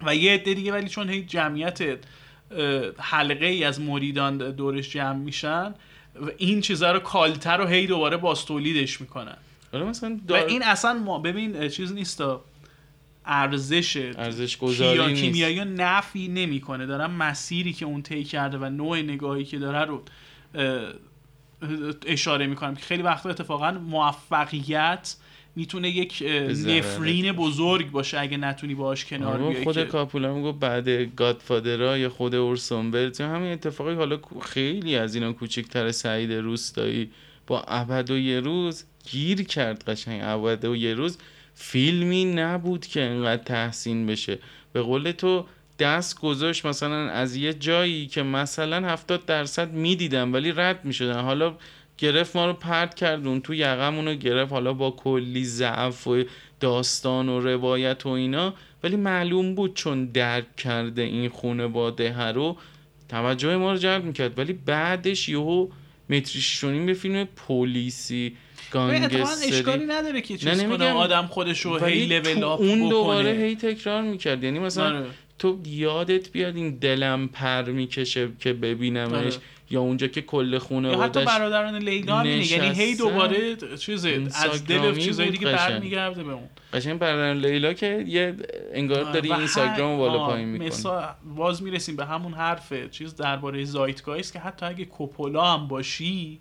و یه عده دیگه ولی چون هی جمعیت حلقه ای از مریدان دورش جمع میشن و این چیزا رو cult رو هی دوباره باز تولیدش می‌کنن مثلا و دار... این اصلا ما ببین چیز نیست ارزش ارزش گذاری کیمیایی نفی نمی‌کنه. دارم مسیری که اون طی کرده و نوع نگاهی که داره رو اشاره می‌کنم. که خیلی وقتا اتفاقا موفقیت می‌تونه یک نفرین. بزرگ باشه اگه نتونی باهاش کنار بیای خود که- کاپولا میگو بعد گادفادرها یا خود اورسون یا همین اتفاقی حالا خیلی از اینا کوچکتر سعید روستایی با ابد و یه روز گیر کرد قشنگ. ابد و یه روز فیلمی نبود که انقدر تحسین بشه. به قول تو دست گذاشت مثلا از یه جایی که مثلا 70 درصد می‌دیدم ولی رد می‌شدن. حالا گرفت ما رو پرت کرد اون تو یقمون رو گرفت. حالا با کلی ضعف و داستان و روایت و اینا. ولی معلوم بود چون درک کرده این خانواده رو توجه ما رو جلب می‌کرد. ولی بعدش یهو متریشونیم به فیلم پلیسی گانگستری. اشکالی نداره که نه، چیز کنه. نمیگم. آدم خودش رو هی لول آپ اون دوباره بکنه هی تکرار می‌کرد. یعنی مثلا آره. تو یادت بیاد این دلم پر می‌کشه که ببینمش. آره. یا اونجا که کل یا حتی برادران لیلا هم یعنی هی. دوباره چیز از دل چیزایی دیگه. برمیگرده به اون. قشنگ برادران لیلا که یه انگار داری اینستاگرام بالا پایین می‌کنی. مثال باز می‌رسیم به همون حرف چیز درباره زایتگایست که حتی اگه کوپولا هم باشی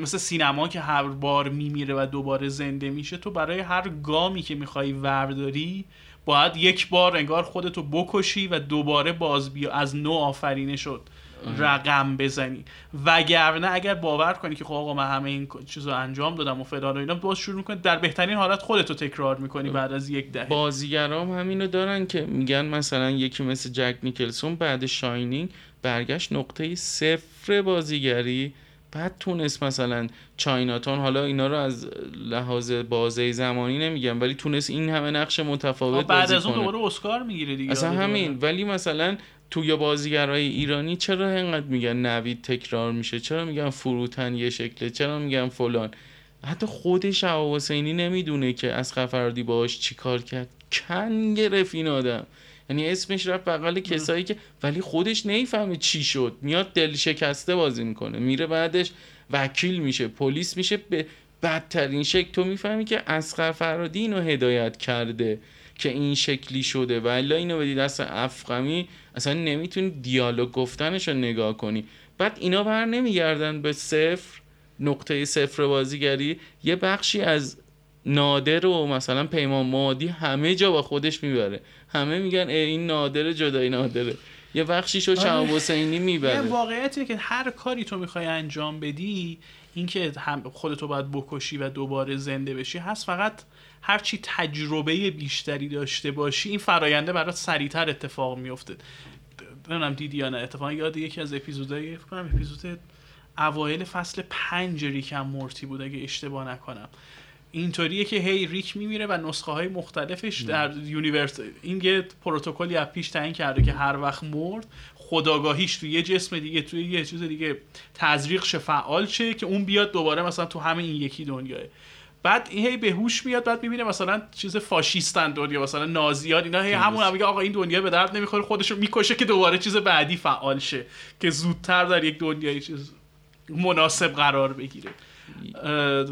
مثل سینما که هر بار میمیره و دوباره زنده میشه تو برای هر گامی که می‌خوای ورداری باید یک بار انگار خودتو بکشی و دوباره باز بیا. از نو آفرینه شد. رقم بزنی. وگرنه اگر باور کنی که خب آقا من همه این چیز رو انجام دادم و فلان و اینا باز شروع می‌کنی در بهترین حالت خودتو تکرار می‌کنی بعد از یک دهه. بازیگرام همینو دارن که میگن مثلا یکی مثل جک نیکلسون بعد شاینینگ برگشت نقطه صفر بازیگری بعد تونست مثلا چایناتون حالا اینا رو از لحاظ بازه زمانی نمیگم ولی تونست این همه نقش متفاوت خب بعد از اون دوباره اسکار می‌گیره دیگه. اصلا همین. ولی مثلا توی بازیگرای ایرانی چرا اینقدر میگن نوید تکرار میشه؟ چرا میگن فروتن یه شکله؟ چرا میگن فلان؟ حتی خود شهاب حسینی نمی‌دونه که از فرادی باهاش چیکار کرد. کن گرفت این آدم. یعنی اسمش رفت بغل کسایی که ولی خودش نمی‌فهمه چی شد. میاد دل شکسته بازی می‌کنه. میره بعدش وکیل میشه پلیس میشه. به بدترین شکل تو می‌فهمی که اسقر فرادی اینو هدایت کرده که این شکلی شده. و الا اینو بدی دست افغمی اصلا نمی‌تونی دیالوگ گفتنش رو نگاه کنی. بعد اینا بر نمیگردن به صفر نقطه صفر بازیگری. یه بخشی از نادر و مثلا پیمان مادی همه جا با خودش می‌بره. همه میگن ای این نادر جدای نادره. یه بخشیشو شهاب حسینی یه می‌بره. واقعیت اینه که هر کاری تو می‌خوای انجام بدی اینکه هم خودتو باید بکشی و دوباره زنده بشی هست فقط هرچی تجربه بیشتری داشته باشی این فراینده برات سریعتر اتفاق میفته نمی‌دونم دیدی یا نه. اتفاقا یاد یکی از اپیزودهای فکر کنم اپیزود اوایل فصل پنج Rick and Morty بود اگه اشتباه نکنم. اینطوریه که هی ریک میمیره و نسخه های مختلفش در universe این یه پروتکلی از پیش تعیین کرده که هر وقت مرد خودآگاهیش توی یه جسم دیگه توی یه چیز دیگه تزریق شه فعال شه که اون بیاد دوباره مثلا تو همه این یکی دنیاه. بعد این هی به هوش میاد بعد می‌بینه مثلا چیز فاشیستن دنیا مثلا نازیان اینا هی همون هم میگه آقا این دنیا به درد نمی‌خوره خودش رو می‌کشه که دوباره چیز بعدی فعال شه که زودتر در یک دنیای چیز مناسب قرار بگیره.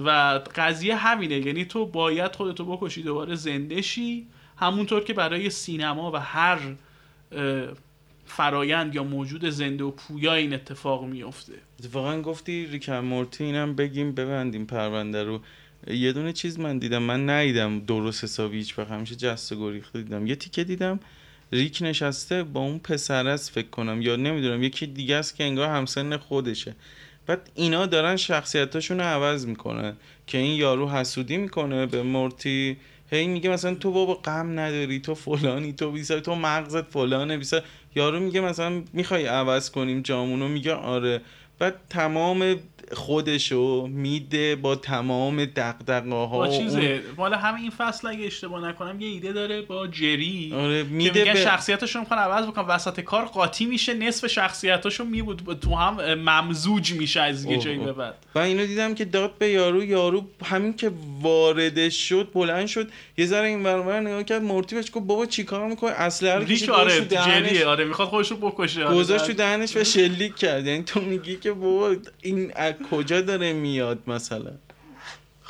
و قضیه همینه یعنی تو باید خودتو بکشی دوباره زنده شی همونطور که برای سینما و هر فرایند یا موجود زنده و پویا این اتفاق میفته اتفاقا گفتی ریکن مورتی اینم بگیم ببندیم پرونده رو. یه دونه چیز من دیدم من ندیدم درست حسابی هیچ وقت. همیشه جست و گریخته دیدم. یه تیکه دیدم ریک نشسته با اون پسر است فکر کنم. یا نمی‌دونم یکی دیگه است که انگار همسن خودشه. بعد اینا دارن شخصیتاشون رو عوض می‌کنن که این یارو حسودی می‌کنه به مورتی. هی میگه مثلا تو بابا غم نداری تو فلانی تو بیسا تو مغزت فلانه بیسا. یارو میگه مثلا می‌خوای عوض کنیم جامونو میگه آره. بعد تمام خودشو میده با تمام دقدقه ها با چیزه؟ مال همه این فصل اگه اشتباه نکنم یه ایده داره با جری آره که میده میگن به شخصیتشون می‌خوان عوض بکنن. وسط کار قاطی میشه نصف شخصیتاشون میبود تو هم ممزوج میشه از یه جایی. به بعد. و اینو دیدم که داد به یارو یارو همین که واردش شد بلند شد یه ذره این ور نگاه کرد مورتی بهش گفت بابا چیکار می‌کنه اسلحه رو کشید آره جریه آره می‌خواد خودش رو بکشه آره. گذاشت تو دهنش و شلیک کرد. یعنی تو میگی که بابا این کجا داره میاد مثلا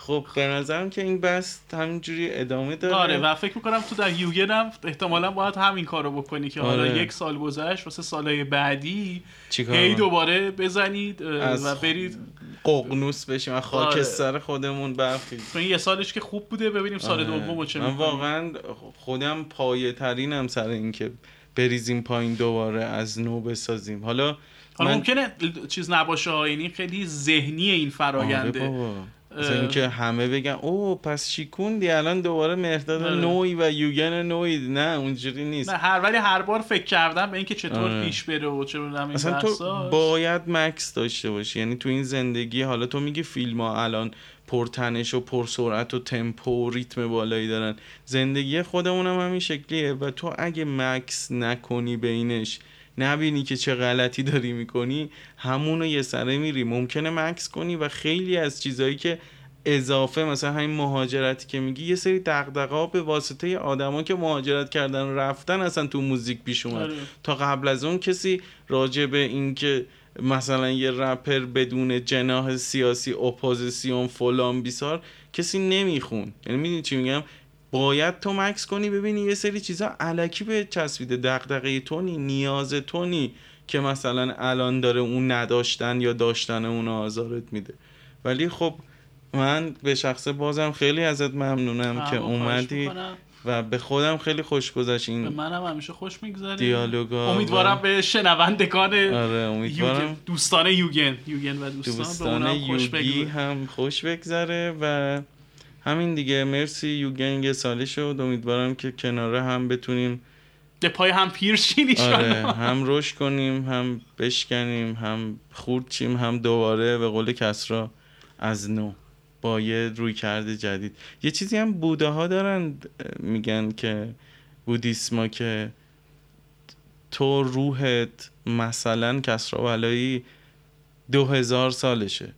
خب به نظرم که این بحث همینجوری ادامه داره آره و فکر می‌کنم تو در یوگن هم احتمالا باید همین کارو بکنی که حالا آره. یک سال گذشت واسه سالهای بعدی هی؟ دوباره بزنید و برید ققنوس بشیم خاک آره. سر خودمون برخیز تو این یه سالش که خوب بوده ببینیم سال آره. دوم چه من. واقعا خودم پایه ترینم سر اینکه بریزیم پایین دوباره از نو بسازیم حالا حالا من- ممکنه چیز نباشه ها، یعنی خیلی ذهنی این فراینده آره. مثلا. اینکه همه بگن او پس شیکوندی الان دوباره مهداد آره. نوعی و یوگن نوعی نه اونجوری نیست نه هر ولی هر بار فکر کردم به اینکه چطور آره. پیش بره و چه این اصلا تو. باید مکس داشته باشی یعنی تو این زندگی حالا تو میگی فیلم ها الان پرتنش و پرسرعت و تمپو و ریتم بالایی دارن زندگی خودمون هم همین شکلیه و تو اگه مکس نکنی بینش نبینی که چه غلطی داری می‌کنی همونو یه سره میری. ممکنه مکث کنی و خیلی از چیزایی که اضافه مثلا همین مهاجرتی که میگی یه سری دغدغه‌ها به واسطه آدما که مهاجرت کردن و رفتن اصلا تو موزیک پیش اومد. آره. تا قبل از اون کسی راجع به اینکه مثلا یه رپر بدون جناح سیاسی اپوزیسیون فلان بیسار کسی نمیخون. یعنی می‌دونی چی میگم؟ باید تو مکث کنی ببینی یه سری چیزا الکی بهت چسبیده. دغدغه تو نی نیاز تو نی که مثلا الان داره اون نداشتن یا داشتن اون آزارت میده. ولی خب من به شخصه بازم خیلی ازت ممنونم که اما خواهش اومدی. و به خودم خیلی خوش گذشت به این منم همیشه خوش میگذره. دیالوگا امیدوارم و- به شنوندگان آره یوگن امیدوارم دوستان یوگن. یوگن و دوستان, دوستان به اونم خوش بگذره. هم خوش بگذره و همین دیگه. مرسی یوگن یه ساله شد امیدوارم که کناره هم بتونیم به پای هم پیر شین آره. هم رشد کنیم هم بشکنیم هم خورد چیم هم دوباره به قول کسرا از نو با یه روی کرده جدید. یه چیزی هم بوده ها دارن میگن که بودیسما که تو روحت مثلا کسرا ولایی دو هزار سالشه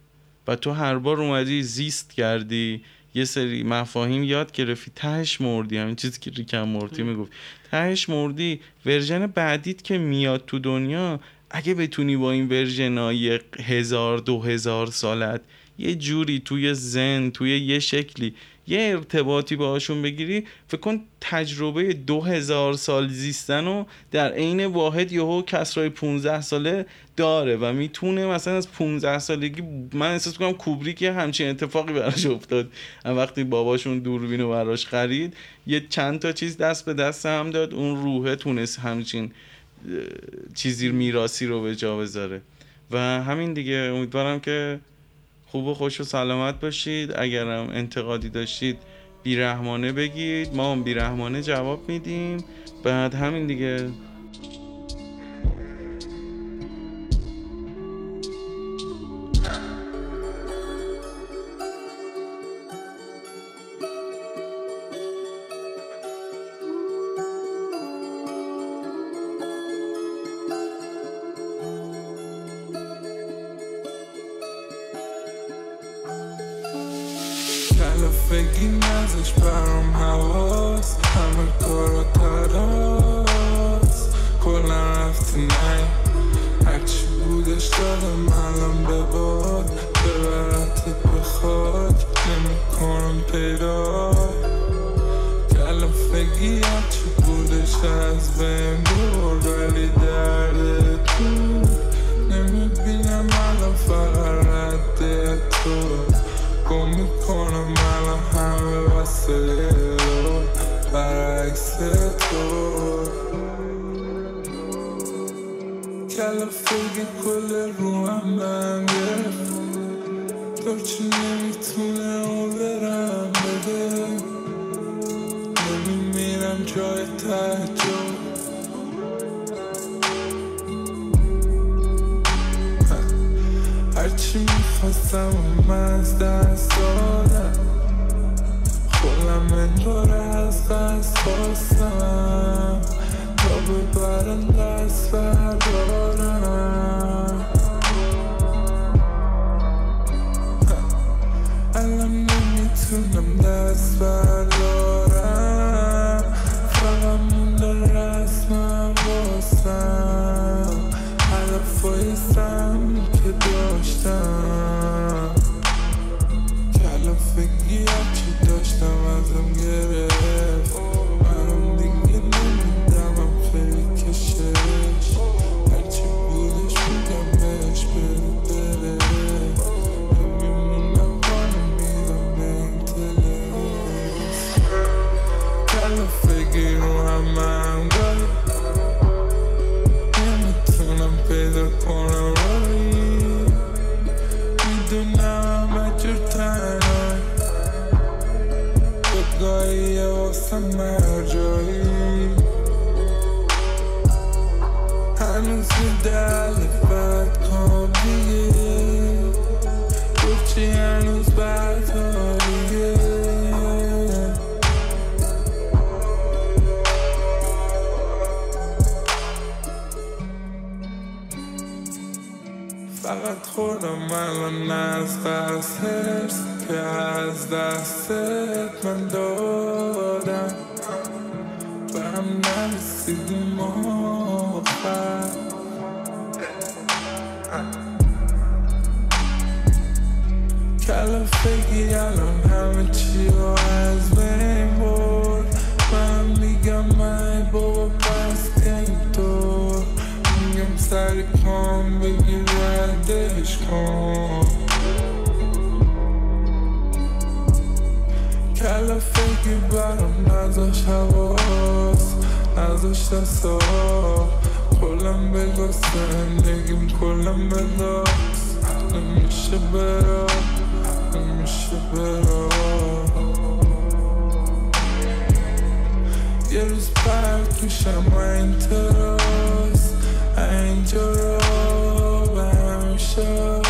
و تو هر بار اومدی زیست کردی یه سری مفاهیم یاد گرفتی. تهش مردی همین چیزی که ریکم مورتی می‌گفت. تهش مردی version بعدیت که میاد تو دنیا اگه بتونی با این version های هزار دو هزار سالت یه جوری توی ذن توی یه شکلی یه ارتباطی باهاشون بگیری. فکر کن تجربه دو هزار سال زیستن رو در عین واحد یهو کسرای 15 ساله داره و می‌تونه مثلا از 15 سالگی من احساس کنم کوبریک همچین اتفاقی براش افتاد. وقتی باباشون دوربین رو براش خرید یه چند تا چیز دست به دست هم داد. اون روحه تونست همچین چیزی میراسی رو به جا بذاره. و همین دیگه. امیدوارم که خوب و خوش و سلامت باشید. اگرم انتقادی داشتید بیرحمانه بگید. ما هم بیرحمانه جواب میدیم. بعد همین دیگه. نمی‌تونم دست بردارم از دست حفظ که از دستت من دادم. و هم نرسیدیم آخر. کلافگی الان همه چی رو زندگی برام نزاش حواس نزاش دستا. کلم بگو زندگیم کلم بداس نمیشه برا نمیشه برا. یه روز پرد میشم این تراز اینجا را به همیشه.